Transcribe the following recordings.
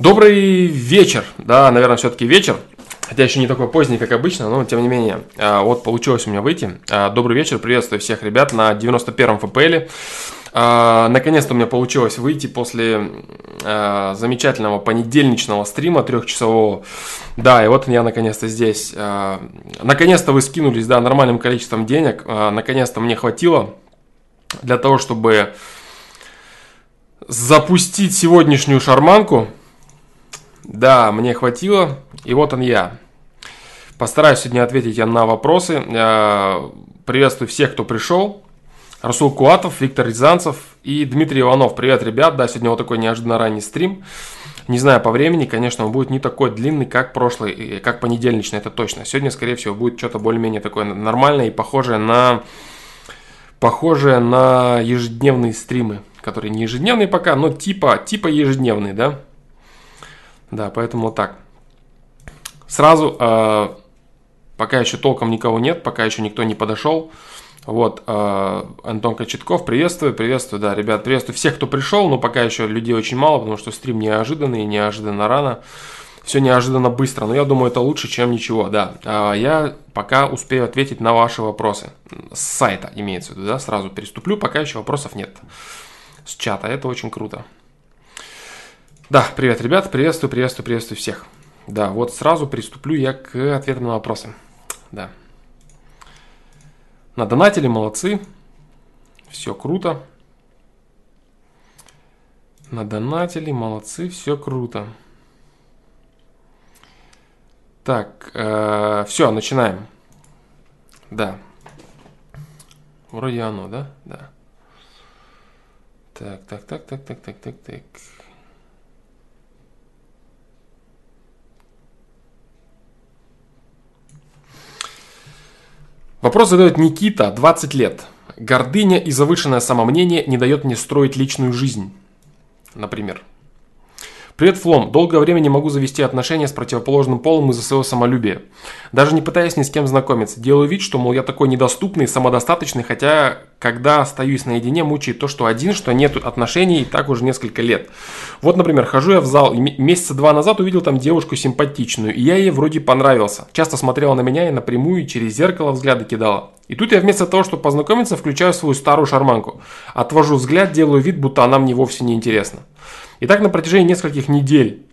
Добрый вечер, да, наверное, все-таки вечер, хотя еще не такой поздний, как обычно, но тем не менее, а, вот получилось у меня выйти. А, добрый вечер, приветствую всех ребят на 91-м ФПЛ. А, наконец-то у меня получилось выйти после замечательного понедельничного стрима трехчасового. Да, и вот я наконец-то здесь. наконец-то вы скинулись, да, нормальным количеством денег. наконец-то мне хватило для того, чтобы запустить сегодняшнюю шарманку – да, мне хватило, и вот он я. Постараюсь сегодня ответить на вопросы. Приветствую всех, кто пришел. Расул Куатов, Виктор Рязанцев и Дмитрий Иванов. Привет, ребят. Да, сегодня вот такой неожиданно ранний стрим. Не знаю по времени, конечно, он будет не такой длинный, как прошлый, как понедельничный, это точно. Сегодня, скорее всего, будет что-то более-менее такое нормальное и похожее на, похожее на ежедневные стримы, которые не ежедневные пока, но типа, типа ежедневные, да. Да, поэтому вот так. Сразу, э, пока еще толком никого нет, пока еще никто не подошел. Вот, э, Антон Кочетков, приветствую, приветствую, да, ребят, приветствую всех, кто пришел, но пока еще людей очень мало, потому что стрим неожиданный, неожиданно рано, все неожиданно быстро, но я думаю, это лучше, чем ничего, да. Э, я пока успею ответить на ваши вопросы, с сайта имеется в виду, да, сразу переступлю, пока еще вопросов нет с чата, это очень круто. Да, привет, ребят, приветствую, приветствую, приветствую всех. Да, вот сразу приступлю я к ответам на вопросы. Да. На донатели молодцы. Все круто. На донатели молодцы, все круто. Так, э, все, начинаем. Да. Вроде оно, да? Да. Так, так, так, так, так, так, так, так. Вопрос задает Никита, 20 лет. Гордыня и завышенное самомнение не дает мне строить личную жизнь. Например. Привет, Флом. Долгое время не могу завести отношения с противоположным полом из-за своего самолюбия. Даже не пытаясь ни с кем знакомиться. Делаю вид, что, мол, я такой недоступный, самодостаточный, хотя, когда остаюсь наедине, мучает то, что один, что нет отношений и так уже несколько лет. Вот, например, хожу я в зал, и месяца два назад увидел там девушку симпатичную, и я ей вроде понравился. Часто смотрела на меня и напрямую через зеркало взгляды кидала. И тут я вместо того, чтобы познакомиться, включаю свою старую шарманку. Отвожу взгляд, делаю вид, будто она мне вовсе не интересна. И так на протяжении нескольких недель.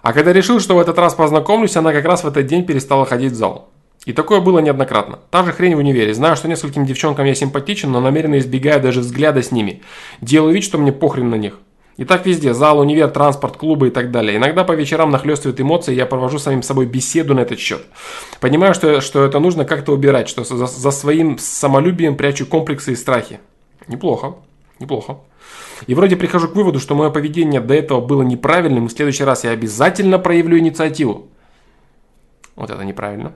А когда решил, что в этот раз познакомлюсь, она как раз в этот день перестала ходить в зал. И такое было неоднократно. Та же хрень в универе. Знаю, что нескольким девчонкам я симпатичен, но намеренно избегаю даже взгляда с ними. Делаю вид, что мне похрен на них. И так везде. Зал, универ, транспорт, клубы и так далее. Иногда по вечерам нахлестывают эмоции, я провожу с самим собой беседу на этот счет. Понимаю, что, что это нужно как-то убирать, что за, за своим самолюбием прячу комплексы и страхи. Неплохо. Неплохо. И вроде прихожу к выводу, что мое поведение до этого было неправильным, и в следующий раз я обязательно проявлю инициативу. Вот это неправильно.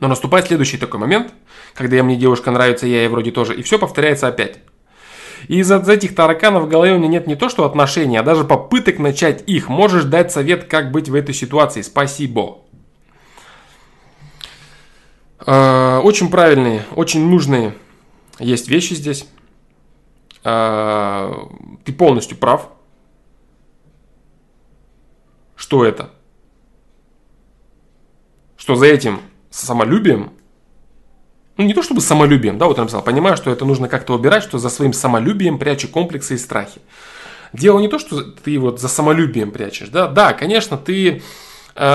Но наступает следующий такой момент, когда мне девушка нравится, я ей вроде тоже, и все повторяется опять. И из-за этих тараканов в голове у меня нет не то, что отношений, а даже попыток начать их. Можешь дать совет, как быть в этой ситуации. Спасибо. Э, очень правильные, очень нужные есть вещи здесь. А, ты полностью прав. Что это? Что за этим самолюбием, ну не то чтобы самолюбием, да, вот я написал, понимаю, что это нужно как-то убирать, что за своим самолюбием прячу комплексы и страхи. Дело не то, что ты вот за самолюбием прячешь, да, да, конечно, ты э,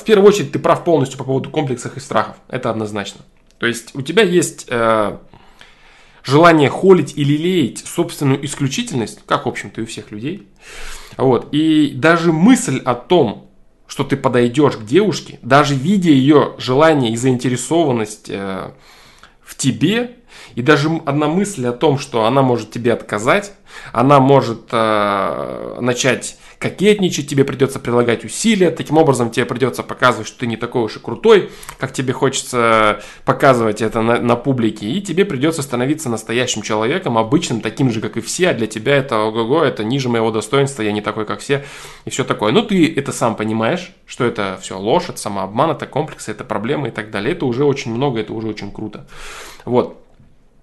в первую очередь ты прав полностью по поводу комплексов и страхов, это однозначно. То есть у тебя есть э, желание холить или лелеять собственную исключительность, как, в общем-то, и у всех людей. Вот. И даже мысль о том, что ты подойдешь к девушке, даже видя ее желание и заинтересованность э, в тебе, и даже одна мысль о том, что она может тебе отказать, она может э, начать кокетничать, тебе придется прилагать усилия, таким образом тебе придется показывать, что ты не такой уж и крутой, как тебе хочется показывать это на, на публике, и тебе придется становиться настоящим человеком, обычным, таким же, как и все, а для тебя это ого-го, это ниже моего достоинства, я не такой, как все, и все такое. Ну, ты это сам понимаешь, что это все ложь, это самообман, это комплексы, это проблемы и так далее. Это уже очень много, это уже очень круто. Вот.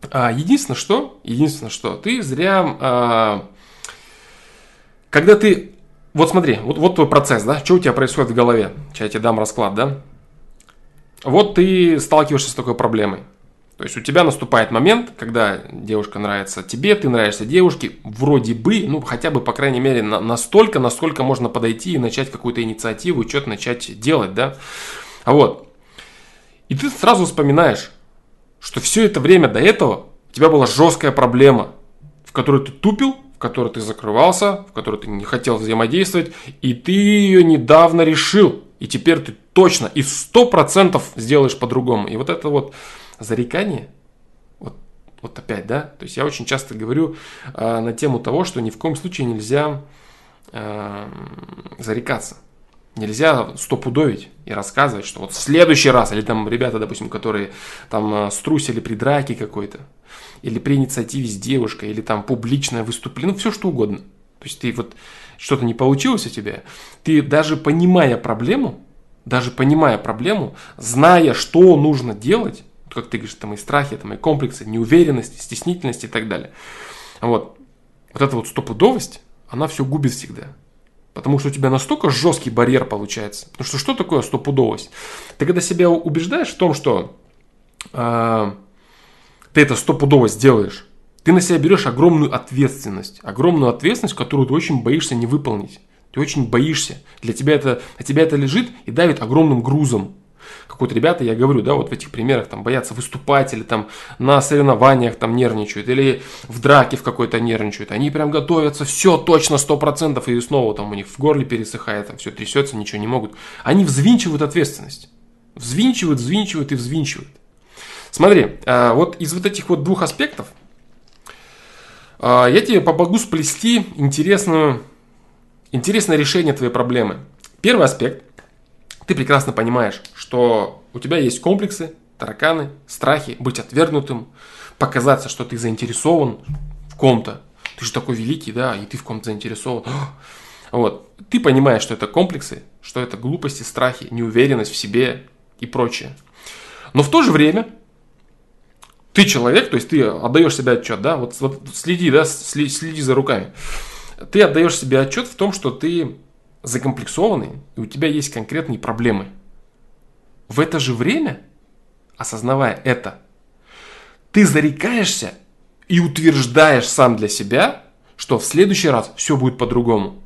А единственное что, единственное что, ты зря а, когда ты... Вот смотри, вот, вот твой процесс, да? Что у тебя происходит в голове? Сейчас я тебе дам расклад, да? Вот ты сталкиваешься с такой проблемой. То есть у тебя наступает момент, когда девушка нравится тебе, ты нравишься девушке, вроде бы, ну хотя бы, по крайней мере, на, настолько, насколько можно подойти и начать какую-то инициативу, что-то начать делать, да. А вот. И ты сразу вспоминаешь, что все это время до этого у тебя была жесткая проблема, в которой ты тупил, в которой ты закрывался, в которой ты не хотел взаимодействовать, и ты ее недавно решил. И теперь ты точно и сто процентов сделаешь по-другому. И вот это вот зарекание, вот, вот опять, да, то есть я очень часто говорю э, на тему того, что ни в коем случае нельзя э, зарекаться. Нельзя стопудовить и рассказывать, что вот в следующий раз, или там ребята, допустим, которые там э, струсили при драке какой-то, или при инициативе с девушкой, или там публичное выступление, ну все что угодно. То есть ты вот что-то не получилось у тебя, ты даже понимая проблему, даже понимая проблему, зная, что нужно делать, как ты говоришь, там и страхи, там и комплексы, неуверенность, стеснительность и так далее. Вот. Вот эта вот стопудовость, она все губит всегда. Потому что у тебя настолько жесткий барьер получается. Потому что что такое стопудовость? Ты когда себя убеждаешь в том, что э, ты это стопудово сделаешь, ты на себя берешь огромную ответственность. Огромную ответственность, которую ты очень боишься не выполнить. Ты очень боишься. Для тебя это, на тебя это лежит и давит огромным грузом как вот ребята, я говорю, да, вот в этих примерах там боятся выступать или там на соревнованиях там нервничают или в драке в какой-то нервничают. Они прям готовятся, все точно, сто процентов и снова там у них в горле пересыхает, там все трясется, ничего не могут. Они взвинчивают ответственность. Взвинчивают, взвинчивают и взвинчивают. Смотри, а, вот из вот этих вот двух аспектов а, я тебе помогу сплести интересную, интересное решение твоей проблемы. Первый аспект ты прекрасно понимаешь, что у тебя есть комплексы, тараканы, страхи, быть отвергнутым, показаться, что ты заинтересован в ком-то. Ты же такой великий, да, и ты в ком-то заинтересован. Вот. Ты понимаешь, что это комплексы, что это глупости, страхи, неуверенность в себе и прочее. Но в то же время ты человек, то есть ты отдаешь себе отчет, да, вот, вот следи, да, следи, следи за руками. Ты отдаешь себе отчет в том, что ты закомплексованный, и у тебя есть конкретные проблемы. В это же время, осознавая это, ты зарекаешься и утверждаешь сам для себя, что в следующий раз все будет по-другому.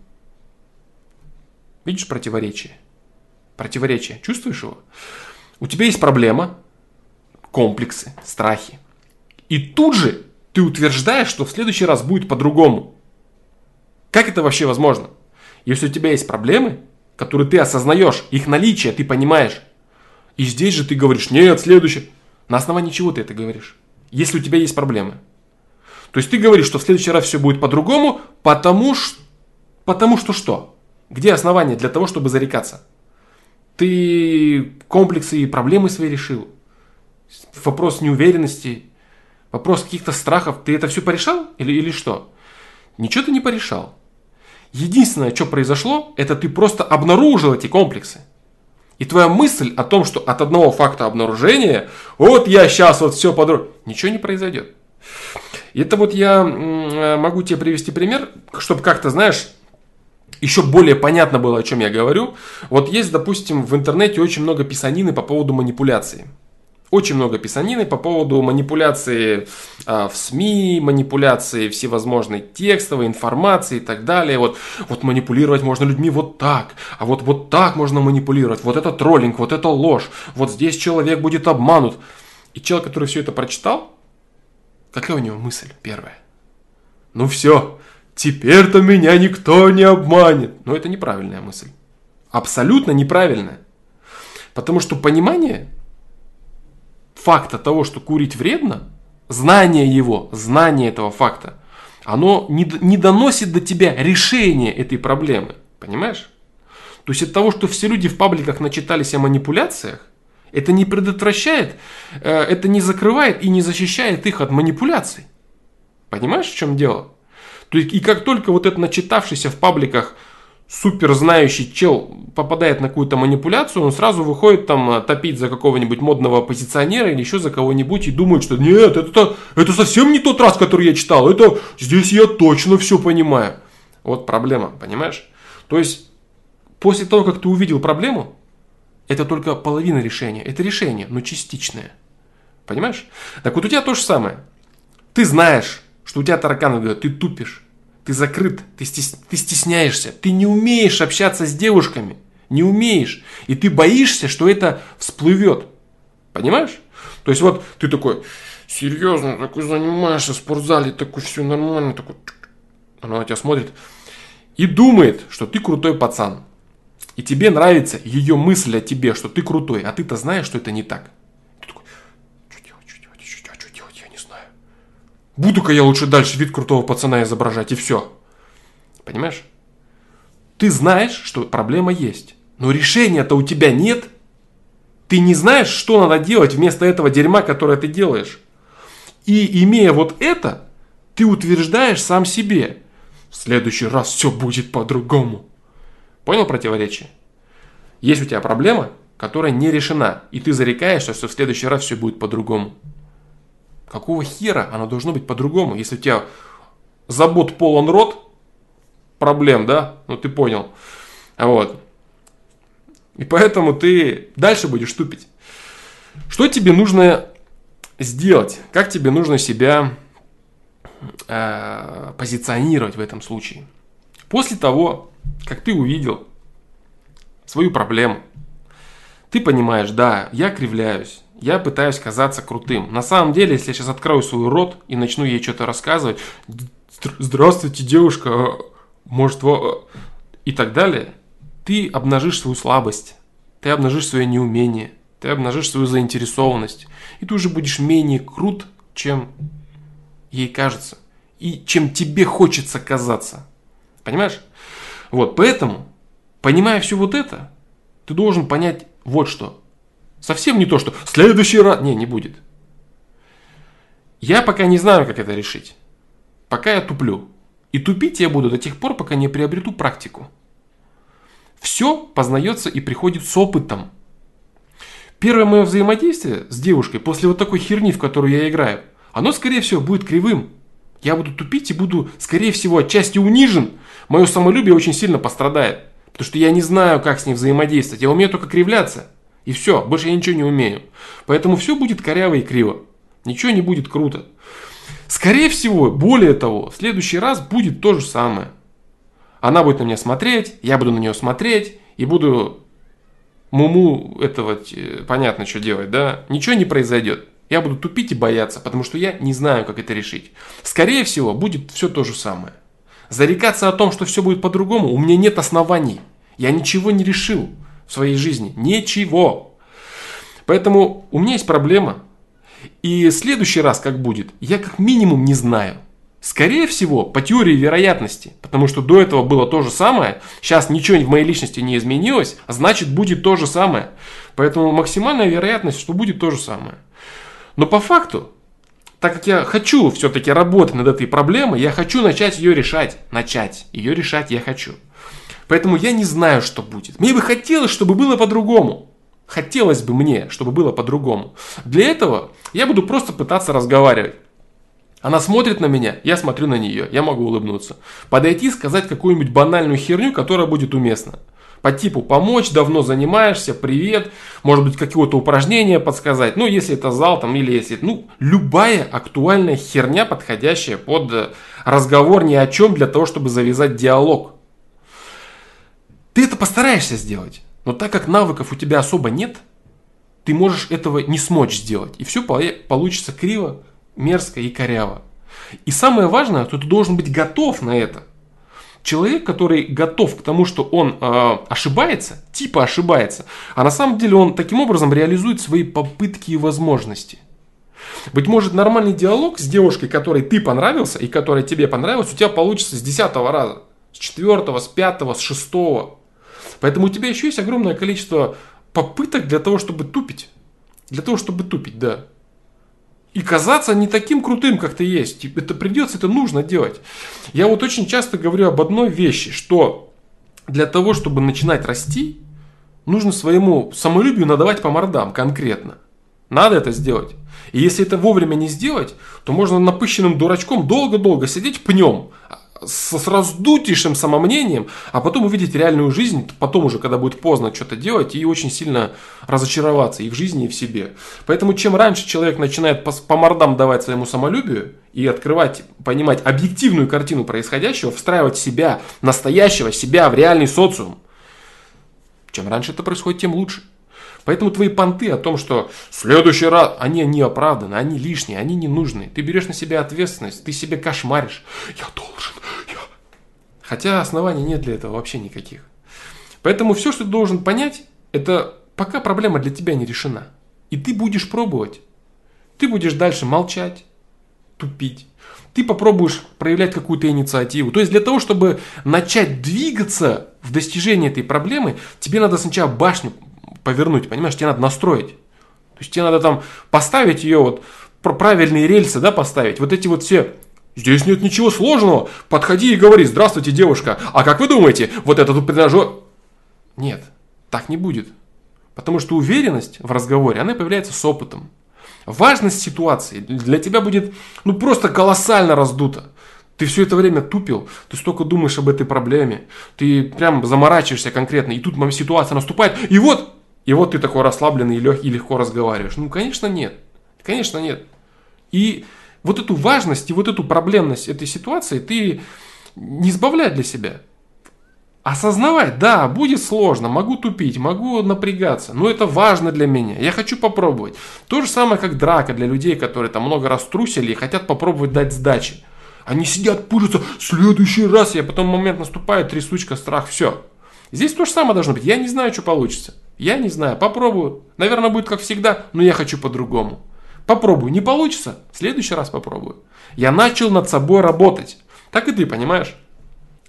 Видишь противоречие? Противоречие. Чувствуешь его? У тебя есть проблема, комплексы, страхи. И тут же ты утверждаешь, что в следующий раз будет по-другому. Как это вообще возможно? Если у тебя есть проблемы, которые ты осознаешь, их наличие ты понимаешь, и здесь же ты говоришь, нет, следующее. На основании чего ты это говоришь? Если у тебя есть проблемы. То есть ты говоришь, что в следующий раз все будет по-другому, потому что, потому что что? Где основания для того, чтобы зарекаться? Ты комплексы и проблемы свои решил? Вопрос неуверенности, вопрос каких-то страхов. Ты это все порешал или, или что? Ничего ты не порешал. Единственное, что произошло, это ты просто обнаружил эти комплексы. И твоя мысль о том, что от одного факта обнаружения, вот я сейчас вот все подробно, ничего не произойдет. Это вот я могу тебе привести пример, чтобы как-то, знаешь, еще более понятно было, о чем я говорю. Вот есть, допустим, в интернете очень много писанины по поводу манипуляции. Очень много писанины по поводу манипуляции э, в СМИ, манипуляции всевозможной текстовой информации и так далее. Вот, вот манипулировать можно людьми вот так, а вот, вот так можно манипулировать. Вот это троллинг, вот это ложь, вот здесь человек будет обманут. И человек, который все это прочитал, какая у него мысль первая? Ну все, теперь-то меня никто не обманет. Но это неправильная мысль. Абсолютно неправильная. Потому что понимание факта того, что курить вредно, знание его, знание этого факта, оно не, не доносит до тебя решение этой проблемы. Понимаешь? То есть от того, что все люди в пабликах начитались о манипуляциях, это не предотвращает, э, это не закрывает и не защищает их от манипуляций. Понимаешь, в чем дело? То есть, и как только вот это начитавшийся в пабликах супер знающий чел попадает на какую-то манипуляцию, он сразу выходит там э, топить за какого-нибудь модного оппозиционера или еще за кого-нибудь и думает, что нет, это, это совсем не тот раз, который я читал, это здесь я точно все понимаю. Вот проблема, понимаешь? То есть, после того, как ты увидел проблему, это только половина решения. Это решение, но частичное. Понимаешь? Так вот у тебя то же самое. Ты знаешь, что у тебя тараканы говорят, ты тупишь, ты закрыт, ты, стес... ты стесняешься, ты не умеешь общаться с девушками, не умеешь. И ты боишься, что это всплывет. Понимаешь? То есть вот ты такой, серьезно, такой занимаешься в спортзале, такой все нормально, такой... Она на тебя смотрит и думает, что ты крутой пацан. И тебе нравится ее мысль о тебе, что ты крутой, а ты-то знаешь, что это не так. Ты такой, что делать, что делать, что, что делать, я не знаю. Буду-ка я лучше дальше вид крутого пацана изображать, и все. Понимаешь? Ты знаешь, что проблема есть, но решения-то у тебя нет. Ты не знаешь, что надо делать вместо этого дерьма, которое ты делаешь. И имея вот это, ты утверждаешь сам себе. В следующий раз все будет по-другому. Понял противоречие? Есть у тебя проблема, которая не решена, и ты зарекаешься, что в следующий раз все будет по-другому. Какого хера оно должно быть по-другому, если у тебя забот полон рот, проблем, да? Ну ты понял. Вот. И поэтому ты дальше будешь тупить. Что тебе нужно сделать? Как тебе нужно себя э, позиционировать в этом случае? После того, как ты увидел свою проблему, ты понимаешь, да, я кривляюсь, я пытаюсь казаться крутым. На самом деле, если я сейчас открою свой рот и начну ей что-то рассказывать, здравствуйте, девушка, может, во... и так далее, ты обнажишь свою слабость, ты обнажишь свое неумение, ты обнажишь свою заинтересованность, и ты уже будешь менее крут, чем ей кажется, и чем тебе хочется казаться. Понимаешь? Вот, поэтому, понимая все вот это, ты должен понять вот что. Совсем не то, что следующий раз... Не, не будет. Я пока не знаю, как это решить. Пока я туплю. И тупить я буду до тех пор, пока не приобрету практику. Все познается и приходит с опытом. Первое мое взаимодействие с девушкой после вот такой херни, в которую я играю, оно, скорее всего, будет кривым. Я буду тупить и буду, скорее всего, отчасти унижен. Мое самолюбие очень сильно пострадает. Потому что я не знаю, как с ней взаимодействовать. Я умею только кривляться. И все, больше я ничего не умею. Поэтому все будет коряво и криво. Ничего не будет круто. Скорее всего, более того, в следующий раз будет то же самое. Она будет на меня смотреть, я буду на нее смотреть и буду муму этого, понятно, что делать, да? Ничего не произойдет. Я буду тупить и бояться, потому что я не знаю, как это решить. Скорее всего, будет все то же самое. Зарекаться о том, что все будет по-другому, у меня нет оснований. Я ничего не решил в своей жизни. Ничего. Поэтому у меня есть проблема. И следующий раз как будет, я как минимум не знаю. Скорее всего, по теории вероятности, потому что до этого было то же самое, сейчас ничего в моей личности не изменилось, а значит будет то же самое. Поэтому максимальная вероятность, что будет то же самое. Но по факту, так как я хочу все-таки работать над этой проблемой, я хочу начать ее решать. Начать. Ее решать я хочу. Поэтому я не знаю, что будет. Мне бы хотелось, чтобы было по-другому. Хотелось бы мне, чтобы было по-другому. Для этого я буду просто пытаться разговаривать. Она смотрит на меня, я смотрю на нее, я могу улыбнуться. Подойти, сказать какую-нибудь банальную херню, которая будет уместна. По типу помочь, давно занимаешься, привет, может быть какое-то упражнение подсказать, ну если это зал там или если, ну любая актуальная херня, подходящая под э, разговор ни о чем для того, чтобы завязать диалог. Ты это постараешься сделать, но так как навыков у тебя особо нет, ты можешь этого не смочь сделать. И все получится криво, мерзко и коряво. И самое важное, что ты должен быть готов на это. Человек, который готов к тому, что он э, ошибается, типа ошибается, а на самом деле он таким образом реализует свои попытки и возможности. Быть может, нормальный диалог с девушкой, которой ты понравился и которая тебе понравилась, у тебя получится с десятого раза, с четвертого, с пятого, с шестого. Поэтому у тебя еще есть огромное количество попыток для того, чтобы тупить. Для того, чтобы тупить, да и казаться не таким крутым, как ты есть. Это придется, это нужно делать. Я вот очень часто говорю об одной вещи, что для того, чтобы начинать расти, нужно своему самолюбию надавать по мордам конкретно. Надо это сделать. И если это вовремя не сделать, то можно напыщенным дурачком долго-долго сидеть пнем, с, с раздутейшим самомнением, а потом увидеть реальную жизнь, потом уже, когда будет поздно что-то делать, и очень сильно разочароваться и в жизни, и в себе. Поэтому чем раньше человек начинает по, по мордам давать своему самолюбию и открывать, понимать объективную картину происходящего, встраивать себя, настоящего себя в реальный социум, чем раньше это происходит, тем лучше. Поэтому твои понты о том, что в следующий раз, они не оправданы, они лишние, они не нужны. Ты берешь на себя ответственность, ты себе кошмаришь. Я должен, я... Хотя оснований нет для этого вообще никаких. Поэтому все, что ты должен понять, это пока проблема для тебя не решена. И ты будешь пробовать. Ты будешь дальше молчать, тупить. Ты попробуешь проявлять какую-то инициативу. То есть для того, чтобы начать двигаться в достижении этой проблемы, тебе надо сначала башню повернуть, понимаешь, тебе надо настроить. То есть тебе надо там поставить ее вот, правильные рельсы, да, поставить. Вот эти вот все Здесь нет ничего сложного. Подходи и говори, здравствуйте, девушка. А как вы думаете, вот этот тренажер... Нет, так не будет. Потому что уверенность в разговоре, она появляется с опытом. Важность ситуации для тебя будет ну просто колоссально раздута. Ты все это время тупил, ты столько думаешь об этой проблеме, ты прям заморачиваешься конкретно, и тут ситуация наступает, и вот и вот ты такой расслабленный и легкий, и легко разговариваешь. Ну, конечно, нет. Конечно, нет. И вот эту важность и вот эту проблемность этой ситуации ты не избавляй для себя. Осознавать, да, будет сложно, могу тупить, могу напрягаться, но это важно для меня, я хочу попробовать. То же самое, как драка для людей, которые там много раз трусили и хотят попробовать дать сдачи. Они сидят, пужатся, следующий раз, я потом момент наступает, трясучка, страх, все. Здесь то же самое должно быть, я не знаю, что получится. Я не знаю, попробую. Наверное, будет как всегда, но я хочу по-другому. Попробую, не получится, в следующий раз попробую. Я начал над собой работать. Так и ты, понимаешь?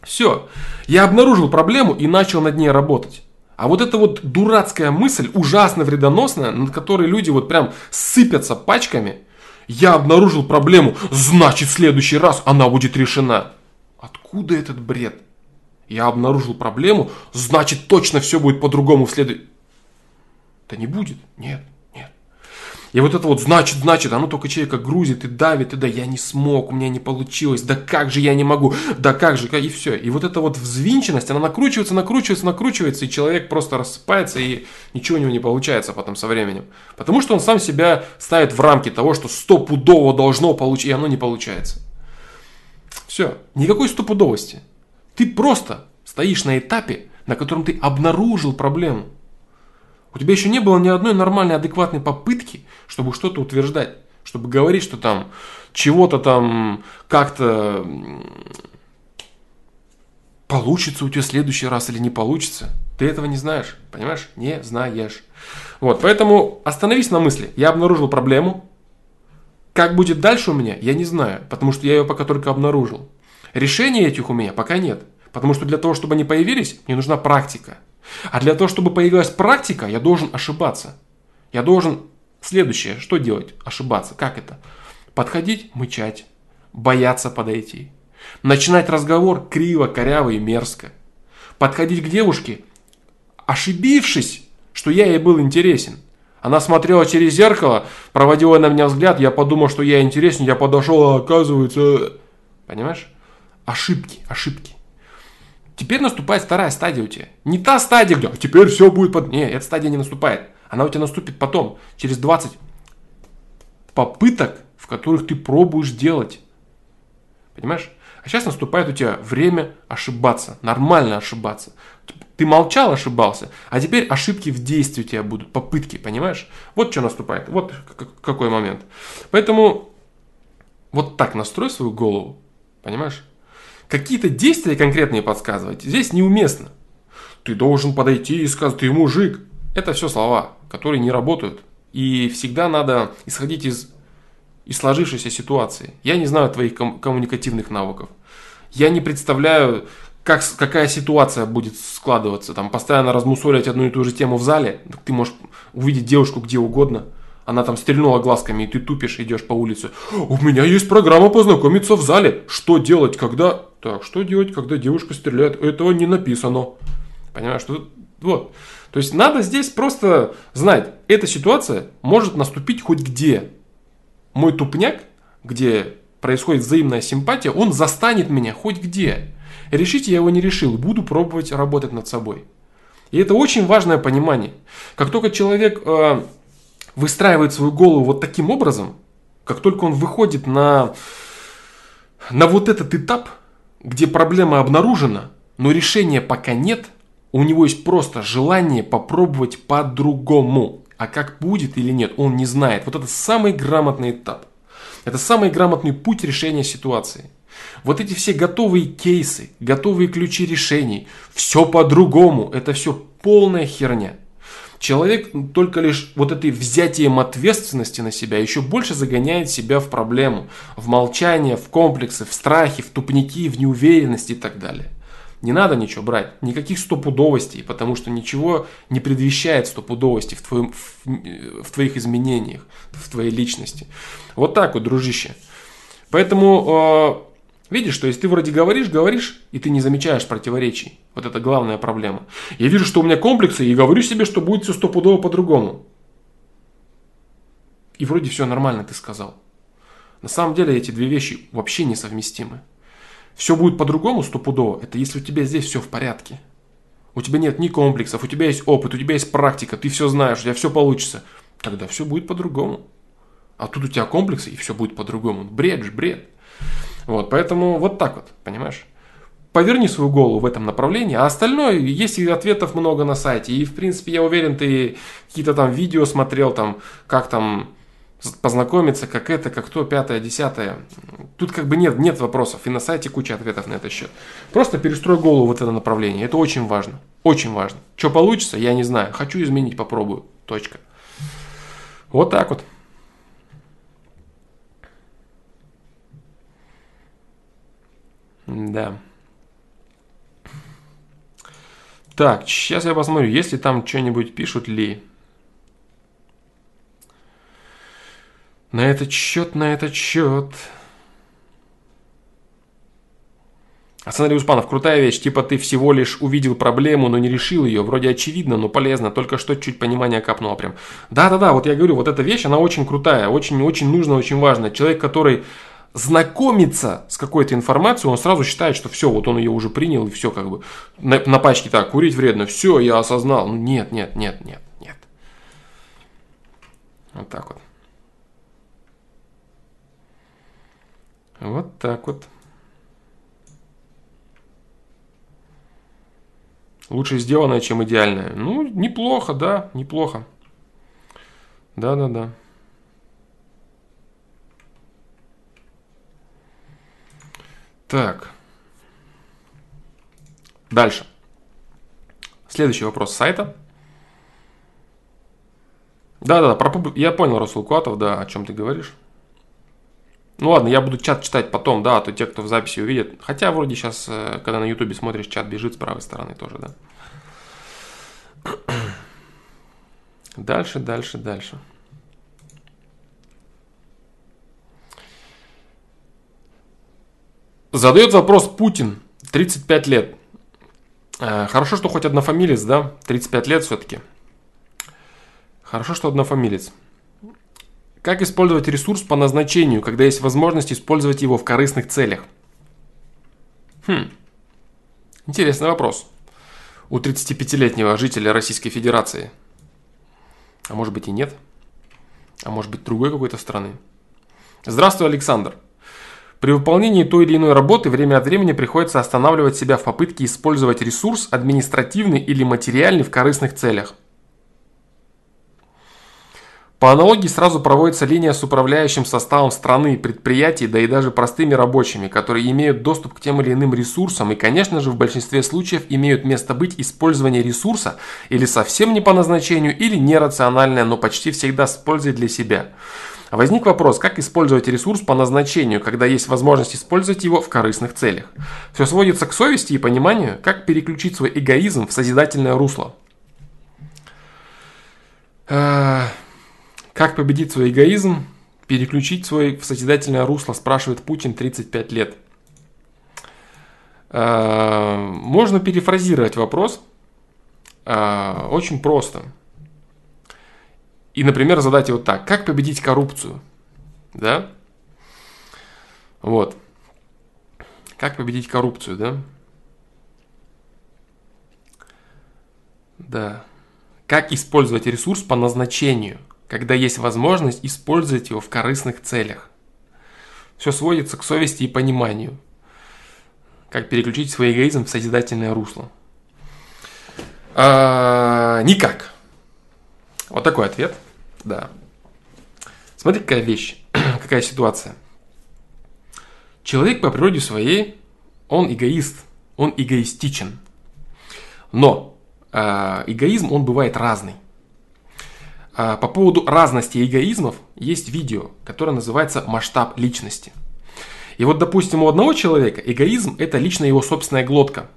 Все. Я обнаружил проблему и начал над ней работать. А вот эта вот дурацкая мысль, ужасно вредоносная, над которой люди вот прям сыпятся пачками, я обнаружил проблему, значит в следующий раз она будет решена. Откуда этот бред? Я обнаружил проблему, значит точно все будет по-другому в следующий... Да не будет. Нет, нет. И вот это вот значит, значит, оно только человека грузит и давит, и да, я не смог, у меня не получилось, да как же я не могу, да как же, и все. И вот эта вот взвинченность, она накручивается, накручивается, накручивается, и человек просто рассыпается, и ничего у него не получается потом со временем. Потому что он сам себя ставит в рамки того, что стопудово должно получиться, и оно не получается. Все, никакой стопудовости. Ты просто стоишь на этапе, на котором ты обнаружил проблему. У тебя еще не было ни одной нормальной, адекватной попытки, чтобы что-то утверждать. Чтобы говорить, что там чего-то там как-то получится у тебя в следующий раз или не получится. Ты этого не знаешь, понимаешь? Не знаешь. Вот, поэтому остановись на мысли. Я обнаружил проблему. Как будет дальше у меня, я не знаю, потому что я ее пока только обнаружил. Решений этих у меня пока нет. Потому что для того, чтобы они появились, мне нужна практика. А для того, чтобы появилась практика, я должен ошибаться. Я должен следующее, что делать? Ошибаться. Как это? Подходить, мычать, бояться подойти. Начинать разговор криво, коряво и мерзко. Подходить к девушке, ошибившись, что я ей был интересен. Она смотрела через зеркало, проводила на меня взгляд, я подумал, что я интересен, я подошел, а оказывается... Понимаешь? Ошибки, ошибки. Теперь наступает вторая стадия у тебя. Не та стадия, где теперь все будет под... Не, эта стадия не наступает. Она у тебя наступит потом, через 20 попыток, в которых ты пробуешь делать. Понимаешь? А сейчас наступает у тебя время ошибаться, нормально ошибаться. Ты молчал, ошибался, а теперь ошибки в действии у тебя будут, попытки, понимаешь? Вот что наступает, вот какой момент. Поэтому вот так настрой свою голову, понимаешь? Какие-то действия конкретные подсказывать здесь неуместно. Ты должен подойти и сказать, ты мужик. Это все слова, которые не работают. И всегда надо исходить из, из сложившейся ситуации. Я не знаю твоих ком- коммуникативных навыков. Я не представляю, как, какая ситуация будет складываться. Там постоянно размусолить одну и ту же тему в зале. Ты можешь увидеть девушку где угодно – она там стрельнула глазками, и ты тупишь, идешь по улице. У меня есть программа познакомиться в зале. Что делать, когда... Так, что делать, когда девушка стреляет? Этого не написано. Понимаешь, что... Вот. То есть надо здесь просто знать, эта ситуация может наступить хоть где. Мой тупняк, где происходит взаимная симпатия, он застанет меня хоть где. Решить я его не решил, буду пробовать работать над собой. И это очень важное понимание. Как только человек э, выстраивает свою голову вот таким образом, как только он выходит на, на вот этот этап, где проблема обнаружена, но решения пока нет, у него есть просто желание попробовать по-другому. А как будет или нет, он не знает. Вот это самый грамотный этап. Это самый грамотный путь решения ситуации. Вот эти все готовые кейсы, готовые ключи решений, все по-другому, это все полная херня. Человек только лишь вот этой взятием ответственности на себя еще больше загоняет себя в проблему, в молчание, в комплексы, в страхи, в тупники, в неуверенность и так далее. Не надо ничего брать, никаких стопудовостей, потому что ничего не предвещает стопудовости в, твоем, в, в твоих изменениях, в твоей личности. Вот так вот, дружище. Поэтому э, видишь, что если ты вроде говоришь, говоришь, и ты не замечаешь противоречий. Вот это главная проблема. Я вижу, что у меня комплексы, и говорю себе, что будет все стопудово по-другому. И вроде все нормально ты сказал. На самом деле эти две вещи вообще несовместимы. Все будет по-другому стопудово, это если у тебя здесь все в порядке. У тебя нет ни комплексов, у тебя есть опыт, у тебя есть практика, ты все знаешь, у тебя все получится. Тогда все будет по-другому. А тут у тебя комплексы, и все будет по-другому. Бред же, бред. Вот, поэтому вот так вот, понимаешь? Поверни свою голову в этом направлении, а остальное, есть и ответов много на сайте. И, в принципе, я уверен, ты какие-то там видео смотрел, там, как там познакомиться, как это, как то, пятое, десятое. Тут как бы нет, нет вопросов, и на сайте куча ответов на этот счет. Просто перестрой голову в это направление, это очень важно, очень важно. Что получится, я не знаю, хочу изменить, попробую, точка. Вот так вот. Да. Так, сейчас я посмотрю, если там что-нибудь пишут ли. На этот счет, на этот счет. Александр Успанов, крутая вещь, типа ты всего лишь увидел проблему, но не решил ее, вроде очевидно, но полезно, только что чуть понимания капнуло прям. Да-да-да, вот я говорю, вот эта вещь, она очень крутая, очень-очень нужная, очень важная. Человек, который знакомится с какой-то информацией, он сразу считает, что все, вот он ее уже принял, и все как бы на, на пачке так, курить вредно, все, я осознал. Ну, нет, нет, нет, нет, нет. Вот так вот. Вот так вот. Лучше сделанное, чем идеальное. Ну, неплохо, да, неплохо. Да-да-да. Так. Дальше. Следующий вопрос сайта. Да-да-да, я понял, Расул Куатов, да, о чем ты говоришь. Ну ладно, я буду чат читать потом, да, а то те, кто в записи увидят. Хотя вроде сейчас, э, когда на ютубе смотришь, чат бежит с правой стороны тоже, да. Дальше, дальше, дальше. Задает вопрос Путин, 35 лет. Э, хорошо, что хоть однофамилец, да? 35 лет все-таки. Хорошо, что однофамилец. Как использовать ресурс по назначению, когда есть возможность использовать его в корыстных целях? Хм, интересный вопрос. У 35-летнего жителя Российской Федерации. А может быть и нет? А может быть другой какой-то страны? Здравствуй, Александр. При выполнении той или иной работы время от времени приходится останавливать себя в попытке использовать ресурс административный или материальный в корыстных целях – по аналогии сразу проводится линия с управляющим составом страны, предприятий, да и даже простыми рабочими, которые имеют доступ к тем или иным ресурсам и, конечно же, в большинстве случаев имеют место быть использование ресурса или совсем не по назначению, или нерациональное, но почти всегда с пользой для себя. Возник вопрос, как использовать ресурс по назначению, когда есть возможность использовать его в корыстных целях. Все сводится к совести и пониманию, как переключить свой эгоизм в созидательное русло. Как победить свой эгоизм? Переключить свой в созидательное русло, спрашивает Путин 35 лет. А, можно перефразировать вопрос а, очень просто. И, например, задать его так. Как победить коррупцию? Да? Вот. Как победить коррупцию, да? Да. Как использовать ресурс по назначению, когда есть возможность использовать его в корыстных целях? Все сводится к совести и пониманию. Как переключить свой эгоизм в созидательное русло? А, никак. Вот такой ответ. Да. Смотри, какая вещь, какая ситуация. Человек по природе своей, он эгоист, он эгоистичен. Но э, эгоизм, он бывает разный. Э, по поводу разности эгоизмов есть видео, которое называется «Масштаб личности». И вот, допустим, у одного человека эгоизм – это лично его собственная глотка,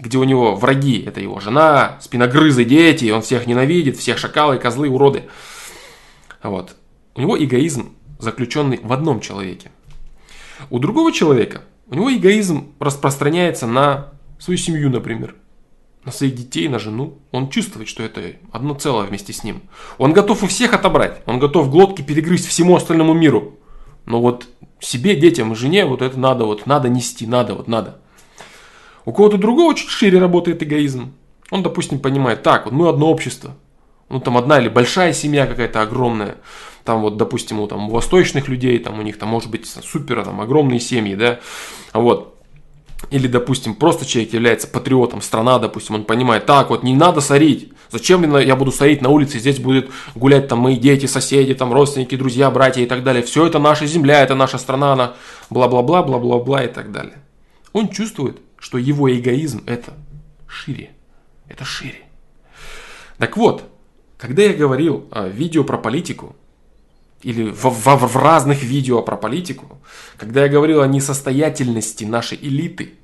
где у него враги – это его жена, спиногрызы, дети, он всех ненавидит, всех шакалы, козлы, уроды. Вот. У него эгоизм заключенный в одном человеке – у другого человека, у него эгоизм распространяется на свою семью, например, на своих детей, на жену. Он чувствует, что это одно целое вместе с ним. Он готов у всех отобрать, он готов глотки перегрызть всему остальному миру. Но вот себе, детям и жене вот это надо, вот надо нести, надо, вот надо. У кого-то другого чуть шире работает эгоизм. Он, допустим, понимает, так, вот мы одно общество. Ну, там одна или большая семья какая-то огромная там вот, допустим, у, там, у восточных людей, там у них там может быть супер там, огромные семьи, да, вот, или, допустим, просто человек является патриотом, страна, допустим, он понимает, так вот, не надо сорить. Зачем я буду сорить на улице, здесь будут гулять там мои дети, соседи, там родственники, друзья, братья и так далее. Все это наша земля, это наша страна, она бла-бла-бла, бла-бла-бла и так далее. Он чувствует, что его эгоизм это шире. Это шире. Так вот, когда я говорил о видео про политику, или в, в, в разных видео про политику, когда я говорил о несостоятельности нашей элиты,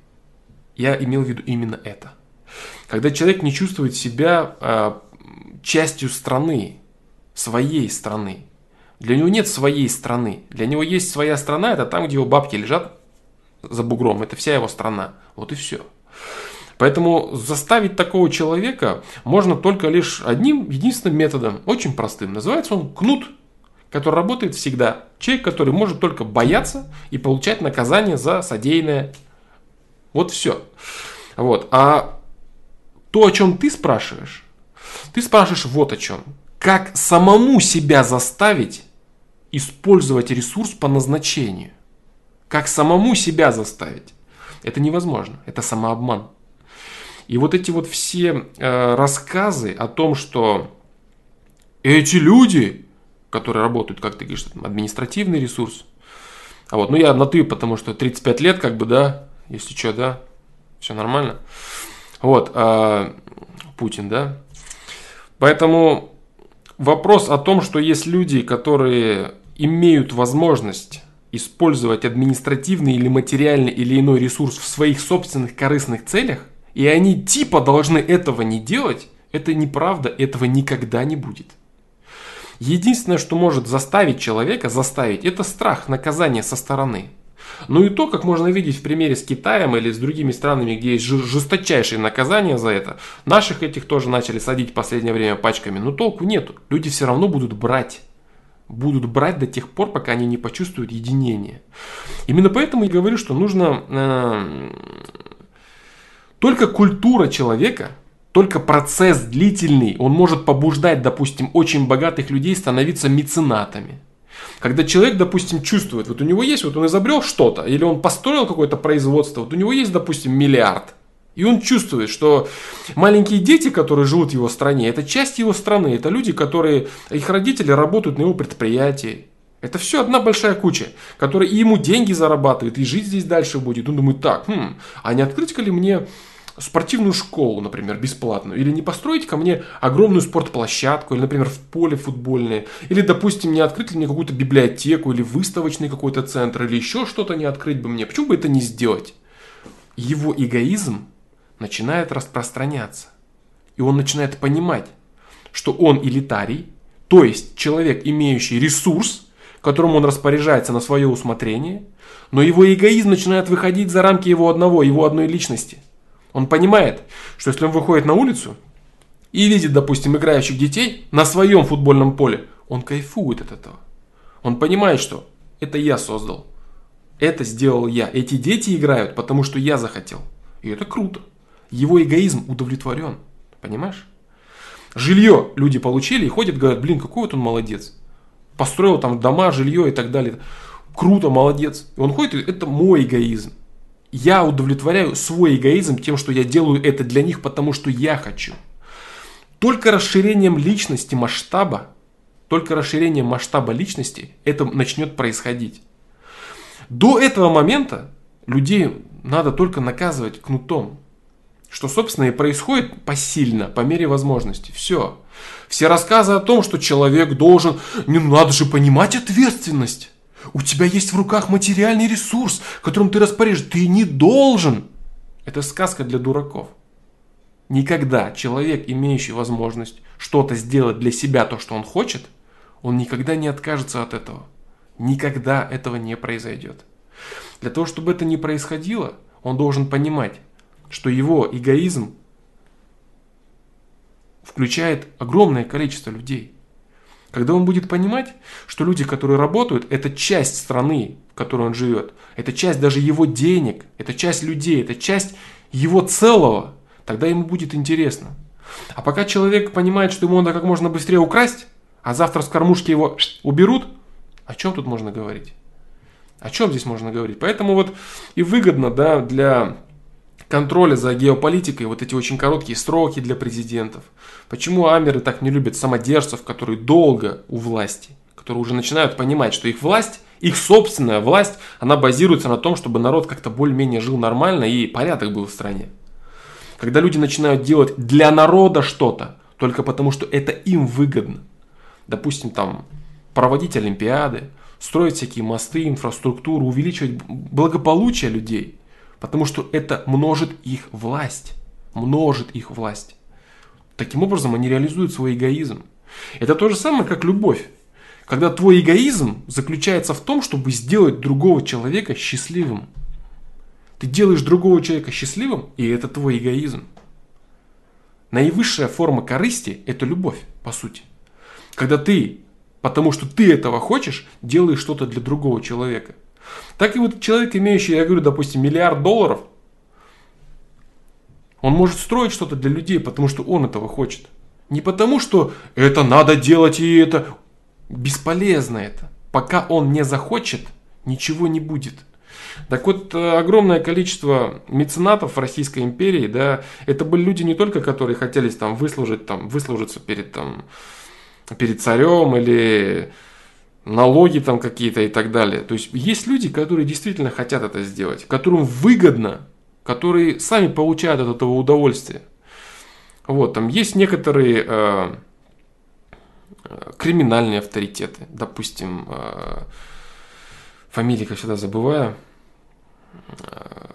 я имел в виду именно это. Когда человек не чувствует себя э, частью страны, своей страны. Для него нет своей страны. Для него есть своя страна, это там, где его бабки лежат за бугром. Это вся его страна. Вот и все. Поэтому заставить такого человека можно только лишь одним единственным методом, очень простым. Называется он кнут который работает всегда. Человек, который может только бояться и получать наказание за содеянное. Вот все. Вот. А то, о чем ты спрашиваешь, ты спрашиваешь вот о чем. Как самому себя заставить использовать ресурс по назначению? Как самому себя заставить? Это невозможно. Это самообман. И вот эти вот все э, рассказы о том, что эти люди которые работают, как ты говоришь, административный ресурс. А вот, ну я на ты, потому что 35 лет, как бы, да, если что, да, все нормально. Вот, а, Путин, да. Поэтому вопрос о том, что есть люди, которые имеют возможность использовать административный или материальный или иной ресурс в своих собственных корыстных целях, и они типа должны этого не делать, это неправда, этого никогда не будет. Единственное, что может заставить человека заставить, это страх наказания со стороны. Ну и то, как можно видеть в примере с Китаем или с другими странами, где есть жесточайшие наказания за это, наших этих тоже начали садить в последнее время пачками, но толку нету. Люди все равно будут брать. Будут брать до тех пор, пока они не почувствуют единение. Именно поэтому я говорю, что нужно э, только культура человека только процесс длительный, он может побуждать, допустим, очень богатых людей становиться меценатами. Когда человек, допустим, чувствует, вот у него есть, вот он изобрел что-то, или он построил какое-то производство, вот у него есть, допустим, миллиард, и он чувствует, что маленькие дети, которые живут в его стране, это часть его страны, это люди, которые, их родители работают на его предприятии. Это все одна большая куча, которая и ему деньги зарабатывает, и жить здесь дальше будет. Он думает, так, хм, а не открыть-ка ли мне спортивную школу, например, бесплатную, или не построить ко мне огромную спортплощадку, или, например, в поле футбольное, или, допустим, не открыть ли мне какую-то библиотеку, или выставочный какой-то центр, или еще что-то не открыть бы мне. Почему бы это не сделать? Его эгоизм начинает распространяться. И он начинает понимать, что он элитарий, то есть человек, имеющий ресурс, которым он распоряжается на свое усмотрение, но его эгоизм начинает выходить за рамки его одного, его одной личности – он понимает, что если он выходит на улицу и видит, допустим, играющих детей на своем футбольном поле, он кайфует от этого. Он понимает, что это я создал. Это сделал я. Эти дети играют, потому что я захотел. И это круто. Его эгоизм удовлетворен. Понимаешь? Жилье люди получили и ходят, говорят, блин, какой вот он молодец. Построил там дома, жилье и так далее. Круто, молодец. И он ходит, это мой эгоизм. Я удовлетворяю свой эгоизм тем, что я делаю это для них, потому что я хочу. Только расширением личности масштаба, только расширением масштаба личности это начнет происходить. До этого момента людей надо только наказывать кнутом. Что, собственно, и происходит посильно, по мере возможности. Все. Все рассказы о том, что человек должен... Не надо же понимать ответственность. У тебя есть в руках материальный ресурс, которым ты распоряжаешь. Ты не должен. Это сказка для дураков. Никогда человек, имеющий возможность что-то сделать для себя, то, что он хочет, он никогда не откажется от этого. Никогда этого не произойдет. Для того, чтобы это не происходило, он должен понимать, что его эгоизм включает огромное количество людей. Когда он будет понимать, что люди, которые работают, это часть страны, в которой он живет, это часть даже его денег, это часть людей, это часть его целого, тогда ему будет интересно. А пока человек понимает, что ему надо как можно быстрее украсть, а завтра с кормушки его уберут, о чем тут можно говорить? О чем здесь можно говорить? Поэтому вот и выгодно да, для контроля за геополитикой вот эти очень короткие сроки для президентов. Почему амеры так не любят самодержцев, которые долго у власти, которые уже начинают понимать, что их власть, их собственная власть, она базируется на том, чтобы народ как-то более-менее жил нормально и порядок был в стране. Когда люди начинают делать для народа что-то, только потому что это им выгодно. Допустим, там проводить олимпиады, строить всякие мосты, инфраструктуру, увеличивать благополучие людей – Потому что это множит их власть. Множит их власть. Таким образом, они реализуют свой эгоизм. Это то же самое, как любовь. Когда твой эгоизм заключается в том, чтобы сделать другого человека счастливым. Ты делаешь другого человека счастливым, и это твой эгоизм. Наивысшая форма корысти – это любовь, по сути. Когда ты, потому что ты этого хочешь, делаешь что-то для другого человека – так и вот человек, имеющий, я говорю, допустим, миллиард долларов, он может строить что-то для людей, потому что он этого хочет. Не потому, что это надо делать и это бесполезно это. Пока он не захочет, ничего не будет. Так вот, э, огромное количество меценатов в Российской империи, да, это были люди не только, которые хотели там выслужить, там, выслужиться перед, там, перед царем или налоги там какие-то и так далее. То есть есть люди, которые действительно хотят это сделать, которым выгодно, которые сами получают от этого удовольствие. Вот, там есть некоторые э, криминальные авторитеты, допустим, э, фамилии, как всегда, забываю. Э,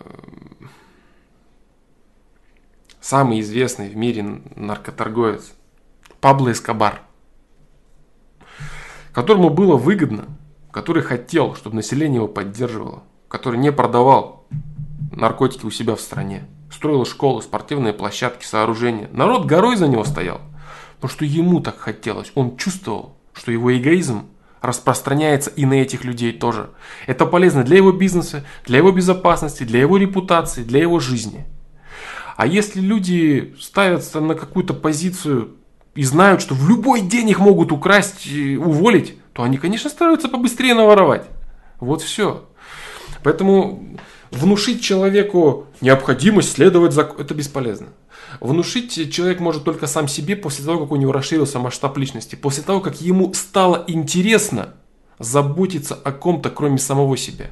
самый известный в мире наркоторговец Пабло Эскобар – которому было выгодно, который хотел, чтобы население его поддерживало, который не продавал наркотики у себя в стране, строил школы, спортивные площадки, сооружения. Народ горой за него стоял, потому что ему так хотелось. Он чувствовал, что его эгоизм распространяется и на этих людей тоже. Это полезно для его бизнеса, для его безопасности, для его репутации, для его жизни. А если люди ставятся на какую-то позицию и знают, что в любой день их могут украсть, уволить, то они, конечно, стараются побыстрее наворовать. Вот все. Поэтому внушить человеку необходимость следовать за... Это бесполезно. Внушить человек может только сам себе после того, как у него расширился масштаб личности. После того, как ему стало интересно заботиться о ком-то, кроме самого себя.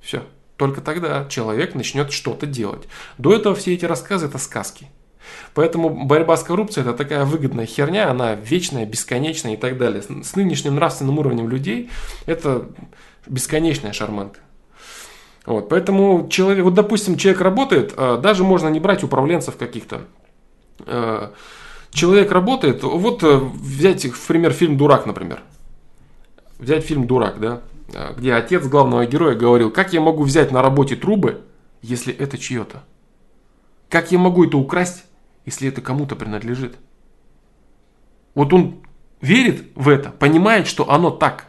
Все. Только тогда человек начнет что-то делать. До этого все эти рассказы это сказки. Поэтому борьба с коррупцией это такая выгодная херня, она вечная, бесконечная и так далее. С нынешним нравственным уровнем людей это бесконечная шарманка. Вот, поэтому человек, вот допустим, человек работает, а, даже можно не брать управленцев каких-то. А, человек работает, вот э, взять в пример фильм «Дурак», например. Взять фильм «Дурак», да, а, где отец главного героя говорил, как я могу взять на работе трубы, если это чье-то? Как я могу это украсть, если это кому-то принадлежит. Вот он верит в это, понимает, что оно так,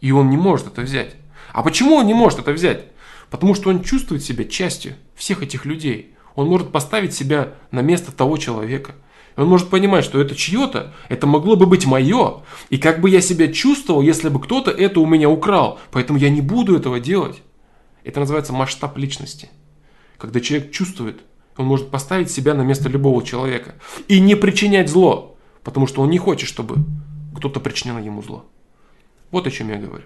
и он не может это взять. А почему он не может это взять? Потому что он чувствует себя частью всех этих людей. Он может поставить себя на место того человека. Он может понимать, что это чье-то, это могло бы быть мое. И как бы я себя чувствовал, если бы кто-то это у меня украл. Поэтому я не буду этого делать. Это называется масштаб личности. Когда человек чувствует, он может поставить себя на место любого человека. И не причинять зло. Потому что он не хочет, чтобы кто-то причинял ему зло. Вот о чем я говорю.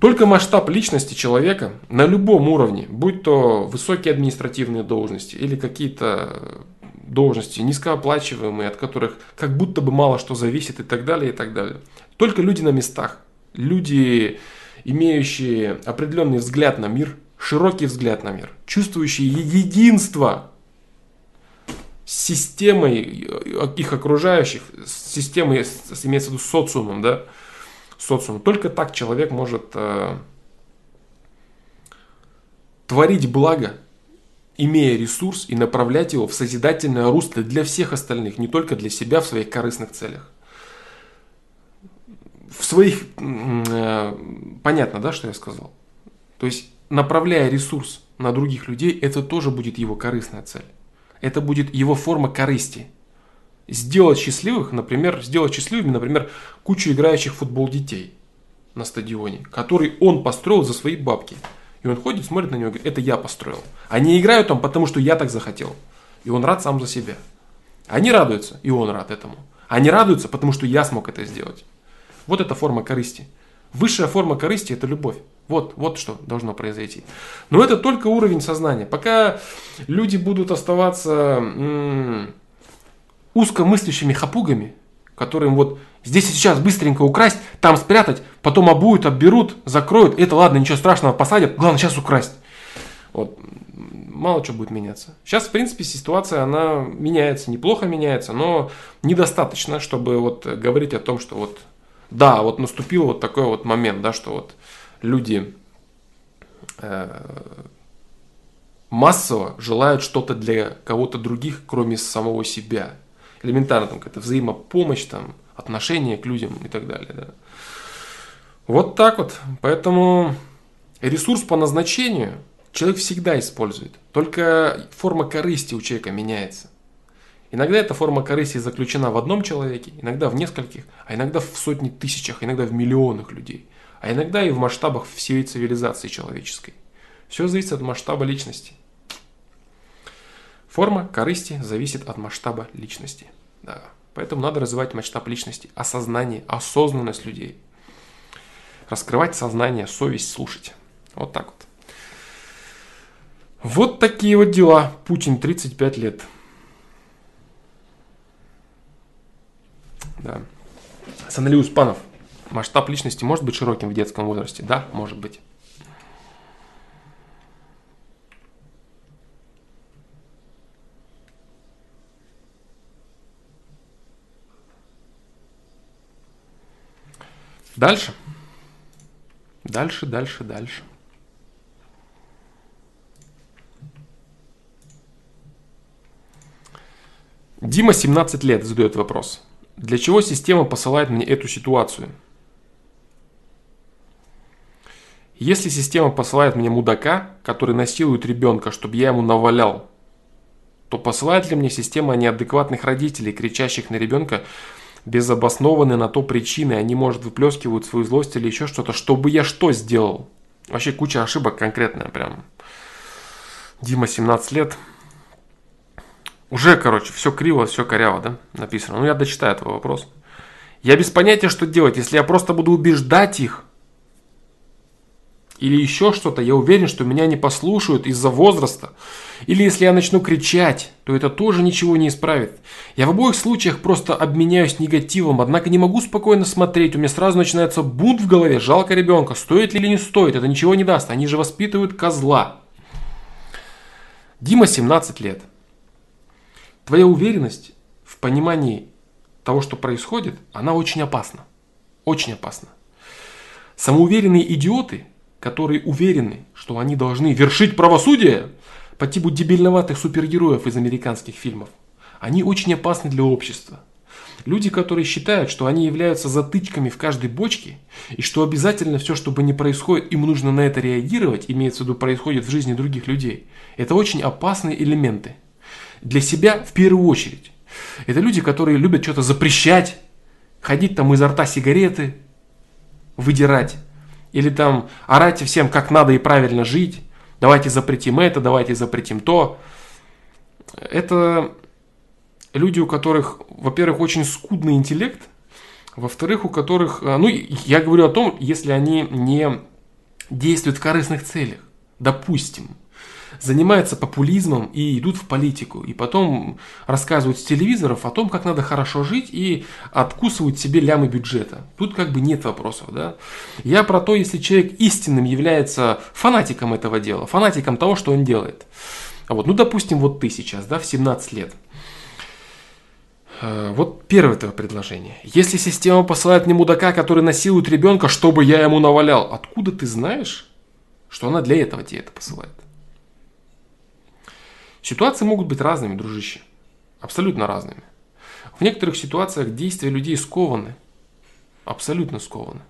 Только масштаб личности человека на любом уровне, будь то высокие административные должности или какие-то должности низкооплачиваемые, от которых как будто бы мало что зависит и так далее, и так далее. Только люди на местах, люди, имеющие определенный взгляд на мир, широкий взгляд на мир, чувствующие единство с системой их окружающих, с системой, имеется в виду социумом, да, социум. Только так человек может э, творить благо, имея ресурс и направлять его в созидательное русло для всех остальных, не только для себя в своих корыстных целях. В своих... Э, понятно, да, что я сказал? То есть, направляя ресурс на других людей, это тоже будет его корыстная цель. Это будет его форма корысти – сделать счастливых, например, сделать счастливыми, например, кучу играющих в футбол детей на стадионе, который он построил за свои бабки. И он ходит, смотрит на него и говорит, это я построил. Они играют там, потому что я так захотел. И он рад сам за себя. Они радуются, и он рад этому. Они радуются, потому что я смог это сделать. Вот эта форма корысти. Высшая форма корысти – это любовь. Вот, вот что должно произойти. Но это только уровень сознания. Пока люди будут оставаться м- узкомыслящими хапугами, которым вот здесь и сейчас быстренько украсть, там спрятать, потом обуют, обберут, закроют, это ладно, ничего страшного, посадят, главное сейчас украсть. Вот. Мало что будет меняться. Сейчас, в принципе, ситуация, она меняется, неплохо меняется, но недостаточно, чтобы вот говорить о том, что вот, да, вот наступил вот такой вот момент, да, что вот люди э, массово желают что-то для кого-то других, кроме самого себя элементарно там какая-то взаимопомощь, там, отношение к людям и так далее. Да. Вот так вот. Поэтому ресурс по назначению человек всегда использует. Только форма корысти у человека меняется. Иногда эта форма корысти заключена в одном человеке, иногда в нескольких, а иногда в сотни тысячах, иногда в миллионах людей. А иногда и в масштабах всей цивилизации человеческой. Все зависит от масштаба личности. Форма корысти зависит от масштаба личности. Да. Поэтому надо развивать масштаб личности, осознание, осознанность людей. Раскрывать сознание, совесть, слушать. Вот так вот. Вот такие вот дела. Путин 35 лет. Да. Санали Успанов. Масштаб личности может быть широким в детском возрасте? Да, может быть. Дальше. Дальше, дальше, дальше. Дима 17 лет задает вопрос. Для чего система посылает мне эту ситуацию? Если система посылает мне мудака, который насилует ребенка, чтобы я ему навалял, то посылает ли мне система неадекватных родителей, кричащих на ребенка, безобоснованные на то причины, они, может, выплескивают свою злость или еще что-то, чтобы я что сделал? Вообще куча ошибок конкретная прям. Дима, 17 лет. Уже, короче, все криво, все коряво, да, написано. Ну, я дочитаю твой вопрос. Я без понятия, что делать. Если я просто буду убеждать их, или еще что-то, я уверен, что меня не послушают из-за возраста. Или если я начну кричать, то это тоже ничего не исправит. Я в обоих случаях просто обменяюсь негативом, однако не могу спокойно смотреть. У меня сразу начинается бунт в голове. Жалко ребенка. Стоит ли или не стоит? Это ничего не даст. Они же воспитывают козла. Дима 17 лет. Твоя уверенность в понимании того, что происходит, она очень опасна. Очень опасна. Самоуверенные идиоты – которые уверены, что они должны вершить правосудие по типу дебильноватых супергероев из американских фильмов, они очень опасны для общества. Люди, которые считают, что они являются затычками в каждой бочке, и что обязательно все, что бы ни происходит, им нужно на это реагировать, имеется в виду происходит в жизни других людей, это очень опасные элементы. Для себя в первую очередь. Это люди, которые любят что-то запрещать, ходить там изо рта сигареты, выдирать, или там орать всем, как надо и правильно жить, давайте запретим это, давайте запретим то. Это люди, у которых, во-первых, очень скудный интеллект, во-вторых, у которых, э, ну, я говорю о том, если они не действуют в корыстных целях. Допустим, занимаются популизмом и идут в политику, и потом рассказывают с телевизоров о том, как надо хорошо жить и откусывают себе лямы бюджета. Тут как бы нет вопросов, да. Я про то, если человек истинным является фанатиком этого дела, фанатиком того, что он делает. Вот, ну, допустим, вот ты сейчас, да, в 17 лет. Э, вот первое твое предложение. Если система посылает мне мудака, который насилует ребенка, чтобы я ему навалял, откуда ты знаешь, что она для этого тебе это посылает? Ситуации могут быть разными, дружище. Абсолютно разными. В некоторых ситуациях действия людей скованы. Абсолютно скованы.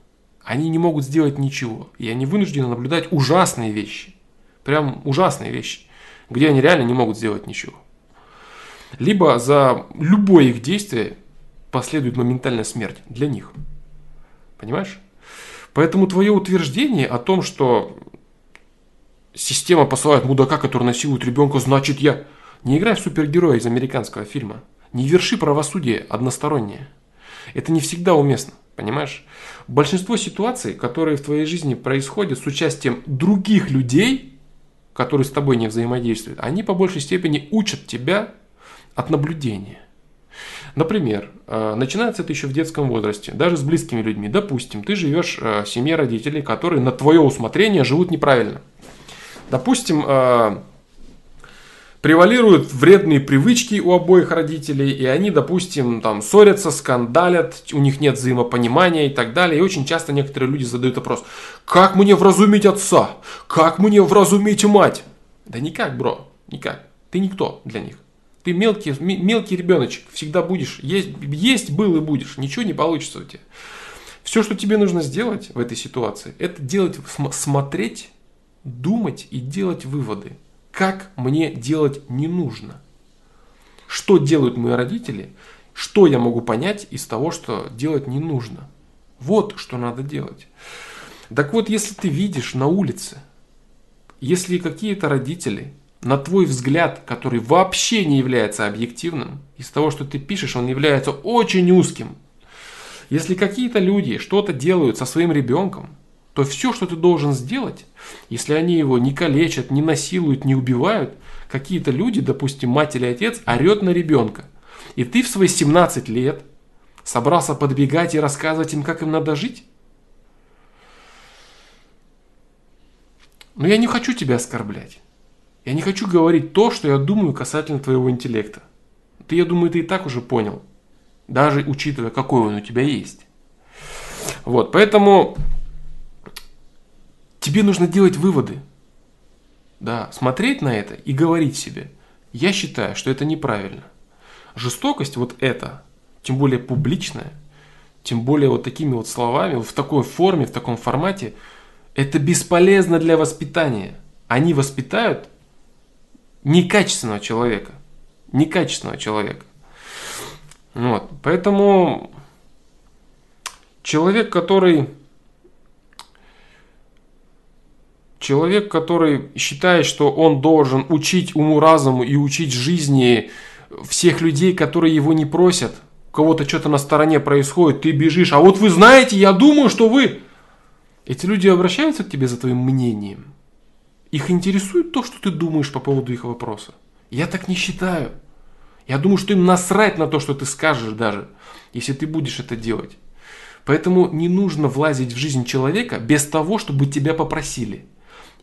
Они не могут сделать ничего. И они вынуждены наблюдать ужасные вещи. Прям ужасные вещи. Где они реально не могут сделать ничего. Либо за любое их действие последует моментальная смерть для них. Понимаешь? Поэтому твое утверждение о том, что система посылает мудака, который насилует ребенка, значит я... Не играй в супергероя из американского фильма. Не верши правосудие одностороннее. Это не всегда уместно, понимаешь? Большинство ситуаций, которые в твоей жизни происходят с участием других людей, которые с тобой не взаимодействуют, они по большей степени учат тебя от наблюдения. Например, э, начинается это еще в детском возрасте, даже с близкими людьми. Допустим, ты живешь э, в семье родителей, которые на твое усмотрение живут неправильно – Допустим, э, превалируют вредные привычки у обоих родителей, и они, допустим, там ссорятся, скандалят, у них нет взаимопонимания и так далее. И очень часто некоторые люди задают вопрос, как мне вразумить отца? Как мне вразумить мать? Да никак, бро, никак. Ты никто для них. Ты мелкий, мелкий ребеночек, всегда будешь, есть, есть был и будешь, ничего не получится у тебя. Все, что тебе нужно сделать в этой ситуации, это делать, смотреть думать и делать выводы. Как мне делать не нужно. Что делают мои родители, что я могу понять из того, что делать не нужно. Вот что надо делать. Так вот, если ты видишь на улице, если какие-то родители, на твой взгляд, который вообще не является объективным, из того, что ты пишешь, он является очень узким. Если какие-то люди что-то делают со своим ребенком, то все, что ты должен сделать, если они его не калечат, не насилуют, не убивают, какие-то люди, допустим, мать или отец, орет на ребенка. И ты в свои 17 лет собрался подбегать и рассказывать им, как им надо жить? Но я не хочу тебя оскорблять. Я не хочу говорить то, что я думаю касательно твоего интеллекта. Ты, я думаю, ты и так уже понял. Даже учитывая, какой он у тебя есть. Вот, поэтому Тебе нужно делать выводы. Да, смотреть на это и говорить себе. Я считаю, что это неправильно. Жестокость вот это, тем более публичная, тем более вот такими вот словами, в такой форме, в таком формате, это бесполезно для воспитания. Они воспитают некачественного человека. Некачественного человека. Вот. Поэтому человек, который Человек, который считает, что он должен учить уму-разуму и учить жизни всех людей, которые его не просят, кого-то что-то на стороне происходит, ты бежишь, а вот вы знаете, я думаю, что вы... Эти люди обращаются к тебе за твоим мнением. Их интересует то, что ты думаешь по поводу их вопроса. Я так не считаю. Я думаю, что им насрать на то, что ты скажешь даже, если ты будешь это делать. Поэтому не нужно влазить в жизнь человека без того, чтобы тебя попросили.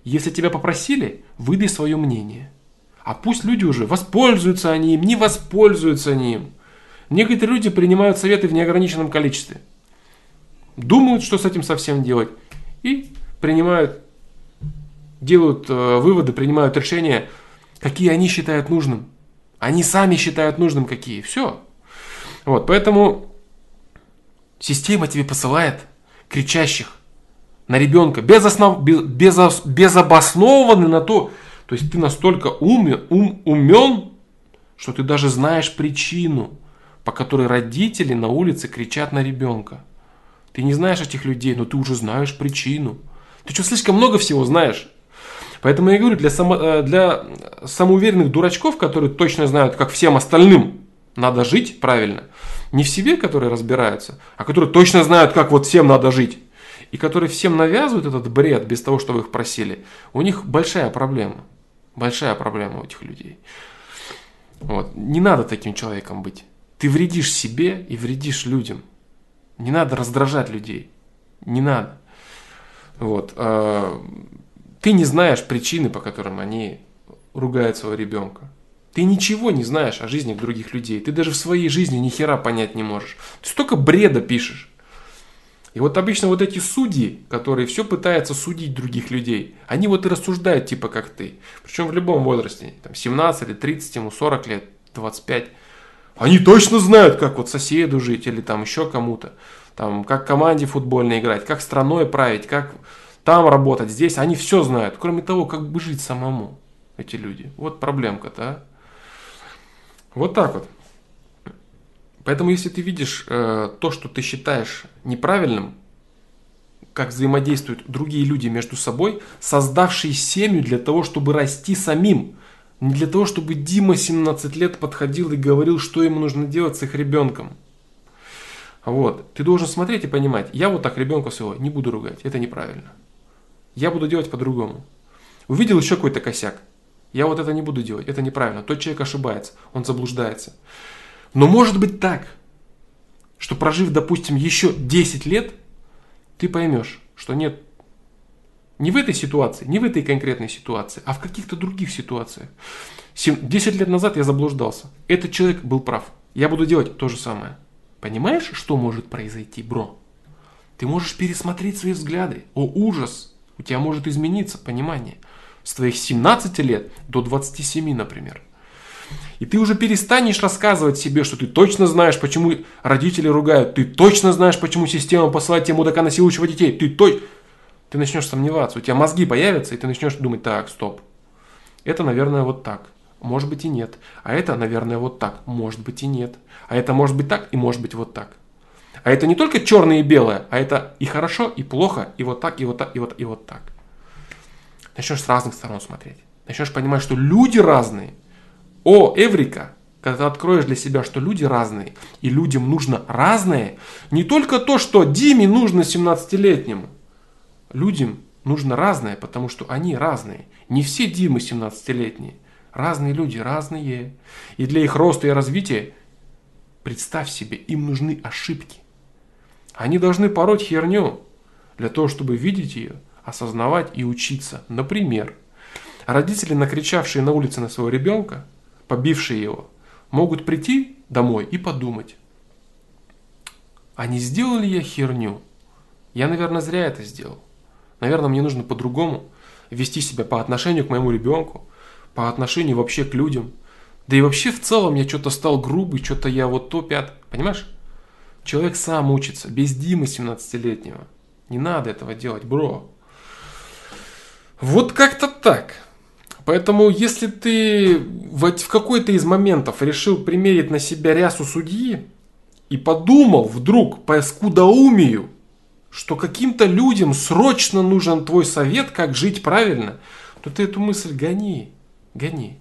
Если тебя попросили, выдай свое мнение. А пусть люди уже воспользуются они им, не воспользуются они им. Некоторые люди принимают советы в неограниченном количестве. Думают, что с этим совсем делать. И принимают, делают э, выводы, принимают решения, какие они считают нужным. Они сами считают нужным какие. Все. Вот, поэтому система тебе посылает кричащих на ребенка без основ, без, без, безобоснованно на то, то есть ты настолько умен, ум, умен, что ты даже знаешь причину, по которой родители на улице кричат на ребенка. Ты не знаешь этих людей, но ты уже знаешь причину. Ты что, слишком много всего знаешь? Поэтому я говорю, для, само, э, для самоуверенных дурачков, которые точно знают, как всем остальным надо жить правильно, не в себе, которые разбираются, а которые точно знают, как вот всем надо жить, и которые всем навязывают этот бред без того, чтобы их просили, у них большая проблема. Большая проблема у этих людей. Вот. Не надо таким человеком быть. Ты вредишь себе и вредишь людям. Не надо раздражать людей. Не надо. Вот. А, ты не знаешь причины, по которым они ругают своего ребенка. Ты ничего не знаешь о жизни других людей. Ты даже в своей жизни ни хера понять не можешь. Ты столько бреда пишешь. И вот обычно вот эти судьи, которые все пытаются судить других людей, они вот и рассуждают типа как ты. Причем в любом возрасте, там 17 или 30, ему 40 лет, 25. Они точно знают, как вот соседу жить или там еще кому-то. Там, как команде футбольной играть, как страной править, как там работать, здесь. Они все знают, кроме того, как бы жить самому, эти люди. Вот проблемка-то, а? Вот так вот. Поэтому, если ты видишь э, то, что ты считаешь неправильным, как взаимодействуют другие люди между собой, создавшие семью для того, чтобы расти самим, не для того, чтобы Дима 17 лет подходил и говорил, что ему нужно делать с их ребенком. Вот. Ты должен смотреть и понимать, я вот так ребенка своего не буду ругать, это неправильно. Я буду делать по-другому. Увидел еще какой-то косяк, я вот это не буду делать, это неправильно. Тот человек ошибается, он заблуждается. Но может быть так, что прожив, допустим, еще 10 лет, ты поймешь, что нет, не в этой ситуации, не в этой конкретной ситуации, а в каких-то других ситуациях. 10 лет назад я заблуждался. Этот человек был прав. Я буду делать то же самое. Понимаешь, что может произойти, бро? Ты можешь пересмотреть свои взгляды. О, ужас! У тебя может измениться понимание с твоих 17 лет до 27, например. И ты уже перестанешь рассказывать себе, что ты точно знаешь, почему родители ругают, ты точно знаешь, почему система посылает тебе мудака, насилующего детей, ты точно... Ты начнешь сомневаться, у тебя мозги появятся, и ты начнешь думать, так, стоп, это, наверное, вот так, может быть и нет, а это, наверное, вот так, может быть и нет, а это может быть так и может быть вот так. А это не только черное и белое, а это и хорошо, и плохо, и вот так, и вот так, и вот, и вот так начнешь с разных сторон смотреть. Начнешь понимать, что люди разные. О, Эврика, когда ты откроешь для себя, что люди разные, и людям нужно разное, не только то, что Диме нужно 17-летнему. Людям нужно разное, потому что они разные. Не все Димы 17-летние. Разные люди, разные. И для их роста и развития, представь себе, им нужны ошибки. Они должны пороть херню для того, чтобы видеть ее – осознавать и учиться. Например, родители, накричавшие на улице на своего ребенка, побившие его, могут прийти домой и подумать, а не сделал ли я херню? Я, наверное, зря это сделал. Наверное, мне нужно по-другому вести себя по отношению к моему ребенку, по отношению вообще к людям. Да и вообще в целом я что-то стал грубый, что-то я вот то, пят. Понимаешь? Человек сам учится, без Димы 17-летнего. Не надо этого делать, бро. Вот как-то так. Поэтому, если ты в, в какой-то из моментов решил примерить на себя рясу судьи и подумал вдруг по скудоумию, что каким-то людям срочно нужен твой совет, как жить правильно, то ты эту мысль гони, гони.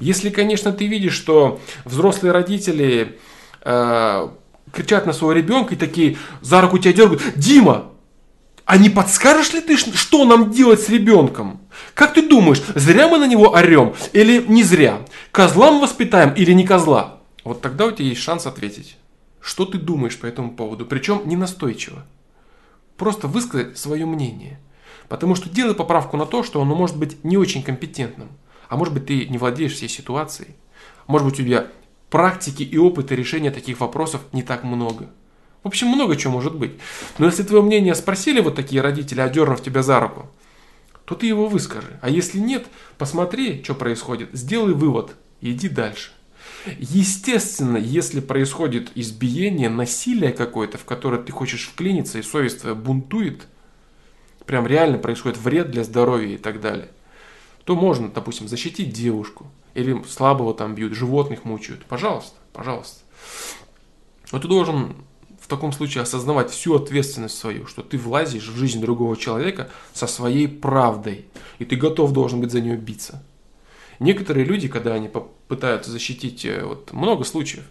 Если, конечно, ты видишь, что взрослые родители э, кричат на своего ребенка и такие за руку тебя дергают, Дима, а не подскажешь ли ты, что нам делать с ребенком? Как ты думаешь, зря мы на него орем или не зря? Козла мы воспитаем или не козла? Вот тогда у тебя есть шанс ответить. Что ты думаешь по этому поводу? Причем не настойчиво. Просто высказать свое мнение. Потому что делай поправку на то, что оно может быть не очень компетентным. А может быть ты не владеешь всей ситуацией. Может быть у тебя практики и опыта решения таких вопросов не так много. В общем, много чего может быть. Но если твое мнение спросили вот такие родители, одернув тебя за руку, то ты его выскажи. А если нет, посмотри, что происходит, сделай вывод иди дальше. Естественно, если происходит избиение, насилие какое-то, в которое ты хочешь вклиниться, и совесть твоя бунтует, прям реально происходит вред для здоровья и так далее, то можно, допустим, защитить девушку, или слабого там бьют, животных мучают. Пожалуйста, пожалуйста. Но ты должен в таком случае осознавать всю ответственность свою, что ты влазишь в жизнь другого человека со своей правдой, и ты готов должен быть за нее биться. Некоторые люди, когда они пытаются защитить, э, вот много случаев,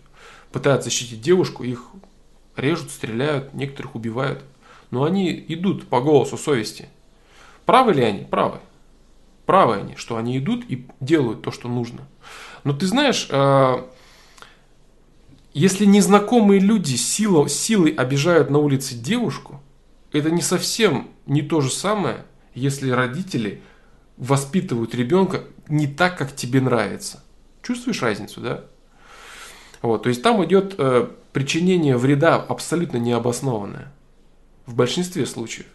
пытаются защитить девушку, их режут, стреляют, некоторых убивают, но они идут по голосу совести. Правы ли они? Правы. Правы они, что они идут и делают то, что нужно. Но ты знаешь, э, если незнакомые люди силой, силой обижают на улице девушку, это не совсем не то же самое, если родители воспитывают ребенка не так, как тебе нравится. Чувствуешь разницу, да? Вот, то есть там идет э, причинение вреда абсолютно необоснованное. В большинстве случаев.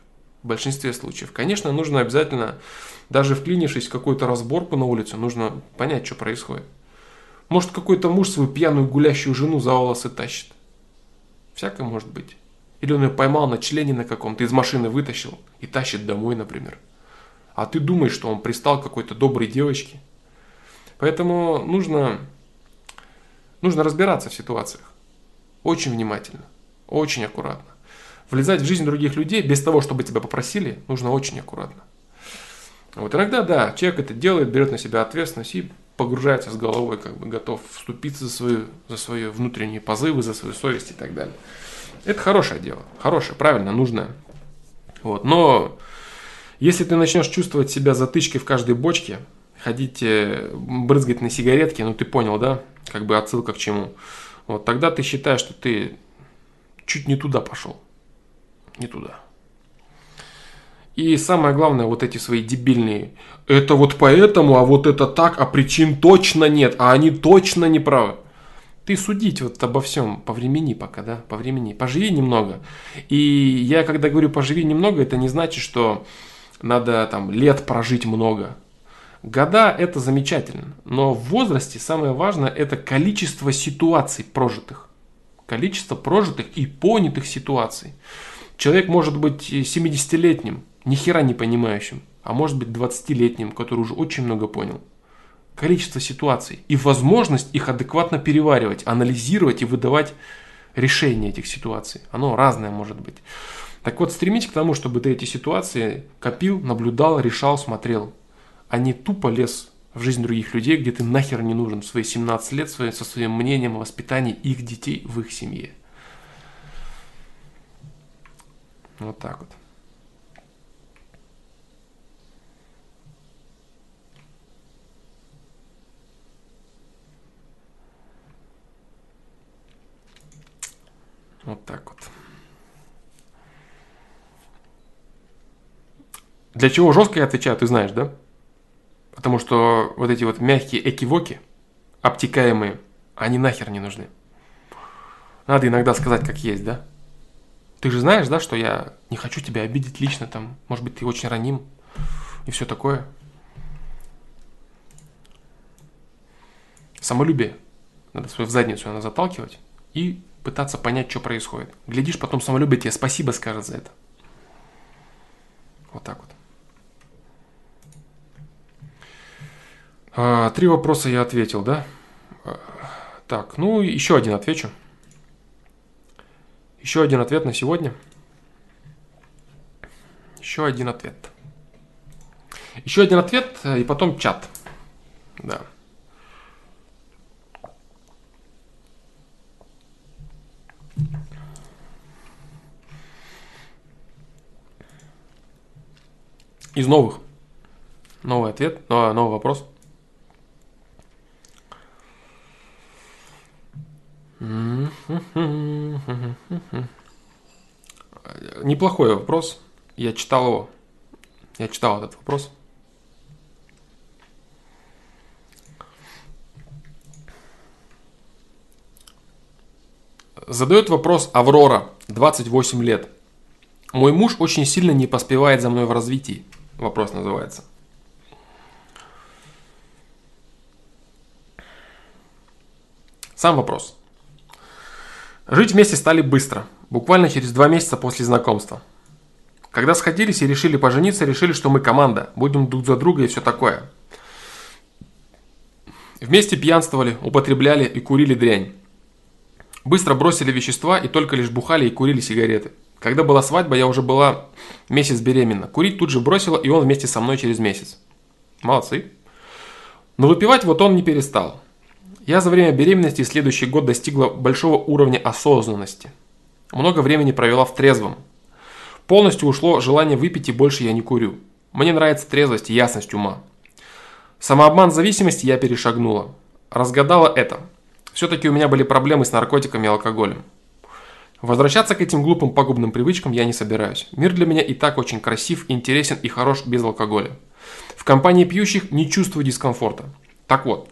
В большинстве случаев. Конечно, нужно обязательно, даже вклинившись в какую-то разборку на улице, нужно понять, что происходит. Может, какой-то муж свою пьяную гулящую жену за волосы тащит. Всякое может быть. Или он ее поймал на члене на каком-то, из машины вытащил и тащит домой, например. А ты думаешь, что он пристал какой-то доброй девочке. Поэтому нужно, нужно разбираться в ситуациях. Очень внимательно, очень аккуратно. Влезать в жизнь других людей без того, чтобы тебя попросили, нужно очень аккуратно. Вот иногда, да, человек это делает, берет на себя ответственность и погружается с головой, как бы готов вступиться за, свою, за свои внутренние позывы, за свою совесть и так далее. Это хорошее дело, хорошее, правильно, нужное. Вот. Но если ты начнешь чувствовать себя затычкой в каждой бочке, ходить, э, брызгать на сигаретки, ну ты понял, да, как бы отсылка к чему, вот тогда ты считаешь, что ты чуть не туда пошел. Не туда. И самое главное, вот эти свои дебильные, это вот поэтому, а вот это так, а причин точно нет, а они точно не правы. Ты судить вот обо всем по времени пока, да, по времени. Поживи немного. И я когда говорю поживи немного, это не значит, что надо там лет прожить много. Года это замечательно, но в возрасте самое важное это количество ситуаций прожитых. Количество прожитых и понятых ситуаций. Человек может быть 70-летним, ни хера не понимающим, а может быть 20-летним, который уже очень много понял. Количество ситуаций и возможность их адекватно переваривать, анализировать и выдавать решение этих ситуаций. Оно разное может быть. Так вот, стремись к тому, чтобы ты эти ситуации копил, наблюдал, решал, смотрел, а не тупо лез в жизнь других людей, где ты нахер не нужен в свои 17 лет со своим мнением о воспитании их детей в их семье. Вот так вот. Вот так вот. Для чего жестко я отвечаю, ты знаешь, да? Потому что вот эти вот мягкие экивоки, обтекаемые, они нахер не нужны. Надо иногда сказать, как есть, да? Ты же знаешь, да, что я не хочу тебя обидеть лично, там, может быть, ты очень раним и все такое. Самолюбие. Надо свою в задницу она заталкивать и пытаться понять, что происходит. Глядишь, потом самолюбие тебе спасибо скажет за это. Вот так вот. А, три вопроса я ответил, да? А, так, ну еще один отвечу. Еще один ответ на сегодня. Еще один ответ. Еще один ответ э, и потом чат. Да. Из новых. Новый ответ, новый вопрос. Неплохой вопрос. Я читал его. Я читал этот вопрос. Задает вопрос Аврора, 28 лет. Мой муж очень сильно не поспевает за мной в развитии. Вопрос называется. Сам вопрос. Жить вместе стали быстро, буквально через два месяца после знакомства. Когда сходились и решили пожениться, решили, что мы команда, будем друг за друга и все такое. Вместе пьянствовали, употребляли и курили дрянь. Быстро бросили вещества и только лишь бухали и курили сигареты. Когда была свадьба, я уже была месяц беременна. Курить тут же бросила, и он вместе со мной через месяц. Молодцы. Но выпивать вот он не перестал. Я за время беременности следующий год достигла большого уровня осознанности. Много времени провела в трезвом. Полностью ушло желание выпить и больше я не курю. Мне нравится трезвость и ясность ума. Самообман зависимости я перешагнула. Разгадала это. Все-таки у меня были проблемы с наркотиками и алкоголем. Возвращаться к этим глупым пагубным привычкам я не собираюсь. Мир для меня и так очень красив, интересен и хорош без алкоголя. В компании пьющих не чувствую дискомфорта. Так вот,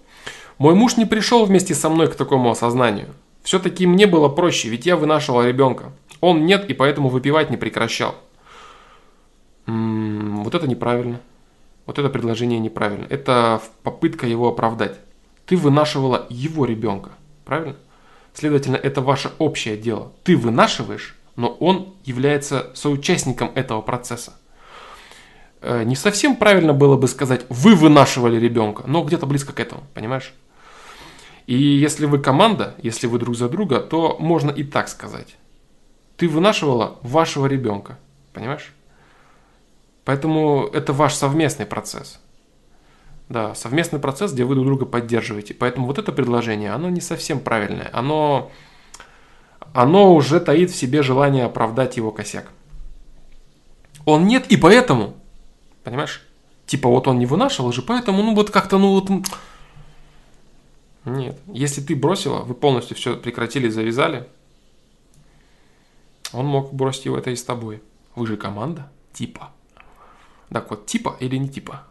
мой муж не пришел вместе со мной к такому осознанию. Все-таки мне было проще, ведь я вынашивала ребенка. Он нет и поэтому выпивать не прекращал. М-м, вот это неправильно. Вот это предложение неправильно. Это попытка его оправдать. Ты вынашивала его ребенка. Правильно? Следовательно, это ваше общее дело. Ты вынашиваешь, но он является соучастником этого процесса. Э, не совсем правильно было бы сказать, вы вынашивали ребенка, но где-то близко к этому, понимаешь? И если вы команда, если вы друг за друга, то можно и так сказать. Ты вынашивала вашего ребенка, понимаешь? Поэтому это ваш совместный процесс. Да, совместный процесс, где вы друг друга поддерживаете. Поэтому вот это предложение, оно не совсем правильное. Оно, оно уже таит в себе желание оправдать его косяк. Он нет, и поэтому, понимаешь? Типа вот он не вынашивал же, поэтому, ну вот как-то, ну вот... Нет, если ты бросила, вы полностью все прекратили, завязали, он мог бросить его это и с тобой. Вы же команда, типа. Так вот, типа или не типа?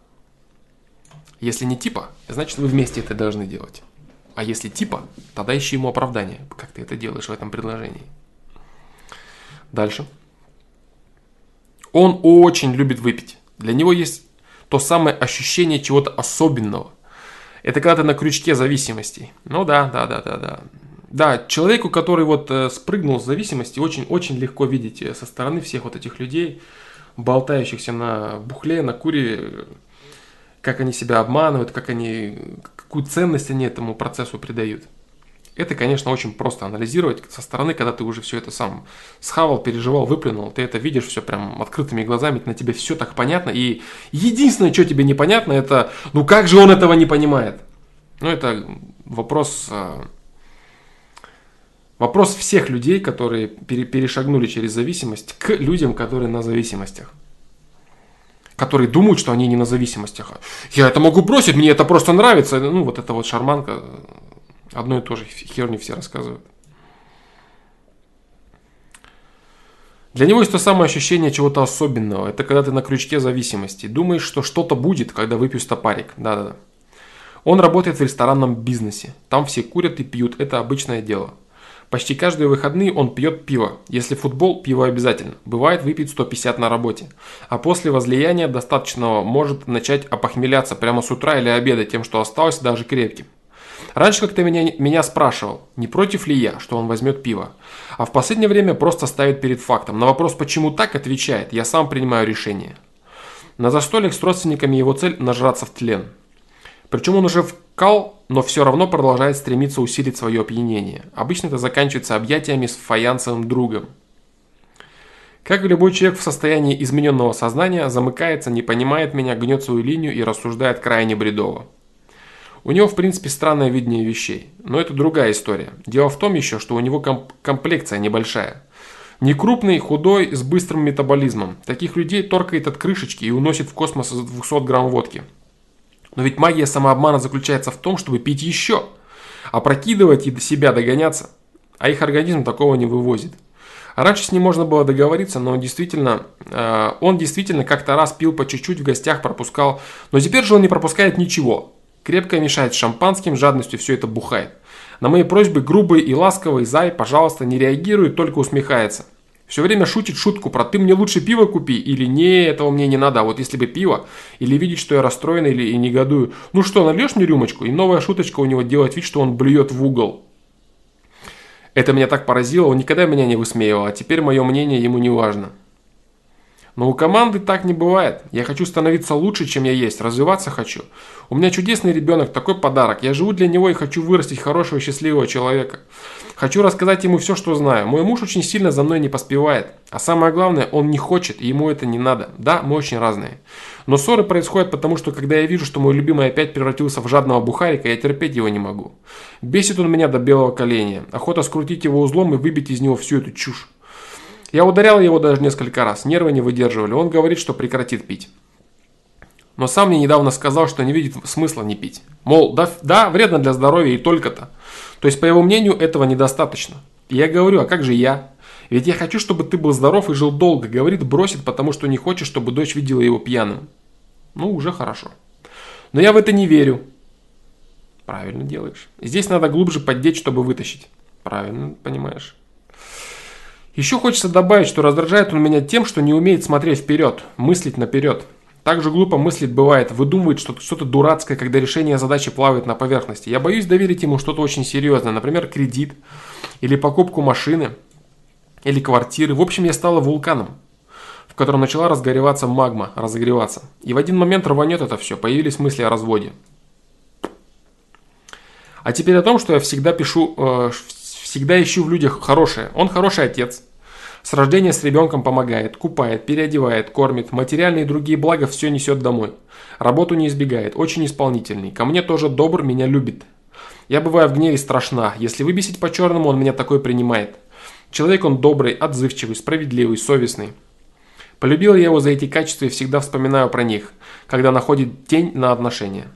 Если не типа, значит вы вместе это должны делать. А если типа, тогда ищи ему оправдание, как ты это делаешь в этом предложении. Дальше. Он очень любит выпить. Для него есть то самое ощущение чего-то особенного. Это когда ты на крючке зависимостей. Ну да, да, да, да, да. Да, человеку, который вот э, спрыгнул с зависимости, очень-очень легко видеть э, со стороны всех вот этих людей, болтающихся на бухле, на куре, как они себя обманывают, как они, какую ценность они этому процессу придают. Это, конечно, очень просто анализировать со стороны, когда ты уже все это сам схавал, переживал, выплюнул. Ты это видишь все прям открытыми глазами, на тебе все так понятно. И единственное, что тебе непонятно, это, ну как же он этого не понимает? Ну, это вопрос, а, вопрос всех людей, которые перешагнули через зависимость, к людям, которые на зависимостях которые думают, что они не на зависимостях. Я это могу бросить, мне это просто нравится. Ну, вот это вот шарманка, одно и то же херню все рассказывают. Для него есть то самое ощущение чего-то особенного. Это когда ты на крючке зависимости. Думаешь, что что-то будет, когда выпью стопарик. Да-да-да. Он работает в ресторанном бизнесе. Там все курят и пьют. Это обычное дело. Почти каждые выходные он пьет пиво. Если футбол, пиво обязательно. Бывает выпить 150 на работе. А после возлияния достаточного может начать опохмеляться прямо с утра или обеда тем, что осталось даже крепким. Раньше как-то меня, меня спрашивал, не против ли я, что он возьмет пиво. А в последнее время просто ставит перед фактом. На вопрос «почему так?» отвечает «я сам принимаю решение». На застольях с родственниками его цель – нажраться в тлен. Причем он уже вкал, но все равно продолжает стремиться усилить свое опьянение. Обычно это заканчивается объятиями с фаянсовым другом. Как и любой человек в состоянии измененного сознания, замыкается, не понимает меня, гнет свою линию и рассуждает крайне бредово. У него, в принципе, странное видение вещей. Но это другая история. Дело в том еще, что у него комп- комплекция небольшая. Не крупный, худой, с быстрым метаболизмом. Таких людей торкает от крышечки и уносит в космос 200 грамм водки. Но ведь магия самообмана заключается в том, чтобы пить еще, опрокидывать и до себя догоняться. А их организм такого не вывозит. А раньше с ним можно было договориться, но он действительно, э, он действительно как-то раз пил по чуть-чуть в гостях, пропускал. Но теперь же он не пропускает ничего. Крепко мешает шампанским, жадностью все это бухает. На мои просьбы грубый и ласковый зай, пожалуйста, не реагирует, только усмехается. Все время шутит шутку про «ты мне лучше пиво купи» или «не, этого мне не надо». А вот если бы пиво, или видеть, что я расстроен или и негодую, ну что, нальешь мне рюмочку? И новая шуточка у него делает вид, что он блюет в угол. Это меня так поразило, он никогда меня не высмеивал, а теперь мое мнение ему не важно. Но у команды так не бывает. Я хочу становиться лучше, чем я есть, развиваться хочу. У меня чудесный ребенок, такой подарок. Я живу для него и хочу вырастить хорошего, счастливого человека. Хочу рассказать ему все, что знаю. Мой муж очень сильно за мной не поспевает. А самое главное, он не хочет, и ему это не надо. Да, мы очень разные. Но ссоры происходят потому, что когда я вижу, что мой любимый опять превратился в жадного бухарика, я терпеть его не могу. Бесит он меня до белого коленя. Охота скрутить его узлом и выбить из него всю эту чушь. Я ударял его даже несколько раз, нервы не выдерживали. Он говорит, что прекратит пить. Но сам мне недавно сказал, что не видит смысла не пить. Мол, да, да вредно для здоровья и только-то. То есть, по его мнению, этого недостаточно. Я говорю, а как же я? Ведь я хочу, чтобы ты был здоров и жил долго. Говорит, бросит, потому что не хочет, чтобы дочь видела его пьяным. Ну, уже хорошо. Но я в это не верю. Правильно делаешь. Здесь надо глубже поддеть, чтобы вытащить. Правильно понимаешь. Еще хочется добавить, что раздражает он меня тем, что не умеет смотреть вперед, мыслить наперед. Также глупо мыслить бывает, выдумывает что-то что дурацкое, когда решение задачи плавает на поверхности. Я боюсь доверить ему что-то очень серьезное, например, кредит, или покупку машины, или квартиры. В общем, я стала вулканом, в котором начала разгореваться магма, разогреваться. И в один момент рванет это все, появились мысли о разводе. А теперь о том, что я всегда пишу, э, всегда ищу в людях хорошее. Он хороший отец, с рождения с ребенком помогает, купает, переодевает, кормит, материальные и другие блага все несет домой. Работу не избегает, очень исполнительный. Ко мне тоже добр, меня любит. Я бываю в гневе страшна. Если выбесить по-черному, он меня такой принимает. Человек он добрый, отзывчивый, справедливый, совестный. Полюбил я его за эти качества и всегда вспоминаю про них, когда находит тень на отношения.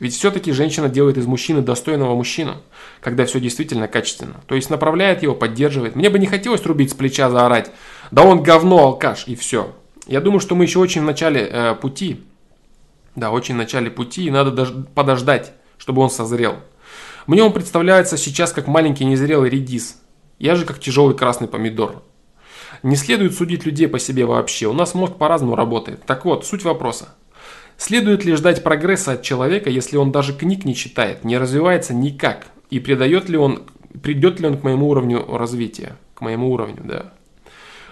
Ведь все-таки женщина делает из мужчины достойного мужчину, когда все действительно качественно. То есть направляет его, поддерживает. Мне бы не хотелось рубить с плеча, заорать. Да он говно, алкаш, и все. Я думаю, что мы еще очень в начале э, пути. Да, очень в начале пути, и надо даже подождать, чтобы он созрел. Мне он представляется сейчас как маленький незрелый редис. Я же как тяжелый красный помидор. Не следует судить людей по себе вообще. У нас мозг по-разному работает. Так вот, суть вопроса. Следует ли ждать прогресса от человека, если он даже книг не читает, не развивается никак? И придает ли он, придет ли он к моему уровню развития? К моему уровню, да.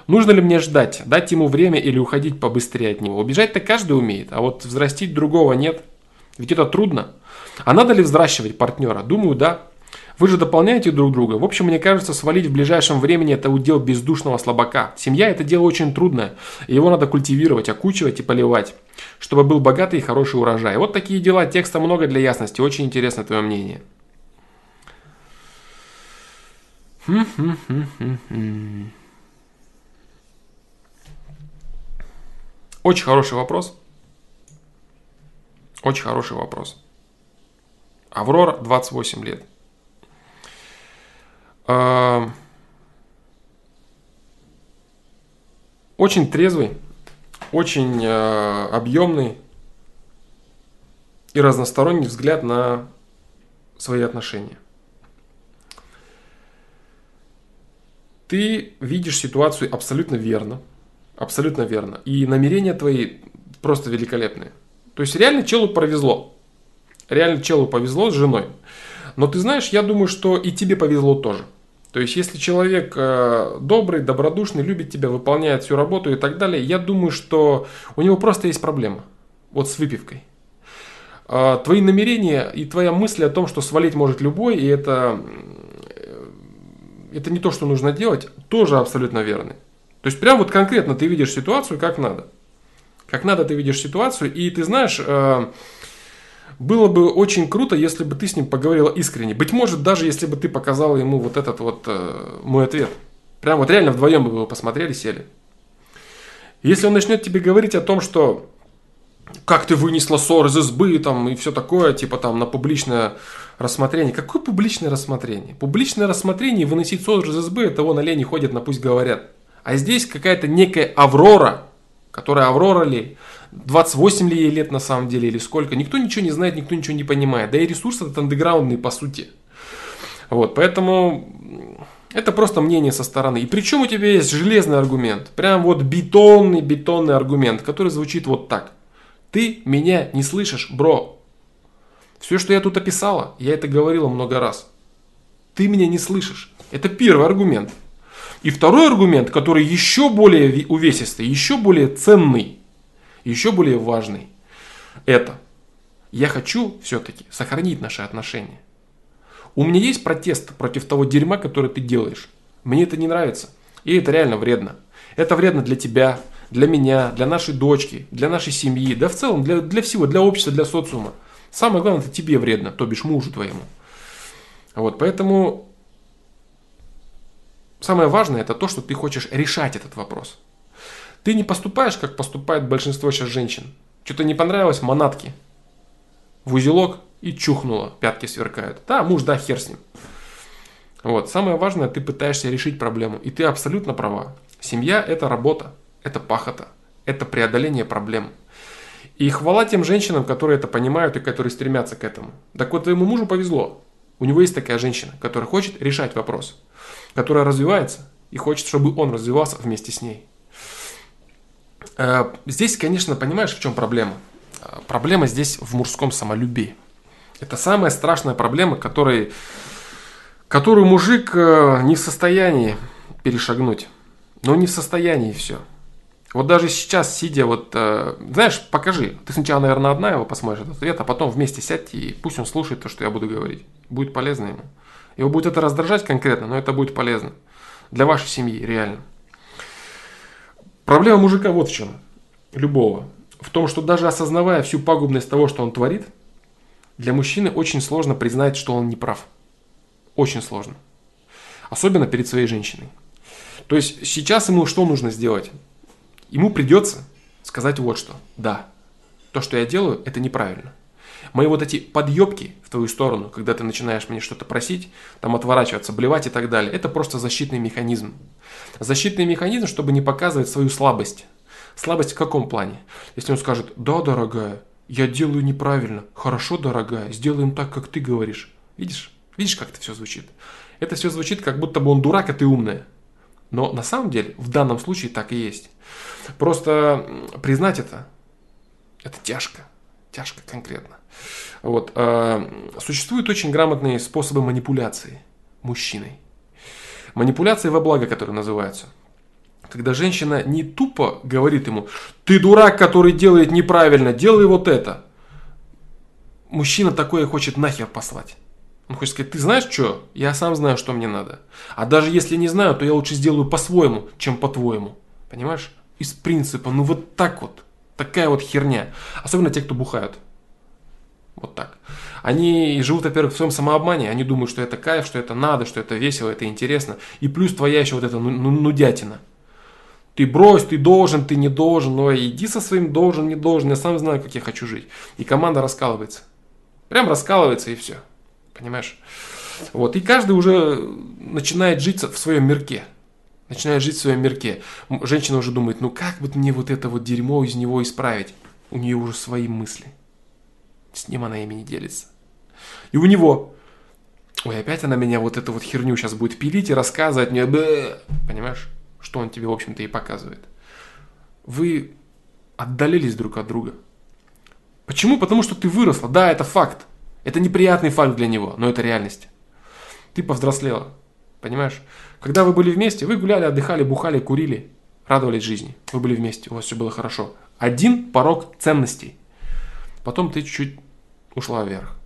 Нужно ли мне ждать, дать ему время или уходить побыстрее от него? Убежать-то каждый умеет, а вот взрастить другого нет. Ведь это трудно. А надо ли взращивать партнера? Думаю, да. Вы же дополняете друг друга. В общем, мне кажется, свалить в ближайшем времени это удел бездушного слабака. Семья это дело очень трудное. Его надо культивировать, окучивать и поливать, чтобы был богатый и хороший урожай. Вот такие дела. Текста много для ясности. Очень интересно твое мнение. Очень хороший вопрос. Очень хороший вопрос. Аврора, 28 лет. Очень трезвый, очень э, объемный и разносторонний взгляд на свои отношения. Ты видишь ситуацию абсолютно верно. Абсолютно верно. И намерения твои просто великолепные. То есть реально челу повезло. Реально челу повезло с женой. Но ты знаешь, я думаю, что и тебе повезло тоже. То есть, если человек э, добрый, добродушный, любит тебя, выполняет всю работу и так далее, я думаю, что у него просто есть проблема. Вот с выпивкой. Э, твои намерения и твоя мысль о том, что свалить может любой, и это, э, это не то, что нужно делать, тоже абсолютно верны. То есть, прям вот конкретно ты видишь ситуацию, как надо. Как надо ты видишь ситуацию, и ты знаешь... Было бы очень круто, если бы ты с ним поговорила искренне. Быть может, даже если бы ты показал ему вот этот вот э, мой ответ. Прям вот реально вдвоем бы вы посмотрели, сели. Если он начнет тебе говорить о том, что как ты вынесла ссор из избы там, и все такое, типа там на публичное рассмотрение. Какое публичное рассмотрение? Публичное рассмотрение и выносить ссор из избы, это вон олени ходят на пусть говорят. А здесь какая-то некая Аврора, которая Аврора ли, 28 ли ей лет на самом деле или сколько. Никто ничего не знает, никто ничего не понимает. Да и ресурс этот андеграундный по сути. Вот, поэтому это просто мнение со стороны. И причем у тебя есть железный аргумент. Прям вот бетонный, бетонный аргумент, который звучит вот так. Ты меня не слышишь, бро. Все, что я тут описала, я это говорила много раз. Ты меня не слышишь. Это первый аргумент. И второй аргумент, который еще более увесистый, еще более ценный, еще более важный, это я хочу все-таки сохранить наши отношения. У меня есть протест против того дерьма, которое ты делаешь. Мне это не нравится. И это реально вредно. Это вредно для тебя, для меня, для нашей дочки, для нашей семьи, да в целом для, для всего, для общества, для социума. Самое главное, это тебе вредно, то бишь мужу твоему. Вот, поэтому самое важное это то, что ты хочешь решать этот вопрос. Ты не поступаешь, как поступает большинство сейчас женщин. Что-то не понравилось, манатки. В узелок и чухнуло, пятки сверкают. Да, муж, да, хер с ним. Вот, самое важное, ты пытаешься решить проблему, и ты абсолютно права. Семья – это работа, это пахота, это преодоление проблем. И хвала тем женщинам, которые это понимают и которые стремятся к этому. Так вот, твоему мужу повезло. У него есть такая женщина, которая хочет решать вопрос, которая развивается и хочет, чтобы он развивался вместе с ней. Э, здесь, конечно, понимаешь, в чем проблема? Э, проблема здесь в мужском самолюбии. Это самая страшная проблема, которой, которую мужик э, не в состоянии перешагнуть. Но не в состоянии все. Вот даже сейчас, сидя вот, знаешь, покажи. Ты сначала, наверное, одна его посмотришь этот ответ, а потом вместе сядьте и пусть он слушает то, что я буду говорить. Будет полезно ему. Его будет это раздражать конкретно, но это будет полезно. Для вашей семьи, реально. Проблема мужика вот в чем. Любого. В том, что даже осознавая всю пагубность того, что он творит – для мужчины очень сложно признать, что он не прав. Очень сложно. Особенно перед своей женщиной. То есть сейчас ему что нужно сделать? Ему придется сказать вот что. Да, то, что я делаю, это неправильно. Мои вот эти подъебки в твою сторону, когда ты начинаешь мне что-то просить, там отворачиваться, блевать и так далее, это просто защитный механизм. Защитный механизм, чтобы не показывать свою слабость. Слабость в каком плане? Если он скажет, да, дорогая, я делаю неправильно. Хорошо, дорогая, сделаем так, как ты говоришь. Видишь? Видишь, как это все звучит? Это все звучит, как будто бы он дурак, а ты умная. Но на самом деле, в данном случае так и есть. Просто признать это, это тяжко. Тяжко конкретно. Вот. Э, существуют очень грамотные способы манипуляции мужчиной. Манипуляции во благо, которые называются. Когда женщина не тупо говорит ему, ты дурак, который делает неправильно, делай вот это. Мужчина такое хочет нахер послать. Он хочет сказать, ты знаешь что? Я сам знаю, что мне надо. А даже если не знаю, то я лучше сделаю по-своему, чем по-твоему. Понимаешь? Из принципа, ну вот так вот. Такая вот херня. Особенно те, кто бухают. Вот так. Они живут, во-первых, в своем самообмане. Они думают, что это кайф, что это надо, что это весело, это интересно. И плюс твоя еще вот эта ну, ну, нудятина. Ты брось, ты должен, ты не должен. Но иди со своим должен, не должен. Я сам знаю, как я хочу жить. И команда раскалывается. Прям раскалывается и все. Понимаешь? Вот. И каждый уже начинает жить в своем мирке. Начинает жить в своем мирке. Женщина уже думает, ну как бы мне вот это вот дерьмо из него исправить? У нее уже свои мысли. С ним она ими не делится. И у него, ой, опять она меня вот эту вот херню сейчас будет пилить и рассказывать мне, Бэ! понимаешь? что он тебе, в общем-то, и показывает. Вы отдалились друг от друга. Почему? Потому что ты выросла. Да, это факт. Это неприятный факт для него, но это реальность. Ты повзрослела. Понимаешь? Когда вы были вместе, вы гуляли, отдыхали, бухали, курили, радовались жизни. Вы были вместе, у вас все было хорошо. Один порог ценностей. Потом ты чуть-чуть ушла вверх.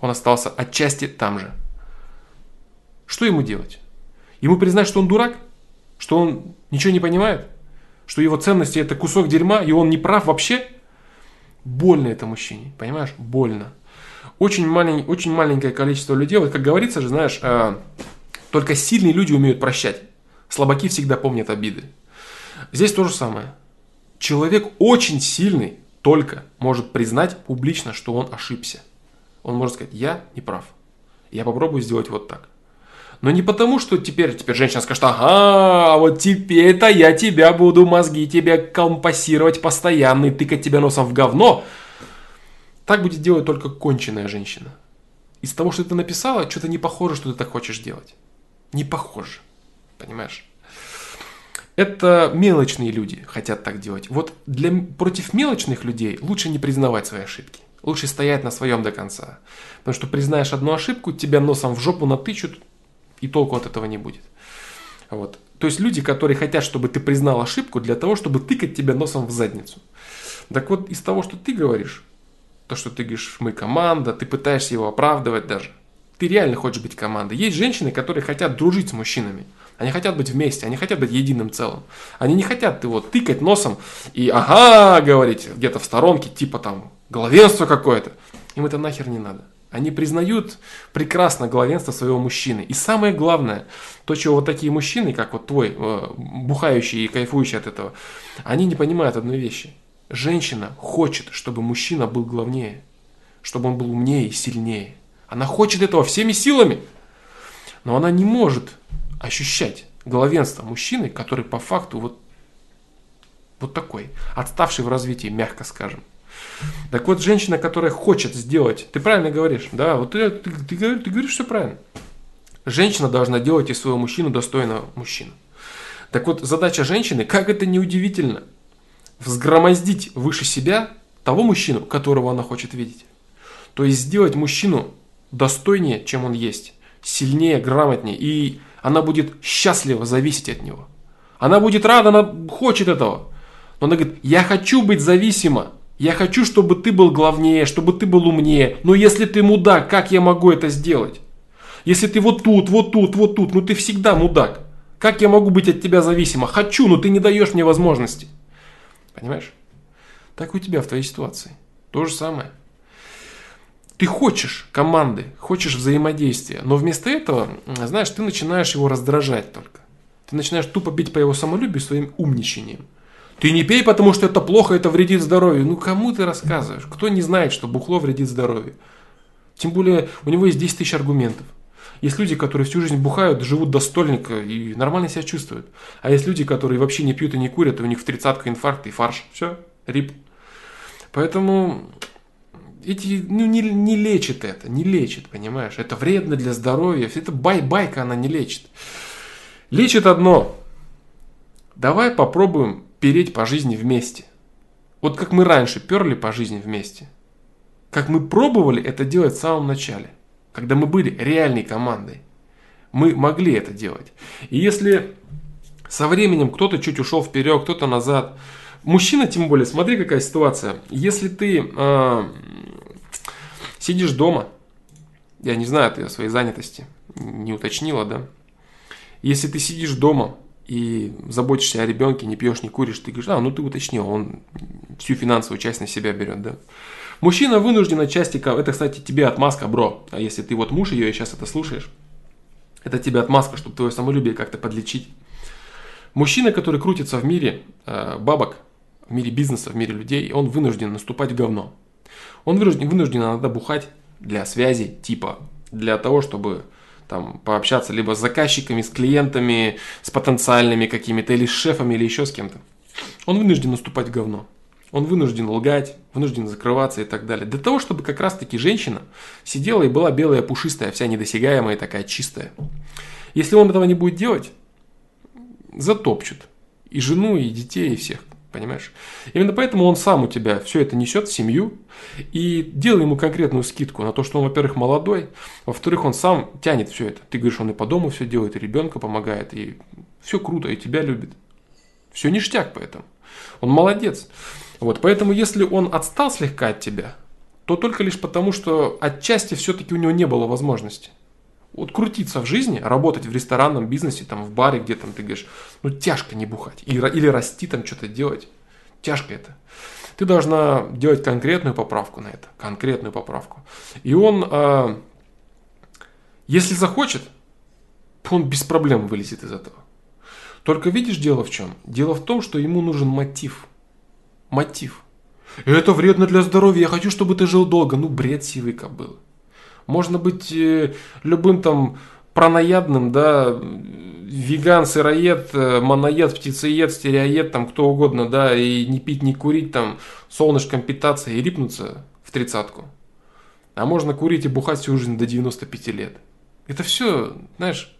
Он остался отчасти там же. Что ему делать? Ему признать, что он дурак? Что он ничего не понимает? Что его ценности это кусок дерьма, и он не прав вообще? Больно это мужчине, понимаешь? Больно. Очень, малень, очень маленькое количество людей, вот как говорится же, знаешь, э, только сильные люди умеют прощать. Слабаки всегда помнят обиды. Здесь то же самое. Человек очень сильный только может признать публично, что он ошибся. Он может сказать, я не прав. Я попробую сделать вот так. Но не потому, что теперь, теперь женщина скажет, ага, вот теперь-то я тебя буду мозги тебе компасировать постоянно и тыкать тебя носом в говно. Так будет делать только конченая женщина. Из того, что ты написала, что-то не похоже, что ты так хочешь делать. Не похоже. Понимаешь? Это мелочные люди хотят так делать. Вот для, против мелочных людей лучше не признавать свои ошибки. Лучше стоять на своем до конца. Потому что признаешь одну ошибку, тебя носом в жопу натычут, и толку от этого не будет. Вот. То есть люди, которые хотят, чтобы ты признал ошибку для того, чтобы тыкать тебя носом в задницу. Так вот, из того, что ты говоришь, то, что ты говоришь, мы команда, ты пытаешься его оправдывать даже. Ты реально хочешь быть командой. Есть женщины, которые хотят дружить с мужчинами. Они хотят быть вместе, они хотят быть единым целым. Они не хотят вот тыкать носом и ага говорить где-то в сторонке, типа там главенство какое-то. Им это нахер не надо. Они признают прекрасно главенство своего мужчины. И самое главное, то, чего вот такие мужчины, как вот твой, э, бухающий и кайфующий от этого, они не понимают одной вещи. Женщина хочет, чтобы мужчина был главнее, чтобы он был умнее и сильнее. Она хочет этого всеми силами, но она не может ощущать главенство мужчины, который по факту вот, вот такой, отставший в развитии, мягко скажем. Так вот, женщина, которая хочет сделать, ты правильно говоришь, да, вот ты, ты, ты, ты, ты говоришь все правильно. Женщина должна делать из своего мужчину достойного мужчину. Так вот, задача женщины, как это не удивительно, взгромоздить выше себя того мужчину, которого она хочет видеть. То есть сделать мужчину достойнее, чем он есть, сильнее, грамотнее, и она будет счастлива зависеть от него. Она будет рада, она хочет этого. Но она говорит, я хочу быть зависима, я хочу, чтобы ты был главнее, чтобы ты был умнее. Но если ты мудак, как я могу это сделать? Если ты вот тут, вот тут, вот тут, ну ты всегда мудак. Как я могу быть от тебя зависима? Хочу, но ты не даешь мне возможности. Понимаешь? Так у тебя в твоей ситуации. То же самое. Ты хочешь команды, хочешь взаимодействия, но вместо этого, знаешь, ты начинаешь его раздражать только. Ты начинаешь тупо бить по его самолюбию своим умничанием. Ты не пей, потому что это плохо, это вредит здоровью. Ну, кому ты рассказываешь? Кто не знает, что бухло вредит здоровью? Тем более, у него есть 10 тысяч аргументов. Есть люди, которые всю жизнь бухают, живут до стольника и нормально себя чувствуют. А есть люди, которые вообще не пьют и не курят, и у них в тридцатку инфаркт и фарш. Все, RIP. Поэтому эти, ну, не, не лечит это, не лечит, понимаешь? Это вредно для здоровья. Это бай-байка она не лечит. Лечит одно. Давай попробуем переть по жизни вместе. Вот как мы раньше перли по жизни вместе. Как мы пробовали это делать в самом начале. Когда мы были реальной командой. Мы могли это делать. И если со временем кто-то чуть ушел вперед, кто-то назад. Мужчина, тем более, смотри, какая ситуация. Если ты э, сидишь дома, я не знаю, ты о своей занятости не уточнила, да? Если ты сидишь дома, и заботишься о ребенке, не пьешь, не куришь, ты говоришь, а, ну ты уточнил, он всю финансовую часть на себя берет, да. Мужчина вынужден отчасти, это, кстати, тебе отмазка, бро, а если ты вот муж ее и сейчас это слушаешь, это тебе отмазка, чтобы твое самолюбие как-то подлечить. Мужчина, который крутится в мире э, бабок, в мире бизнеса, в мире людей, он вынужден наступать в говно. Он вынужден, вынужден иногда бухать для связи, типа, для того, чтобы там пообщаться либо с заказчиками, с клиентами, с потенциальными какими-то, или с шефами, или еще с кем-то. Он вынужден наступать в говно. Он вынужден лгать, вынужден закрываться и так далее. Для того, чтобы как раз-таки женщина сидела и была белая, пушистая, вся недосягаемая, такая чистая. Если он этого не будет делать, затопчут. И жену, и детей, и всех. Понимаешь? Именно поэтому он сам у тебя все это несет в семью и делай ему конкретную скидку на то, что он, во-первых, молодой, во-вторых, он сам тянет все это. Ты говоришь, он и по дому все делает, и ребенка помогает, и все круто, и тебя любит. Все ништяк поэтому. Он молодец. Вот, поэтому если он отстал слегка от тебя, то только лишь потому, что отчасти все-таки у него не было возможности. Вот крутиться в жизни, работать в ресторанном бизнесе, там в баре, где там ты говоришь, ну тяжко не бухать. Или, или расти там что-то делать. Тяжко это. Ты должна делать конкретную поправку на это. Конкретную поправку. И он, э, если захочет, он без проблем вылезет из этого. Только видишь, дело в чем? Дело в том, что ему нужен мотив. Мотив. Это вредно для здоровья, я хочу, чтобы ты жил долго. Ну, бред сивый кобылы. Можно быть э, любым там праноядным, да, веган, сыроед, э, моноед, птицеед, стереоед, там кто угодно, да, и не пить, не курить, там, солнышком питаться и рипнуться в тридцатку. А можно курить и бухать всю жизнь до 95 лет. Это все, знаешь,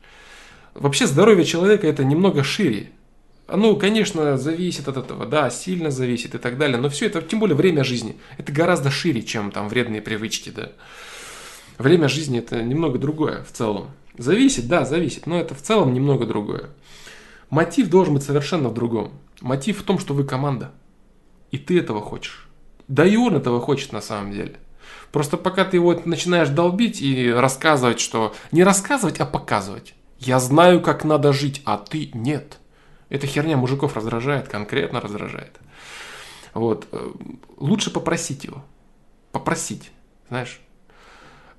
вообще здоровье человека это немного шире. Оно, конечно, зависит от этого, да, сильно зависит и так далее, но все это, тем более время жизни, это гораздо шире, чем там вредные привычки, да время жизни это немного другое в целом. Зависит, да, зависит, но это в целом немного другое. Мотив должен быть совершенно в другом. Мотив в том, что вы команда. И ты этого хочешь. Да и он этого хочет на самом деле. Просто пока ты его начинаешь долбить и рассказывать, что... Не рассказывать, а показывать. Я знаю, как надо жить, а ты нет. Эта херня мужиков раздражает, конкретно раздражает. Вот. Э, лучше попросить его. Попросить, знаешь.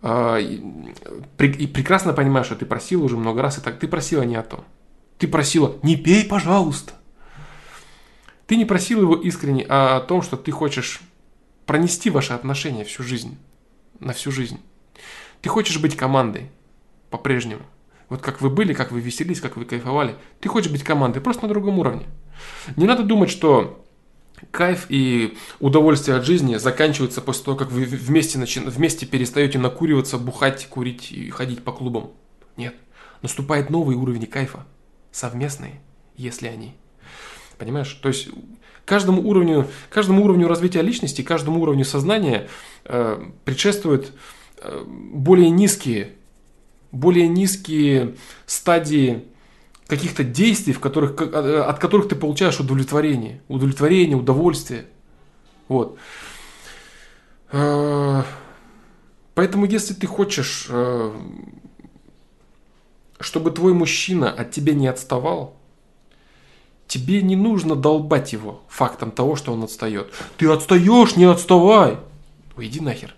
А, и прекрасно понимаешь, что ты просил уже много раз, и так ты просила не о том. Ты просила, не пей, пожалуйста. Ты не просил его искренне, а о том, что ты хочешь пронести ваши отношения всю жизнь. На всю жизнь. Ты хочешь быть командой по-прежнему. Вот как вы были, как вы веселились, как вы кайфовали. Ты хочешь быть командой, просто на другом уровне. Не надо думать, что кайф и удовольствие от жизни заканчиваются после того, как вы вместе, начи... вместе перестаете накуриваться, бухать, курить и ходить по клубам. Нет. Наступает новый уровень кайфа. Совместные, если они. Понимаешь? То есть каждому уровню, каждому уровню развития личности, каждому уровню сознания э, предшествуют э, более низкие, более низкие стадии каких-то действий, в которых, э, от которых ты получаешь удовлетворение, удовлетворение, удовольствие. Вот. Э, поэтому, если ты хочешь, э, чтобы твой мужчина от тебя не отставал, тебе не нужно долбать его фактом того, что он отстает. Ты отстаешь, не отставай. Уйди нахер.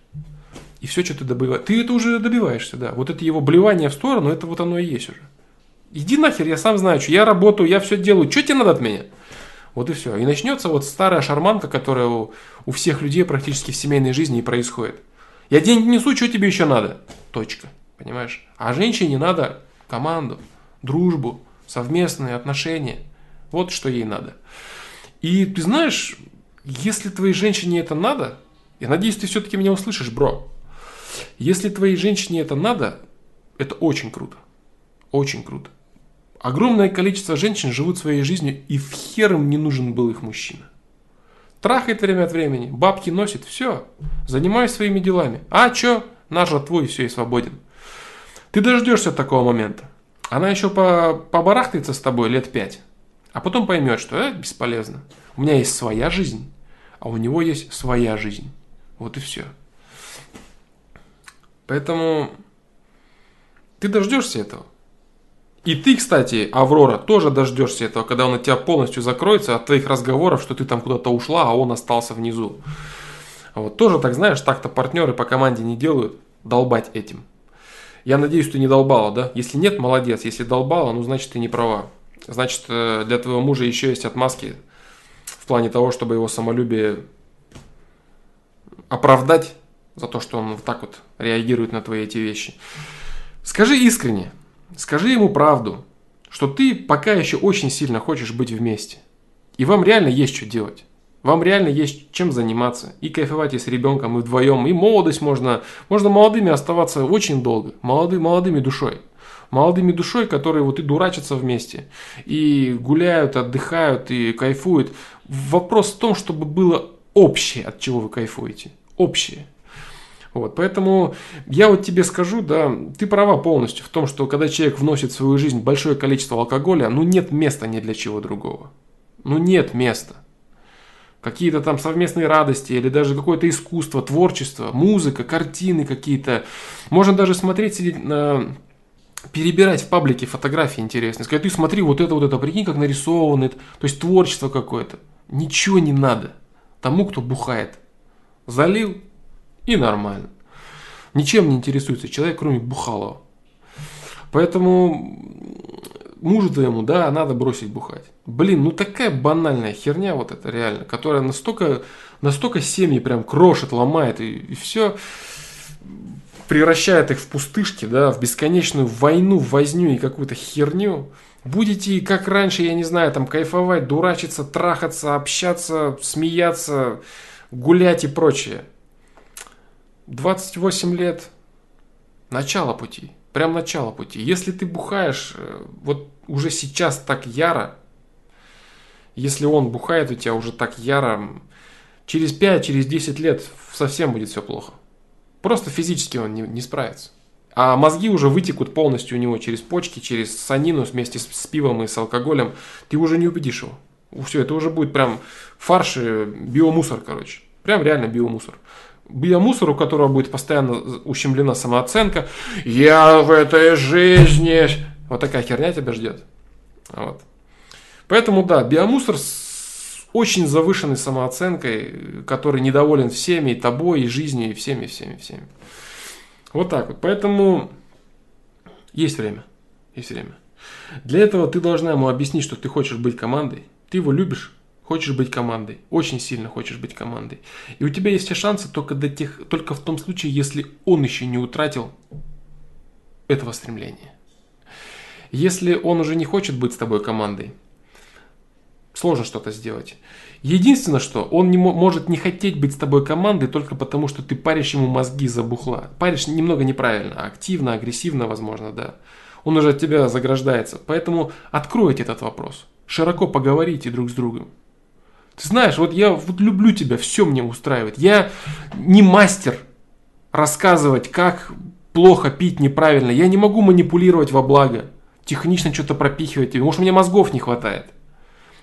И все, что ты добиваешь. Ты это уже добиваешься, да. Вот это его блевание в сторону, это вот оно и есть уже. Иди нахер, я сам знаю, что я работаю, я все делаю. Что тебе надо от меня? Вот и все. И начнется вот старая шарманка, которая у, у всех людей практически в семейной жизни и происходит. Я деньги несу, что тебе еще надо? Точка. Понимаешь? А женщине надо команду, дружбу, совместные отношения. Вот что ей надо. И ты знаешь, если твоей женщине это надо, я надеюсь, ты все-таки меня услышишь, бро. Если твоей женщине это надо, это очень круто. Очень круто. Огромное количество женщин живут своей жизнью, и в хер им не нужен был их мужчина. Трахает время от времени, бабки носит, все, занимаюсь своими делами. А чё, наш твой, все, и свободен. Ты дождешься такого момента. Она еще по побарахтается с тобой лет пять, а потом поймет, что это бесполезно. У меня есть своя жизнь, а у него есть своя жизнь. Вот и все. Поэтому ты дождешься этого. И ты, кстати, Аврора, тоже дождешься этого, когда он от тебя полностью закроется от твоих разговоров, что ты там куда-то ушла, а он остался внизу. Вот тоже так знаешь, так-то партнеры по команде не делают, долбать этим. Я надеюсь, ты не долбала, да? Если нет, молодец. Если долбала, ну значит ты не права. Значит, э, для твоего мужа еще есть отмазки в плане того, чтобы его самолюбие оправдать за то, что он вот так вот реагирует на твои эти вещи. Скажи искренне, Скажи ему правду, что ты пока еще очень сильно хочешь быть вместе. И вам реально есть что делать. Вам реально есть чем заниматься. И кайфовать и с ребенком, и вдвоем. И молодость можно... Можно молодыми оставаться очень долго. Молоды, молодыми душой. Молодыми душой, которые вот и дурачатся вместе. И гуляют, отдыхают, и кайфуют. Вопрос в том, чтобы было общее, от чего вы кайфуете. Общее. Вот, поэтому я вот тебе скажу, да, ты права полностью в том, что когда человек вносит в свою жизнь большое количество алкоголя, ну нет места ни для чего другого. Ну нет места. Какие-то там совместные радости или даже какое-то искусство, творчество, музыка, картины какие-то. Можно даже смотреть, сидеть на перебирать в паблике фотографии интересные. Сказать, ты смотри, вот это, вот это, прикинь, как нарисовано. То есть творчество какое-то. Ничего не надо тому, кто бухает. Залил, и нормально. Ничем не интересуется человек, кроме Бухалова. Поэтому мужу твоему, да, надо бросить бухать. Блин, ну такая банальная херня вот это реально, которая настолько, настолько семьи прям крошит, ломает и, и все превращает их в пустышки, да, в бесконечную войну, возню и какую-то херню. Будете, как раньше, я не знаю, там кайфовать, дурачиться, трахаться, общаться, смеяться, гулять и прочее. 28 лет – начало пути. Прям начало пути. Если ты бухаешь э, вот уже сейчас так яро, если он бухает у тебя уже так яро, через 5, через 10 лет совсем будет все плохо. Просто физически он не, не справится. А мозги уже вытекут полностью у него через почки, через санину вместе с, с пивом и с алкоголем. Ты уже не убедишь его. Все, это уже будет прям фарш и биомусор, короче. Прям реально биомусор. Биомусор, у которого будет постоянно ущемлена самооценка. Я в этой жизни... Вот такая херня тебя ждет. Вот. Поэтому да, биомусор с очень завышенной самооценкой, который недоволен всеми, и тобой, и жизнью, и всеми, всеми, всеми. Вот так вот. Поэтому есть время. Есть время. Для этого ты должна ему объяснить, что ты хочешь быть командой. Ты его любишь, хочешь быть командой. Очень сильно хочешь быть командой. И у тебя есть все шансы только, до тех, только в том случае, если он еще не утратил этого стремления. Если он уже не хочет быть с тобой командой, сложно что-то сделать. Единственное, что он не может не хотеть быть с тобой командой только потому, что ты паришь ему мозги за бухла. Паришь немного неправильно, а активно, агрессивно, возможно, да. Он уже от тебя заграждается. Поэтому откройте этот вопрос. Широко поговорите друг с другом. Ты знаешь, вот я вот люблю тебя, все мне устраивает. Я не мастер рассказывать, как плохо пить неправильно. Я не могу манипулировать во благо. Технично что-то пропихивать. Может, мне мозгов не хватает.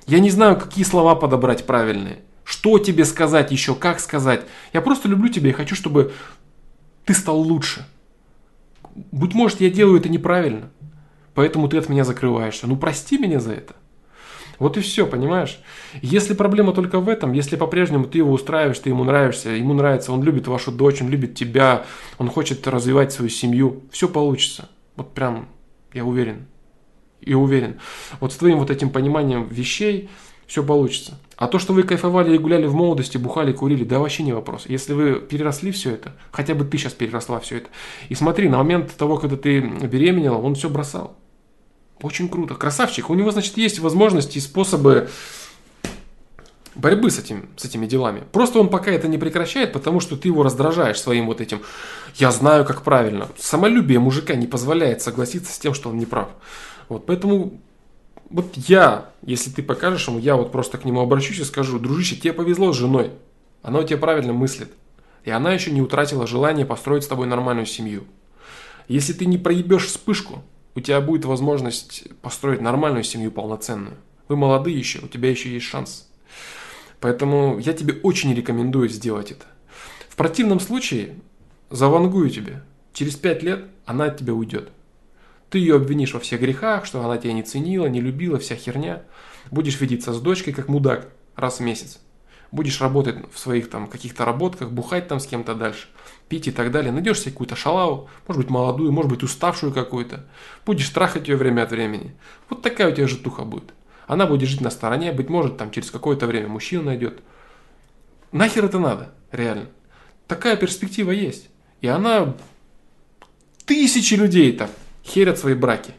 Я не знаю, какие слова подобрать правильные. Что тебе сказать еще, как сказать. Я просто люблю тебя и хочу, чтобы ты стал лучше. Быть может, я делаю это неправильно. Поэтому ты от меня закрываешься. Ну, прости меня за это. Вот и все, понимаешь? Если проблема только в этом, если по-прежнему ты его устраиваешь, ты ему нравишься, ему нравится, он любит вашу дочь, он любит тебя, он хочет развивать свою семью, все получится. Вот прям, я уверен и уверен. Вот с твоим вот этим пониманием вещей все получится. А то, что вы кайфовали и гуляли в молодости, бухали, курили, да вообще не вопрос. Если вы переросли все это, хотя бы ты сейчас переросла все это. И смотри, на момент того, когда ты беременела, он все бросал. Очень круто. Красавчик. У него, значит, есть возможности и способы борьбы с, этим, с этими делами. Просто он пока это не прекращает, потому что ты его раздражаешь своим вот этим «я знаю, как правильно». Самолюбие мужика не позволяет согласиться с тем, что он не прав. Вот, поэтому вот я, если ты покажешь ему, я вот просто к нему обращусь и скажу, дружище, тебе повезло с женой. Она у тебя правильно мыслит. И она еще не утратила желание построить с тобой нормальную семью. Если ты не проебешь вспышку, у тебя будет возможность построить нормальную семью полноценную. Вы молодые еще, у тебя еще есть шанс. Поэтому я тебе очень рекомендую сделать это. В противном случае, завангую тебе, через пять лет она от тебя уйдет. Ты ее обвинишь во всех грехах, что она тебя не ценила, не любила, вся херня. Будешь видеться с дочкой как мудак раз в месяц. Будешь работать в своих там каких-то работках, бухать там с кем-то дальше, пить и так далее. Найдешь себе какую-то шалаву, может быть молодую, может быть уставшую какую-то. Будешь трахать ее время от времени. Вот такая у тебя житуха будет. Она будет жить на стороне, быть может, там через какое-то время мужчину найдет. Нахер это надо, реально. Такая перспектива есть. И она тысячи людей так херят свои браки.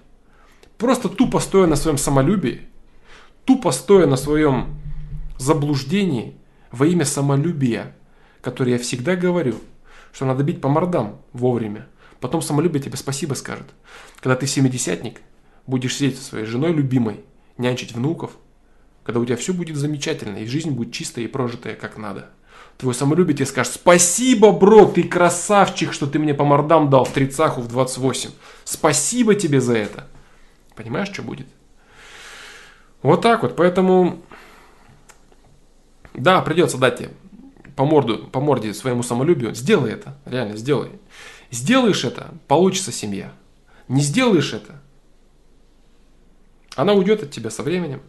Просто тупо стоя на своем самолюбии, тупо стоя на своем заблуждении во имя самолюбия, которое я всегда говорю, что надо бить по мордам вовремя. Потом самолюбие тебе спасибо скажет. Когда ты семидесятник, будешь сидеть со своей женой любимой, нянчить внуков, когда у тебя все будет замечательно, и жизнь будет чистая и прожитая как надо – Твой самолюбие тебе скажет, спасибо, бро, ты красавчик, что ты мне по мордам дал в 30 в 28. Спасибо тебе за это. Понимаешь, что будет? Вот так вот, поэтому, да, придется дать тебе по, морду, по морде своему самолюбию. Сделай это, реально, сделай. Сделаешь это, получится семья. Не сделаешь это, она уйдет от тебя со временем.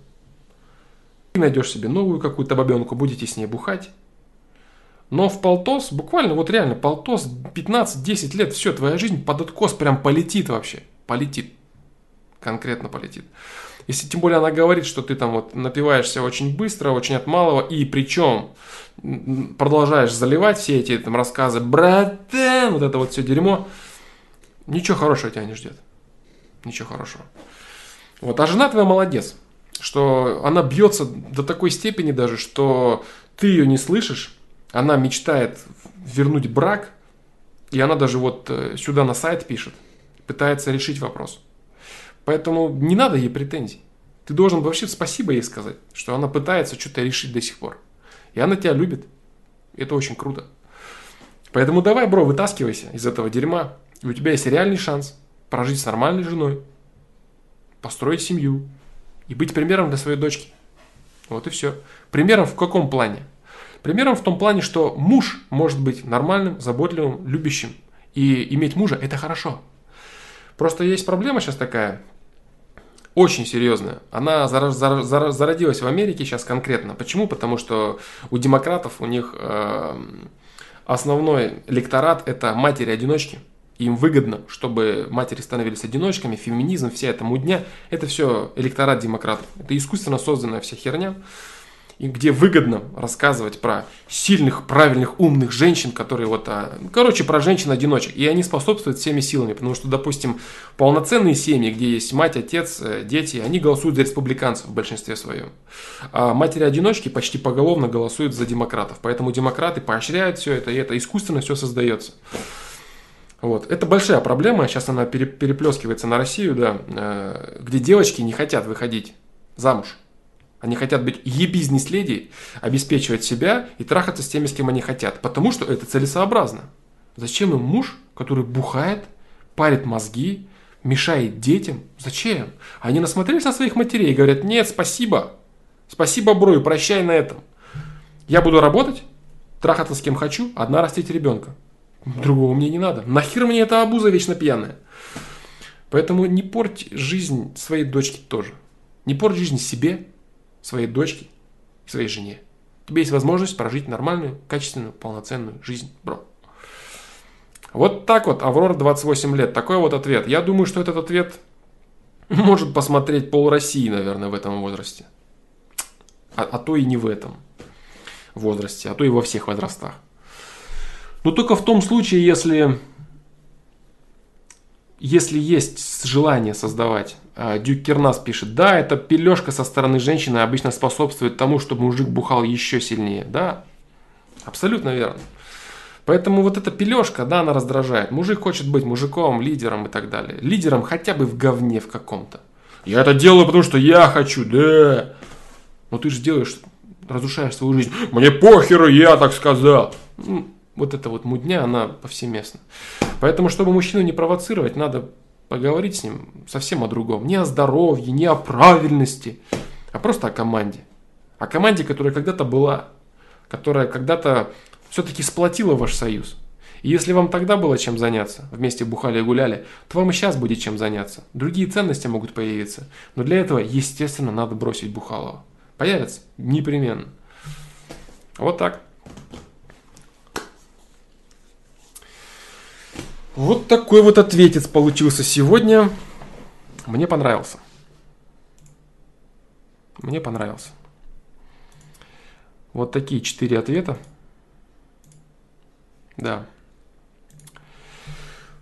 Ты найдешь себе новую какую-то бабенку, будете с ней бухать. Но в полтос, буквально вот реально полтос, 15-10 лет, все, твоя жизнь под откос прям полетит вообще. Полетит. Конкретно полетит. Если тем более она говорит, что ты там вот напиваешься очень быстро, очень от малого, и причем продолжаешь заливать все эти там рассказы, братан, вот это вот все дерьмо, ничего хорошего тебя не ждет. Ничего хорошего. Вот, а жена твоя молодец, что она бьется до такой степени даже, что ты ее не слышишь, она мечтает вернуть брак, и она даже вот э, сюда на сайт пишет, пытается решить вопрос. Поэтому не надо ей претензий. Ты должен вообще спасибо ей сказать, что она пытается что-то решить до сих пор. И она тебя любит. Это очень круто. Поэтому давай, бро, вытаскивайся из этого дерьма. И у тебя есть реальный шанс прожить с нормальной женой, построить семью и быть примером для своей дочки. Вот и все. Примером в каком плане? Примером в том плане, что муж может быть нормальным, заботливым, любящим. И иметь мужа – это хорошо. Просто есть проблема сейчас такая, очень серьезная. Она зародилась в Америке сейчас конкретно. Почему? Потому что у демократов, у них э, основной электорат – это матери-одиночки – им выгодно, чтобы матери становились одиночками, феминизм, вся эта мудня, это все электорат демократов. Это искусственно созданная вся херня, и где выгодно рассказывать про сильных, правильных, умных женщин, которые вот, а, короче, про женщин-одиночек. И они способствуют всеми силами, потому что, допустим, полноценные семьи, где есть мать, отец, э, дети, они голосуют за республиканцев в большинстве своем. А матери-одиночки почти поголовно голосуют за демократов. Поэтому демократы поощряют все это, и это искусственно все создается. Вот. Это большая проблема, сейчас она переплескивается на Россию, да, э, где девочки не хотят выходить замуж. Они хотят быть e-бизнес-леди, обеспечивать себя и трахаться с теми, с кем они хотят, потому что это целесообразно. Зачем им муж, который бухает, парит мозги, мешает детям? Зачем? Они насмотрелись на своих матерей и говорят, нет, спасибо, спасибо, бро, прощай на этом. Я буду работать, трахаться с кем хочу, одна растить ребенка. Другого мне не надо. Нахер мне эта обуза вечно пьяная? Поэтому не порть жизнь своей дочке тоже. Не порть жизнь себе, своей дочке, своей жене. У тебя есть возможность прожить нормальную, качественную, полноценную жизнь, бро. Вот так вот, Аврора 28 лет. Такой вот ответ. Я думаю, что этот ответ может посмотреть пол России, наверное, в этом возрасте. А, а то и не в этом возрасте, а то и во всех возрастах. Но только в том случае, если, если есть желание создавать. А, Дюк Кернас пишет, да, эта пележка со стороны женщины обычно способствует тому, чтобы мужик бухал еще сильнее. Да, абсолютно верно. Поэтому вот эта пележка, да, она раздражает. Мужик хочет быть мужиком, лидером и так далее. Лидером хотя бы в говне в каком-то. Я это делаю, потому что я хочу, да. Но ты же делаешь, разрушаешь свою жизнь. Мне похеру, я так сказал вот эта вот мудня, она повсеместна. Поэтому, чтобы мужчину не провоцировать, надо поговорить с ним совсем о другом. Не о здоровье, не о правильности, а просто о команде. О команде, которая когда-то была, которая когда-то все-таки сплотила ваш союз. И если вам тогда было чем заняться, вместе бухали и гуляли, то вам и сейчас будет чем заняться. Другие ценности могут появиться. Но для этого, естественно, надо бросить бухалова. Появится? Непременно. Вот так. Вот такой вот ответец получился сегодня. Мне понравился. Мне понравился. Вот такие четыре ответа. Да.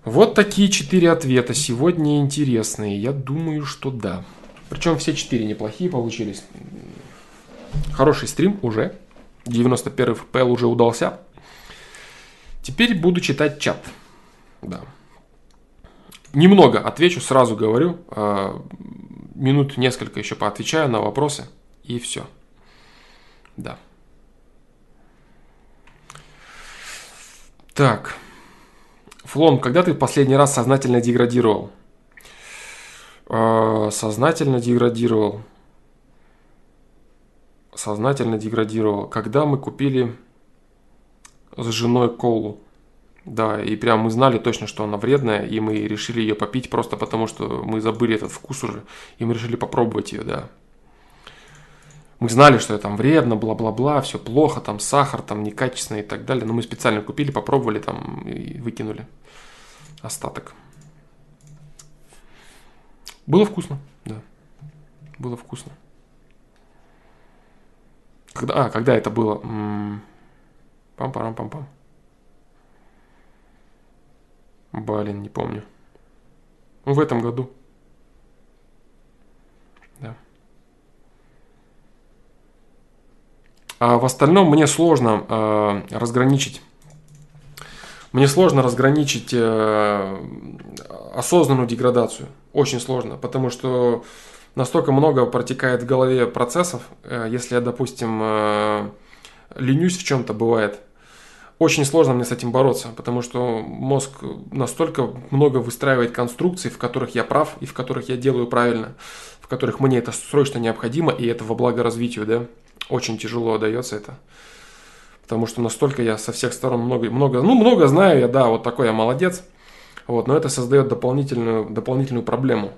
Вот такие четыре ответа сегодня интересные. Я думаю, что да. Причем все четыре неплохие получились. Хороший стрим уже. 91 FPL уже удался. Теперь буду читать чат. Да. Немного отвечу, сразу говорю. А, минут несколько еще поотвечаю на вопросы. И все. Да. Так. Флом, когда ты последний раз сознательно деградировал? А, сознательно деградировал. Сознательно деградировал. Когда мы купили с женой колу. Да, и прям мы знали точно, что она вредная, и мы решили ее попить просто потому, что мы забыли этот вкус уже, и мы решили попробовать ее, да. Мы знали, что это там вредно, бла-бла-бла, все плохо, там сахар там некачественный и так далее, но мы специально купили, попробовали там и выкинули остаток. Было вкусно, да. Было вкусно. Когда, а, когда это было? Пам-парам-пам-пам. Балин, не помню. Ну, в этом году. Да. А в остальном мне сложно э, разграничить. Мне сложно разграничить э, осознанную деградацию. Очень сложно, потому что настолько много протекает в голове процессов. Э, если я, допустим, э, ленюсь в чем-то, бывает, очень сложно мне с этим бороться, потому что мозг настолько много выстраивает конструкций, в которых я прав и в которых я делаю правильно, в которых мне это срочно необходимо, и это во благо развитию, да. Очень тяжело дается это. Потому что настолько я со всех сторон много, много, ну, много знаю я, да, вот такой я молодец. Вот, но это создает дополнительную, дополнительную проблему.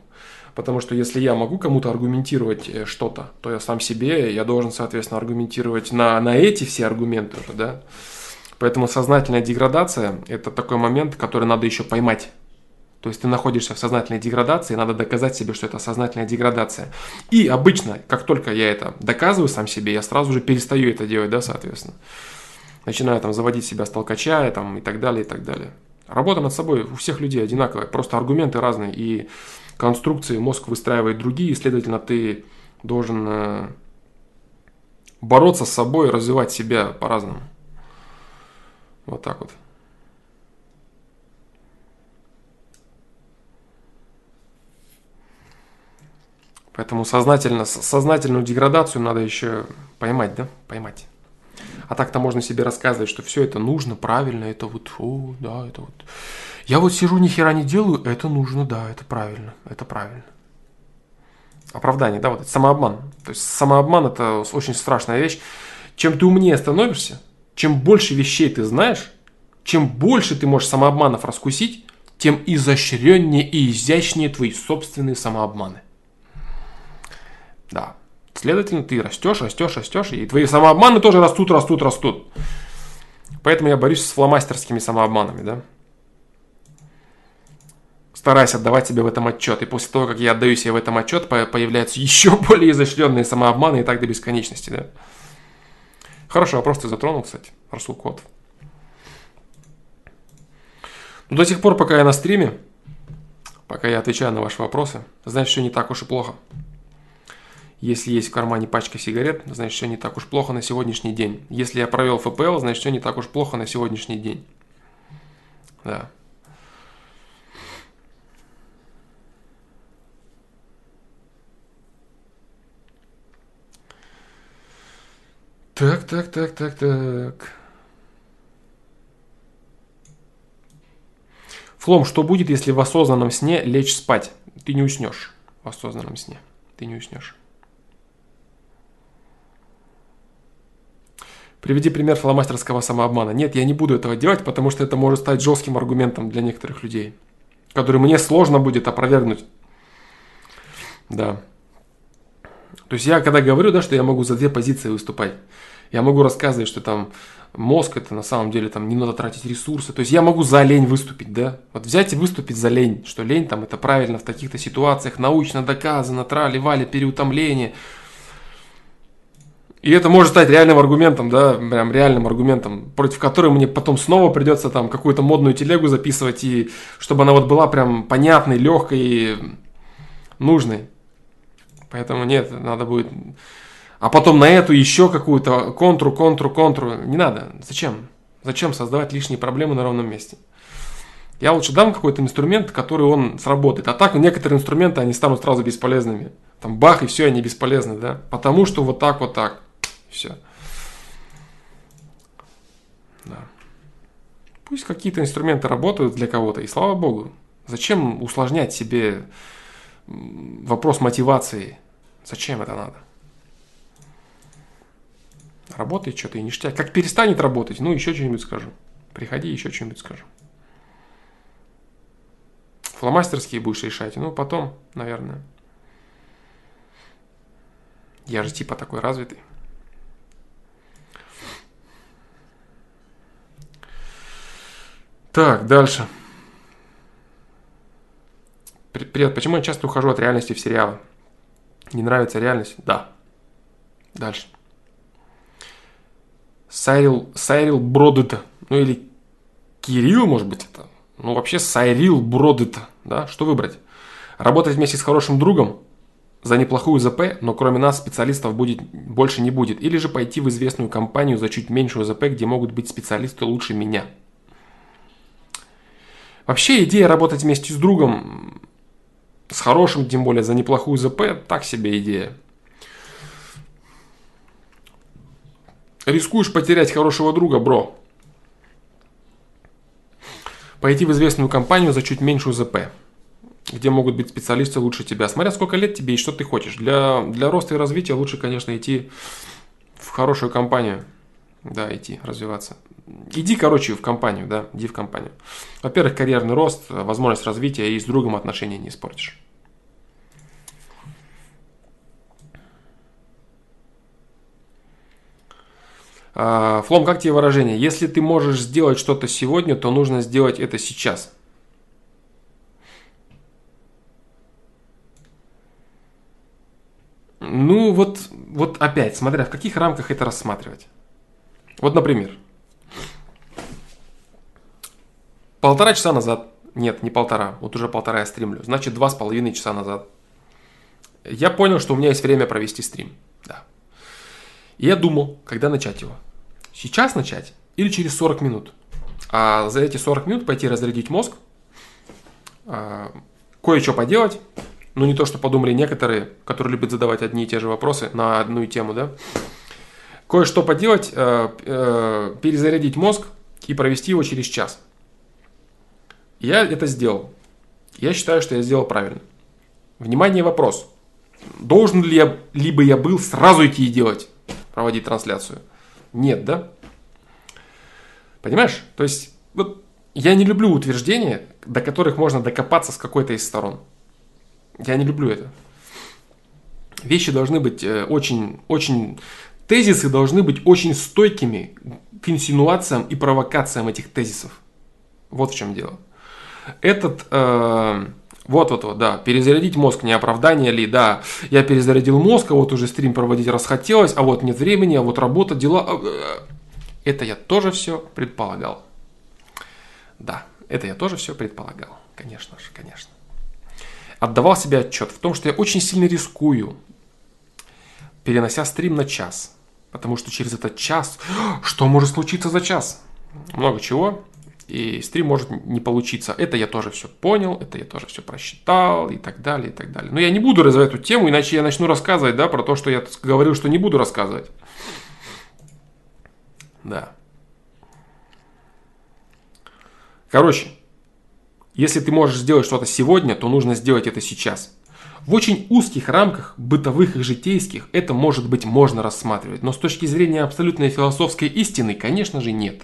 Потому что если я могу кому-то аргументировать э, что-то, то я сам себе, я должен, соответственно, аргументировать на, на эти все аргументы уже, да. Поэтому сознательная деградация – это такой момент, который надо еще поймать. То есть ты находишься в сознательной деградации, надо доказать себе, что это сознательная деградация. И обычно, как только я это доказываю сам себе, я сразу же перестаю это делать, да, соответственно. Начинаю там заводить себя с толкача там, и так далее, и так далее. Работа над собой у всех людей одинаковая, просто аргументы разные, и конструкции мозг выстраивает другие, и, следовательно, ты должен э, бороться с собой, развивать себя по-разному. Вот так вот. Поэтому сознательно, сознательную деградацию надо еще поймать, да? Поймать. А так-то можно себе рассказывать, что все это нужно, правильно, это вот, о, да, это вот. Я вот сижу, ни хера не делаю, это нужно, да, это правильно, это правильно. Оправдание, да, вот это самообман. То есть самообман это очень страшная вещь. Чем ты умнее становишься, чем больше вещей ты знаешь, чем больше ты можешь самообманов раскусить, тем изощреннее и изящнее твои собственные самообманы. Да. Следовательно, ты растешь, растешь, растешь, и твои самообманы тоже растут, растут, растут. Поэтому я борюсь с фломастерскими самообманами, да. Стараюсь отдавать себе в этом отчет. И после того, как я отдаю себе в этом отчет, появляются еще более изощренные самообманы и так до бесконечности, да. Хороший вопрос ты затронул, кстати, Расул Кот. Но до тех пор, пока я на стриме, пока я отвечаю на ваши вопросы, значит, все не так уж и плохо. Если есть в кармане пачка сигарет, значит, все не так уж плохо на сегодняшний день. Если я провел ФПЛ, значит, все не так уж плохо на сегодняшний день. Да. Так, так, так, так, так. Флом, что будет, если в осознанном сне лечь спать? Ты не уснешь в осознанном сне. Ты не уснешь. Приведи пример фломастерского самообмана. Нет, я не буду этого делать, потому что это может стать жестким аргументом для некоторых людей, который мне сложно будет опровергнуть. Да. То есть я когда говорю, да, что я могу за две позиции выступать, я могу рассказывать, что там мозг это на самом деле там не надо тратить ресурсы. То есть я могу за лень выступить, да? Вот взять и выступить за лень, что лень там это правильно в таких-то ситуациях, научно доказано, трали-вали, переутомление. И это может стать реальным аргументом, да, прям реальным аргументом, против которого мне потом снова придется там какую-то модную телегу записывать, и чтобы она вот была прям понятной, легкой и нужной. Поэтому нет, надо будет а потом на эту еще какую-то контру, контру, контру. Не надо. Зачем? Зачем создавать лишние проблемы на ровном месте? Я лучше дам какой-то инструмент, который он сработает. А так некоторые инструменты, они станут сразу бесполезными. Там бах, и все, они бесполезны, да? Потому что вот так, вот так. Все. Да. Пусть какие-то инструменты работают для кого-то, и слава богу. Зачем усложнять себе вопрос мотивации? Зачем это надо? Работает что-то и ништяк. Как перестанет работать, ну, еще что-нибудь скажу. Приходи, еще что-нибудь скажу. Фломастерские будешь решать, ну, потом, наверное. Я же типа такой развитый. Так, дальше. Почему я часто ухожу от реальности в сериалы? Не нравится реальность? Да. Дальше. Сайрил, Сайрил Бродыта, ну или Кирилл, может быть, это. Ну, вообще Сайрил Бродыта, да, что выбрать? Работать вместе с хорошим другом за неплохую ЗП, но кроме нас специалистов будет, больше не будет. Или же пойти в известную компанию за чуть меньшую ЗП, где могут быть специалисты лучше меня. Вообще идея работать вместе с другом, с хорошим, тем более за неплохую ЗП, так себе идея. Рискуешь потерять хорошего друга, бро. Пойти в известную компанию за чуть меньшую ЗП, где могут быть специалисты лучше тебя. Смотря сколько лет тебе и что ты хочешь. Для, для роста и развития лучше, конечно, идти в хорошую компанию. Да, идти, развиваться. Иди, короче, в компанию, да, иди в компанию. Во-первых, карьерный рост, возможность развития и с другом отношения не испортишь. А, Флом, как тебе выражение? Если ты можешь сделать что-то сегодня, то нужно сделать это сейчас. Ну, вот, вот опять, смотря в каких рамках это рассматривать. Вот, например, полтора часа назад, нет, не полтора, вот уже полтора я стримлю, значит, два с половиной часа назад, я понял, что у меня есть время провести стрим. Да. И я думал, когда начать его. Сейчас начать или через 40 минут. А за эти 40 минут пойти разрядить мозг, а, кое-что поделать. Ну, не то, что подумали некоторые, которые любят задавать одни и те же вопросы на одну тему, да. Кое-что поделать, э, э, перезарядить мозг и провести его через час. Я это сделал. Я считаю, что я сделал правильно. Внимание, вопрос. Должен ли я, либо я был сразу идти и делать, проводить трансляцию? Нет, да? Понимаешь? То есть, вот я не люблю утверждения, до которых можно докопаться с какой-то из сторон. Я не люблю это. Вещи должны быть э, очень, очень... Тезисы должны быть очень стойкими к инсинуациям и провокациям этих тезисов. Вот в чем дело. Этот... Э, вот, вот, вот, да, перезарядить мозг, не оправдание ли, да, я перезарядил мозг, а вот уже стрим проводить расхотелось, а вот нет времени, а вот работа, дела. А, э, это я тоже все предполагал. Да, это я тоже все предполагал, конечно же, конечно. Отдавал себе отчет в том, что я очень сильно рискую, перенося стрим на час. Потому что через этот час, что может случиться за час? Много чего и стрим может не получиться. Это я тоже все понял, это я тоже все просчитал и так далее, и так далее. Но я не буду развивать эту тему, иначе я начну рассказывать, да, про то, что я говорил, что не буду рассказывать. Да. Короче, если ты можешь сделать что-то сегодня, то нужно сделать это сейчас. В очень узких рамках, бытовых и житейских, это может быть можно рассматривать, но с точки зрения абсолютной философской истины, конечно же, нет.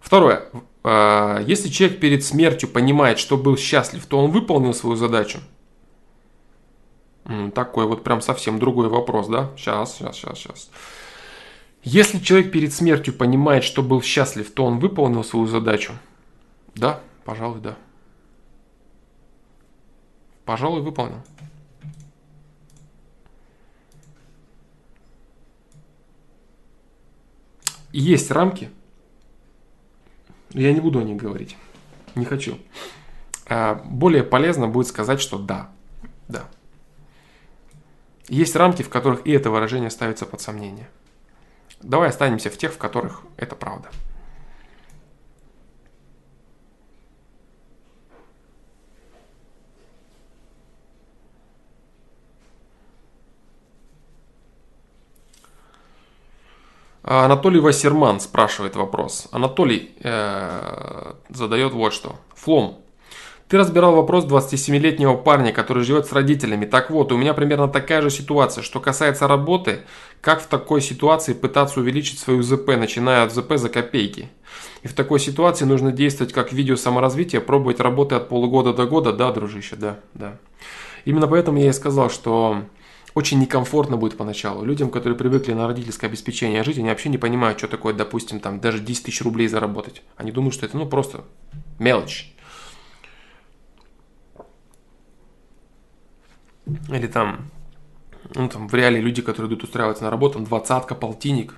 Второе. А, если человек перед смертью понимает, что был счастлив, то он выполнил свою задачу. Такой вот прям совсем другой вопрос, да? Сейчас, сейчас, сейчас, сейчас. Если человек перед смертью понимает, что был счастлив, то он выполнил свою задачу. Да, пожалуй, да. Пожалуй, выполнил. Есть рамки, я не буду о них говорить. Не хочу. А более полезно будет сказать, что да. Да. Есть рамки, в которых и это выражение ставится под сомнение. Давай останемся в тех, в которых это правда. Анатолий Вассерман спрашивает вопрос. Анатолий э, задает вот что. Флом, ты разбирал вопрос 27-летнего парня, который живет с родителями. Так вот, у меня примерно такая же ситуация. Что касается работы, как в такой ситуации пытаться увеличить свою ЗП, начиная от ЗП за копейки? И в такой ситуации нужно действовать как видео саморазвития, пробовать работы от полугода до года. Да, дружище, да, да. Именно поэтому я и сказал, что очень некомфортно будет поначалу. Людям, которые привыкли на родительское обеспечение жить, они вообще не понимают, что такое, допустим, там даже 10 тысяч рублей заработать. Они думают, что это ну просто мелочь. Или там, ну там в реале люди, которые идут устраиваться на работу, там двадцатка, полтинник.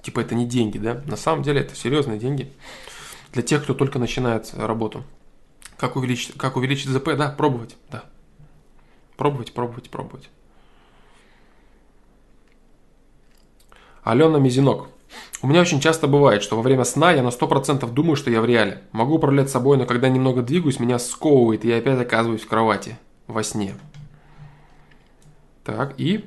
Типа это не деньги, да? На самом деле это серьезные деньги для тех, кто только начинает работу. Как увеличить, как увеличить ЗП? Да, пробовать, да. Пробовать, пробовать, пробовать. Алена Мизинок. У меня очень часто бывает, что во время сна я на 100% думаю, что я в реале. Могу управлять собой, но когда немного двигаюсь, меня сковывает, и я опять оказываюсь в кровати. Во сне. Так, и...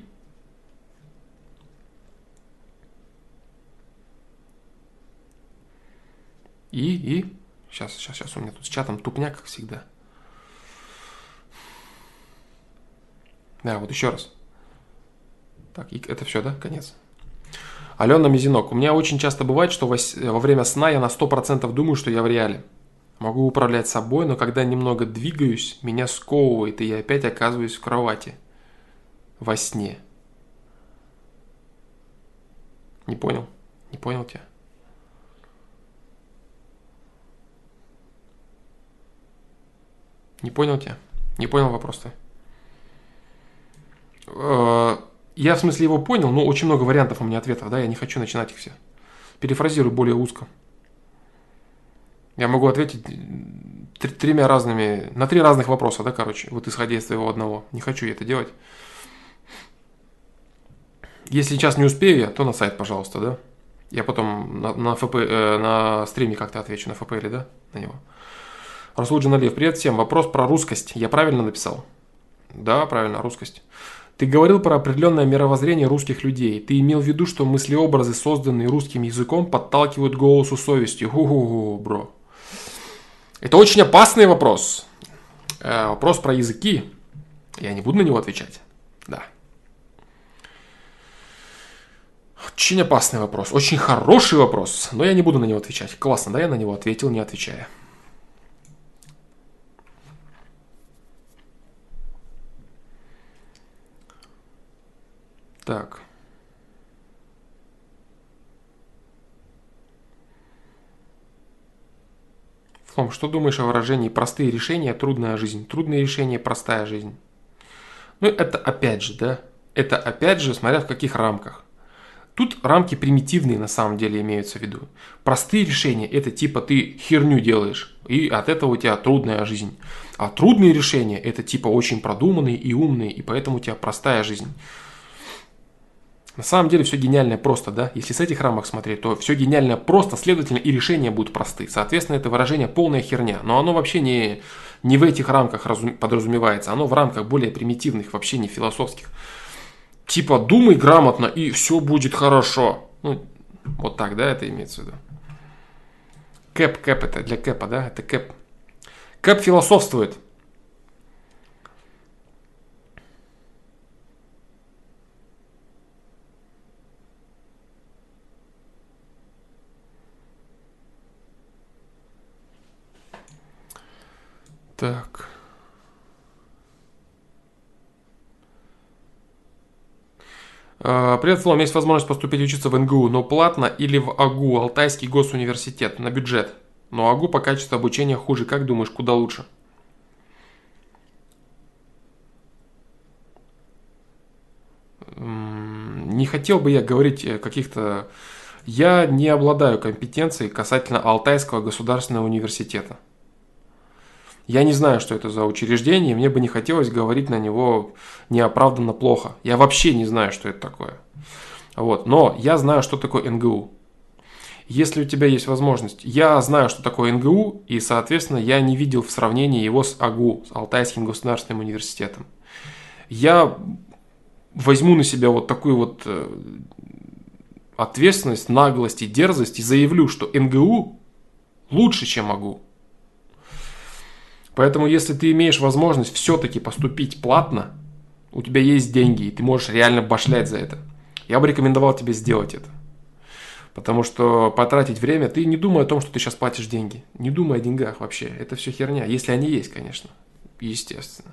И, и, сейчас, сейчас, сейчас, у меня тут с чатом тупняк, как всегда. Да, вот еще раз. Так, и это все, да? Конец. Алена Мизинок. У меня очень часто бывает, что во время сна я на 100% думаю, что я в реале. Могу управлять собой, но когда немного двигаюсь, меня сковывает, и я опять оказываюсь в кровати. Во сне. Не понял? Не понял тебя? Не понял тебя? Не понял вопрос-то? Э, я в смысле его понял, но очень много вариантов у меня ответов, да, я не хочу начинать их все. Перефразирую более узко. Я могу ответить тремя разными, на три разных вопроса, да, короче, вот исходя из твоего одного. Не хочу я это делать. Если сейчас не успею я, то на сайт, пожалуйста, да. Я потом на, на, ФП, э, на стриме как-то отвечу, на ФПЛ, да, на него. Расул Джаналиев, привет всем. Вопрос про русскость. Я правильно написал? Да, правильно, русскость. Ты говорил про определенное мировоззрение русских людей. Ты имел в виду, что мыслеобразы, созданные русским языком, подталкивают голосу совести. Ху-ху-ху, бро. Это очень опасный вопрос. Э, вопрос про языки. Я не буду на него отвечать. Да. Очень опасный вопрос. Очень хороший вопрос. Но я не буду на него отвечать. Классно, да, я на него ответил, не отвечая. Так. Флом, что думаешь о выражении «простые решения, трудная жизнь»? Трудные решения, простая жизнь. Ну, это опять же, да? Это опять же, смотря в каких рамках. Тут рамки примитивные на самом деле имеются в виду. Простые решения – это типа ты херню делаешь, и от этого у тебя трудная жизнь. А трудные решения – это типа очень продуманные и умные, и поэтому у тебя простая жизнь. На самом деле все гениальное просто, да? Если с этих рамок смотреть, то все гениальное просто, следовательно, и решения будут просты. Соответственно, это выражение полная херня. Но оно вообще не, не в этих рамках подразумевается. Оно в рамках более примитивных, вообще не философских. Типа думай грамотно и все будет хорошо. Ну, вот так, да, это имеется в виду. Кэп, кэп это для кэпа, да? Это кэп. Кэп философствует. Так. А, привет, Флом. Есть возможность поступить учиться в НГУ, но платно или в АГУ, Алтайский госуниверситет, на бюджет. Но АГУ по качеству обучения хуже. Как думаешь, куда лучше? Не хотел бы я говорить каких-то... Я не обладаю компетенцией касательно Алтайского государственного университета. Я не знаю, что это за учреждение, мне бы не хотелось говорить на него неоправданно плохо. Я вообще не знаю, что это такое. Вот. Но я знаю, что такое НГУ. Если у тебя есть возможность, я знаю, что такое НГУ, и, соответственно, я не видел в сравнении его с АГУ, с Алтайским государственным университетом. Я возьму на себя вот такую вот э, ответственность, наглость и дерзость и заявлю, что НГУ лучше, чем АГУ. Поэтому, если ты имеешь возможность все-таки поступить платно, у тебя есть деньги, и ты можешь реально башлять за это, я бы рекомендовал тебе сделать это. Потому что потратить время, ты не думай о том, что ты сейчас платишь деньги. Не думай о деньгах вообще. Это все херня. Если они есть, конечно. Естественно.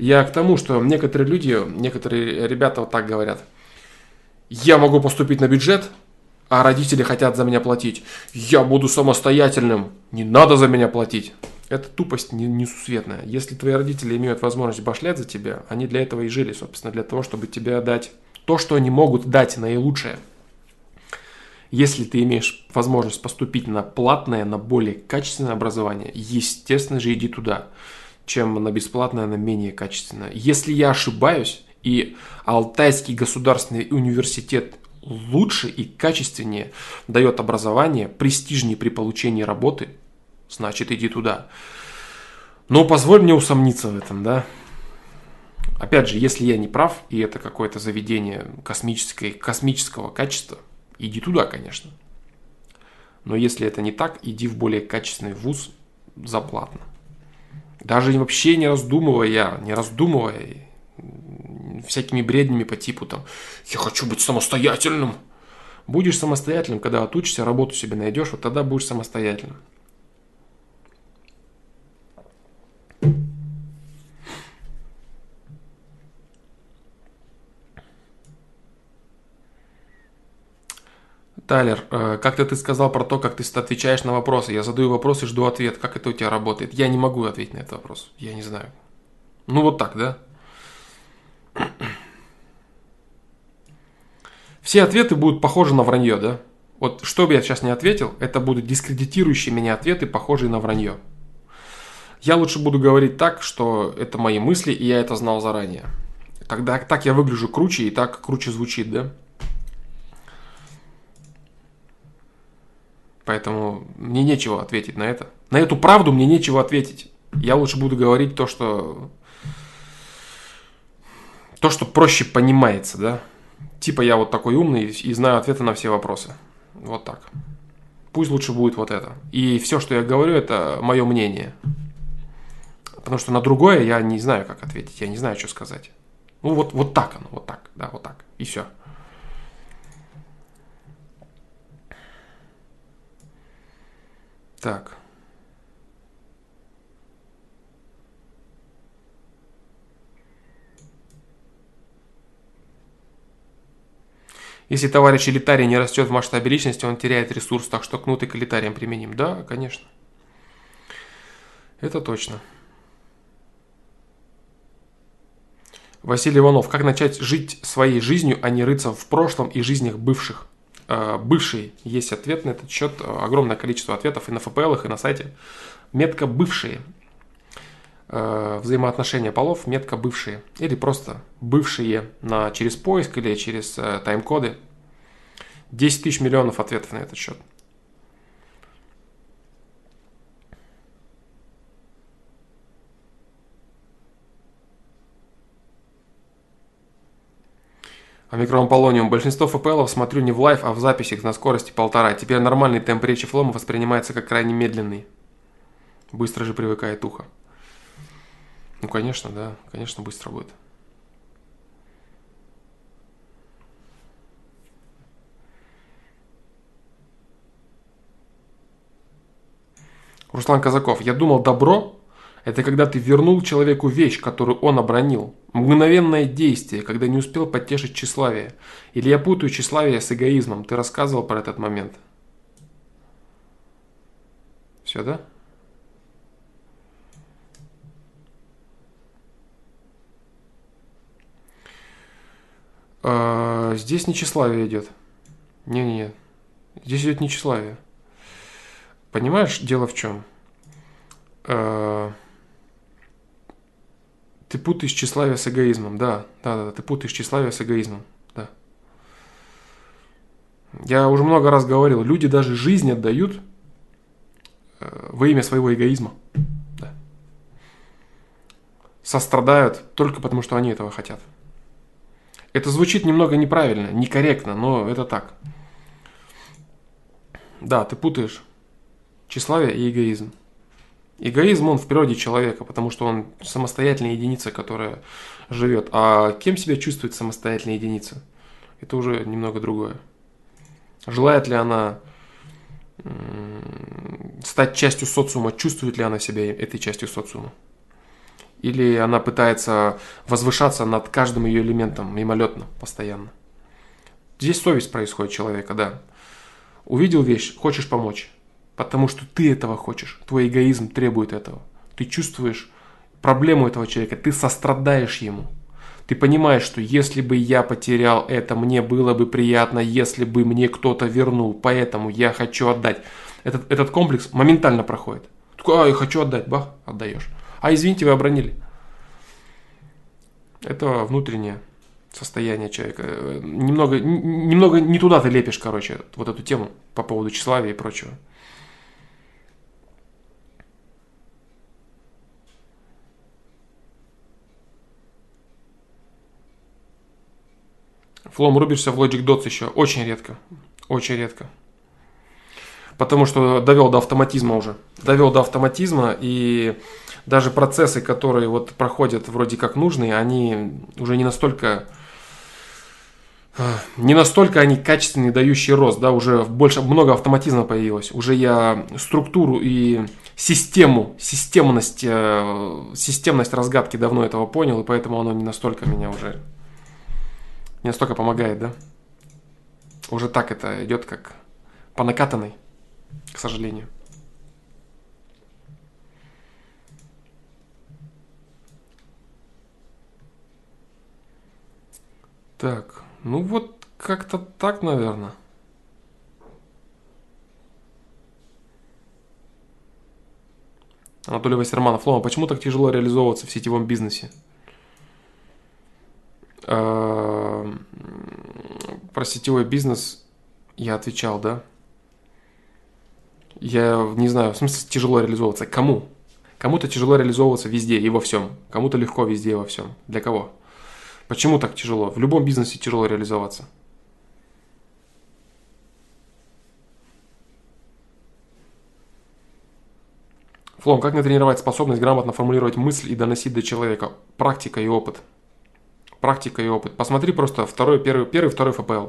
Я к тому, что некоторые люди, некоторые ребята вот так говорят. Я могу поступить на бюджет, а родители хотят за меня платить. Я буду самостоятельным. Не надо за меня платить. Это тупость несусветная. Если твои родители имеют возможность башлять за тебя, они для этого и жили, собственно, для того, чтобы тебе дать то, что они могут дать наилучшее. Если ты имеешь возможность поступить на платное, на более качественное образование, естественно же иди туда, чем на бесплатное, на менее качественное. Если я ошибаюсь, и Алтайский государственный университет лучше и качественнее дает образование, престижнее при получении работы – значит иди туда. Но позволь мне усомниться в этом, да. Опять же, если я не прав, и это какое-то заведение космическое, космического качества, иди туда, конечно. Но если это не так, иди в более качественный вуз за платно. Даже вообще не раздумывая, не раздумывая, всякими бреднями по типу там «я хочу быть самостоятельным». Будешь самостоятельным, когда отучишься, работу себе найдешь, вот тогда будешь самостоятельным. Тайлер, э, как-то ты сказал про то, как ты отвечаешь на вопросы. Я задаю вопрос и жду ответ. Как это у тебя работает? Я не могу ответить на этот вопрос. Я не знаю. Ну вот так, да? Все ответы будут похожи на вранье, да? Вот что бы я сейчас не ответил, это будут дискредитирующие меня ответы, похожие на вранье. Я лучше буду говорить так, что это мои мысли, и я это знал заранее. Тогда так я выгляжу круче, и так круче звучит, да? Поэтому мне нечего ответить на это. На эту правду мне нечего ответить. Я лучше буду говорить то, что... То, что проще понимается, да? Типа я вот такой умный и знаю ответы на все вопросы. Вот так. Пусть лучше будет вот это. И все, что я говорю, это мое мнение. Потому что на другое я не знаю, как ответить. Я не знаю, что сказать. Ну вот, вот так оно, вот так, да, вот так. И все. Так. Если товарищ элитарий не растет в масштабе личности, он теряет ресурс, так что кнут и к элитариям применим. Да, конечно. Это точно. Василий Иванов. Как начать жить своей жизнью, а не рыться в прошлом и жизнях бывших? Э, бывшие. Есть ответ на этот счет. Э, огромное количество ответов и на ФПЛ, и на сайте. Метка бывшие. Э, взаимоотношения полов, метка бывшие. Или просто бывшие на, через поиск или через тайм-коды. 10 тысяч миллионов ответов на этот счет. Омикрон Полониум. Большинство ФПЛов смотрю не в live, а в записях на скорости полтора. Теперь нормальный темп речи флома воспринимается как крайне медленный. Быстро же привыкает ухо. Ну, конечно, да. Конечно, быстро будет. Руслан Казаков. Я думал, добро это когда ты вернул человеку вещь, которую он обронил. Мгновенное действие, когда не успел подтешить тщеславие. Или я путаю тщеславие с эгоизмом. Ты рассказывал про этот момент. Все, да? А, здесь не тщеславие идет. Не-не-не. Здесь идет не тщеславие. Понимаешь, дело в чем? А, ты путаешь тщеславие с эгоизмом, да, да, да, ты путаешь тщеславие с эгоизмом, да. Я уже много раз говорил, люди даже жизнь отдают э, во имя своего эгоизма. Да. Сострадают только потому, что они этого хотят. Это звучит немного неправильно, некорректно, но это так. Да, ты путаешь тщеславие и эгоизм. Эгоизм, он в природе человека, потому что он самостоятельная единица, которая живет. А кем себя чувствует самостоятельная единица? Это уже немного другое. Желает ли она стать частью социума, чувствует ли она себя этой частью социума? Или она пытается возвышаться над каждым ее элементом мимолетно, постоянно? Здесь совесть происходит человека, да. Увидел вещь, хочешь помочь потому что ты этого хочешь. Твой эгоизм требует этого. Ты чувствуешь проблему этого человека, ты сострадаешь ему. Ты понимаешь, что если бы я потерял это, мне было бы приятно, если бы мне кто-то вернул, поэтому я хочу отдать. Этот, этот комплекс моментально проходит. Такой, а, я хочу отдать, бах, отдаешь. А извините, вы обронили. Это внутреннее состояние человека. Немного, немного не туда ты лепишь, короче, вот эту тему по поводу тщеславия и прочего. Флом рубишься в Logic Dots еще. Очень редко. Очень редко. потому что довел до автоматизма уже. Довел до автоматизма, и даже процессы, которые вот проходят вроде как нужные, они уже не настолько не настолько они качественные, дающие рост, да, уже больше, много автоматизма появилось. Уже я структуру и систему, системность, э, системность разгадки давно этого понял, и поэтому оно не настолько меня уже, не настолько помогает, да. Уже так это идет как по накатанной, к сожалению. Так, ну вот как-то так, наверное. Анатолий Вассерманов. Лома, почему так тяжело реализовываться в сетевом бизнесе? А, про сетевой бизнес я отвечал, да? Я не знаю, в смысле тяжело реализовываться. Кому? Кому-то тяжело реализовываться везде и во всем. Кому-то легко везде и во всем. Для кого? Почему так тяжело? В любом бизнесе тяжело реализоваться. Флом, как натренировать способность грамотно формулировать мысль и доносить до человека? Практика и опыт. Практика и опыт. Посмотри просто второй, первый, первый, второй ФПЛ.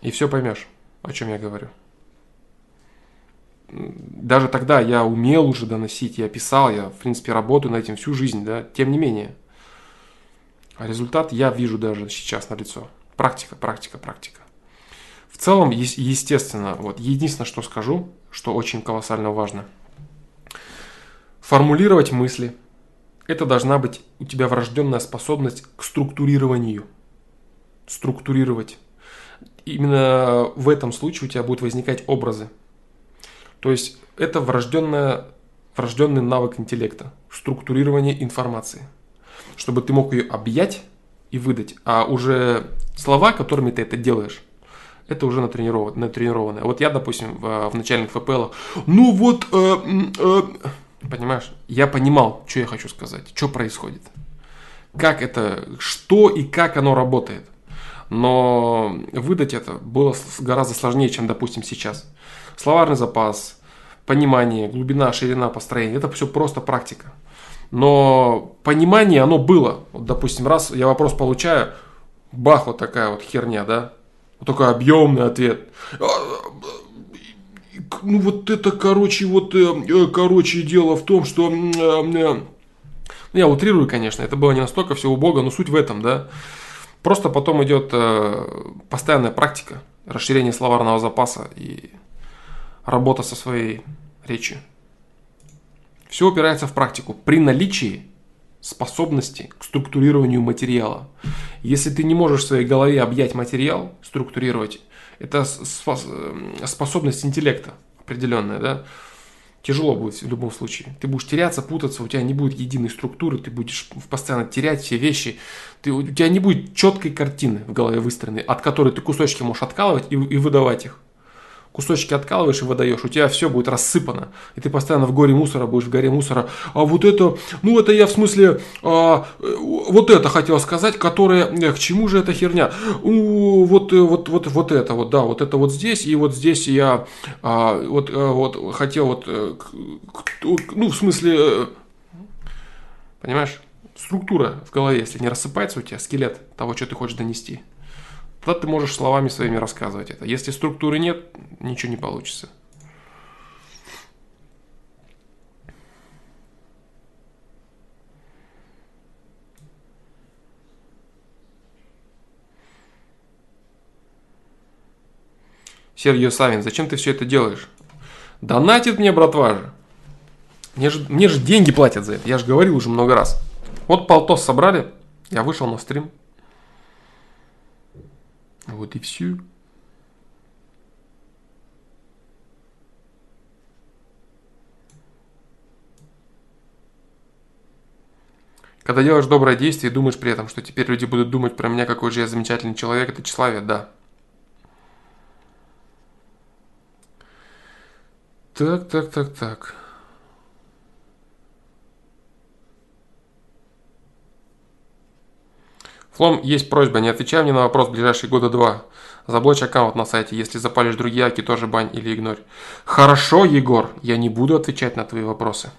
И все поймешь, о чем я говорю. Даже тогда я умел уже доносить, я писал, я, в принципе, работаю над этим всю жизнь, да, тем не менее – а результат я вижу даже сейчас на лицо. Практика, практика, практика. В целом, естественно, вот единственное, что скажу, что очень колоссально важно. Формулировать мысли. Это должна быть у тебя врожденная способность к структурированию. Структурировать. Именно в этом случае у тебя будут возникать образы. То есть это врожденная, врожденный навык интеллекта. Структурирование информации чтобы ты мог ее объять и выдать. А уже слова, которыми ты это делаешь, это уже натренированное. Вот я, допустим, в, в начальных ФПЛ, ну вот, э, э, понимаешь, я понимал, что я хочу сказать, что происходит. Как это, что и как оно работает. Но выдать это было гораздо сложнее, чем, допустим, сейчас. Словарный запас, понимание, глубина, ширина построения, это все просто практика но понимание оно было. Вот, допустим, раз я вопрос получаю, бах, вот такая вот херня, да, вот такой объемный ответ. Ну вот это, короче, вот, э, э, короче, дело в том, что... Э, я утрирую, конечно, это было не настолько все убого, но суть в этом, да. Просто потом идет постоянная практика, расширение словарного запаса и работа со своей речью. Все упирается в практику. При наличии способности к структурированию материала. Если ты не можешь в своей голове объять материал, структурировать, это э, способность интеллекта определенная, да, тяжело будет в любом случае. Ты будешь теряться, путаться, у тебя не будет единой структуры, ты будешь постоянно терять все вещи, ты, у тебя не будет четкой картины в голове выстроенной, от которой ты кусочки можешь откалывать и, и выдавать их кусочки откалываешь и выдаешь, у тебя все будет рассыпано. И ты постоянно в горе мусора будешь, в горе мусора. А вот это, ну это я в смысле, а, вот это хотел сказать, которое, э, к чему же эта херня? У, вот, э, вот, вот, вот это вот, да, вот это вот здесь, и вот здесь я а, вот, э, вот хотел вот, ну в смысле, понимаешь, структура в голове, если не рассыпается у тебя, скелет того, что ты хочешь донести – Тогда ты можешь словами своими рассказывать это. Если структуры нет, ничего не получится. Сергей Савин, зачем ты все это делаешь? Донатит мне, братва же. Мне же, мне же деньги платят за это. Я же говорил уже много раз. Вот полтос собрали, я вышел на стрим. Вот и все. Когда делаешь доброе действие и думаешь при этом, что теперь люди будут думать про меня, какой же я замечательный человек, это тщеславие, да. Так, так, так, так. Хлом, есть просьба, не отвечай мне на вопрос в ближайшие года два. Заблочь аккаунт на сайте, если запалишь другие аки, тоже бань или игнорь. Хорошо, Егор, я не буду отвечать на твои вопросы.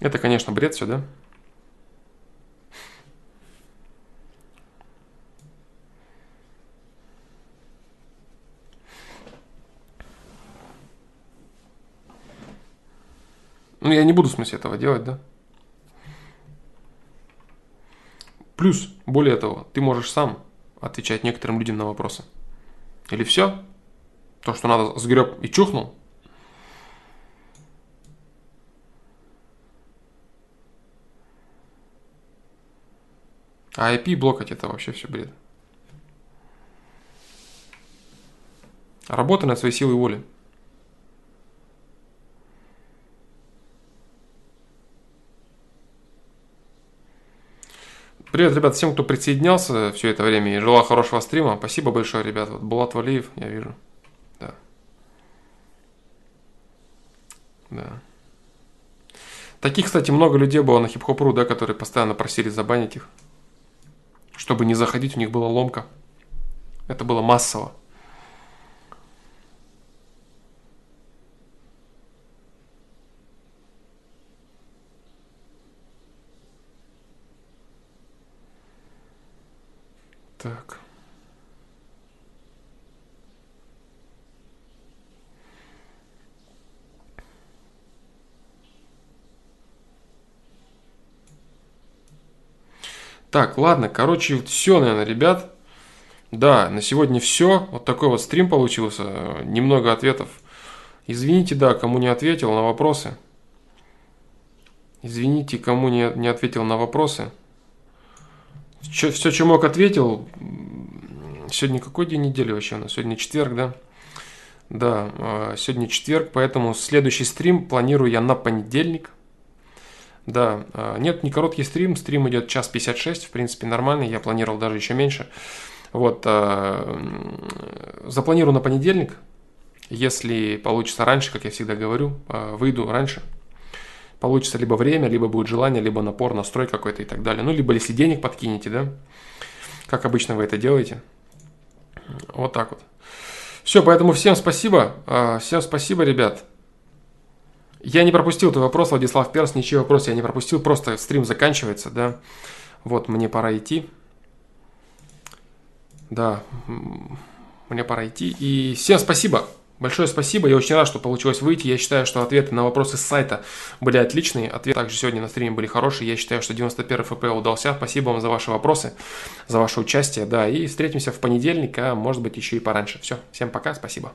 Это, конечно, бред все, да? Ну, я не буду в смысле этого делать, да? Плюс, более того, ты можешь сам отвечать некоторым людям на вопросы. Или все? То, что надо, сгреб и чухнул? А IP блокать это вообще все бред. Работа над своей силой воли. Привет, ребят, всем, кто присоединялся все это время и желал хорошего стрима. Спасибо большое, ребят. Вот Булат Валиев, я вижу. Да. Да. Таких, кстати, много людей было на хип-хоп.ру, да, которые постоянно просили забанить их. Чтобы не заходить, у них была ломка. Это было массово. Так. Так, ладно, короче, все, наверное, ребят. Да, на сегодня все. Вот такой вот стрим получился. Немного ответов. Извините, да, кому не ответил на вопросы. Извините, кому не, не ответил на вопросы. Все, все, что мог, ответил. Сегодня какой день недели вообще у нас? Сегодня четверг, да? Да, а, сегодня четверг, поэтому следующий стрим планирую я на понедельник. Да, а, нет, не короткий стрим, стрим идет час 56, в принципе, нормальный, я планировал даже еще меньше. Вот, а, запланирую на понедельник, если получится раньше, как я всегда говорю, выйду раньше – получится либо время, либо будет желание, либо напор, настрой какой-то и так далее. Ну, либо если денег подкинете, да, как обычно вы это делаете. Вот так вот. Все, поэтому всем спасибо. А, всем спасибо, ребят. Я не пропустил твой вопрос, Владислав Перс, ничего вопрос я не пропустил, просто стрим заканчивается, да. Вот, мне пора идти. Да, мне пора идти. И всем спасибо. Большое спасибо, я очень рад, что получилось выйти. Я считаю, что ответы на вопросы с сайта были отличные. Ответы также сегодня на стриме были хорошие. Я считаю, что 91 ФП удался. Спасибо вам за ваши вопросы, за ваше участие. Да, и встретимся в понедельник, а может быть еще и пораньше. Все, всем пока, спасибо.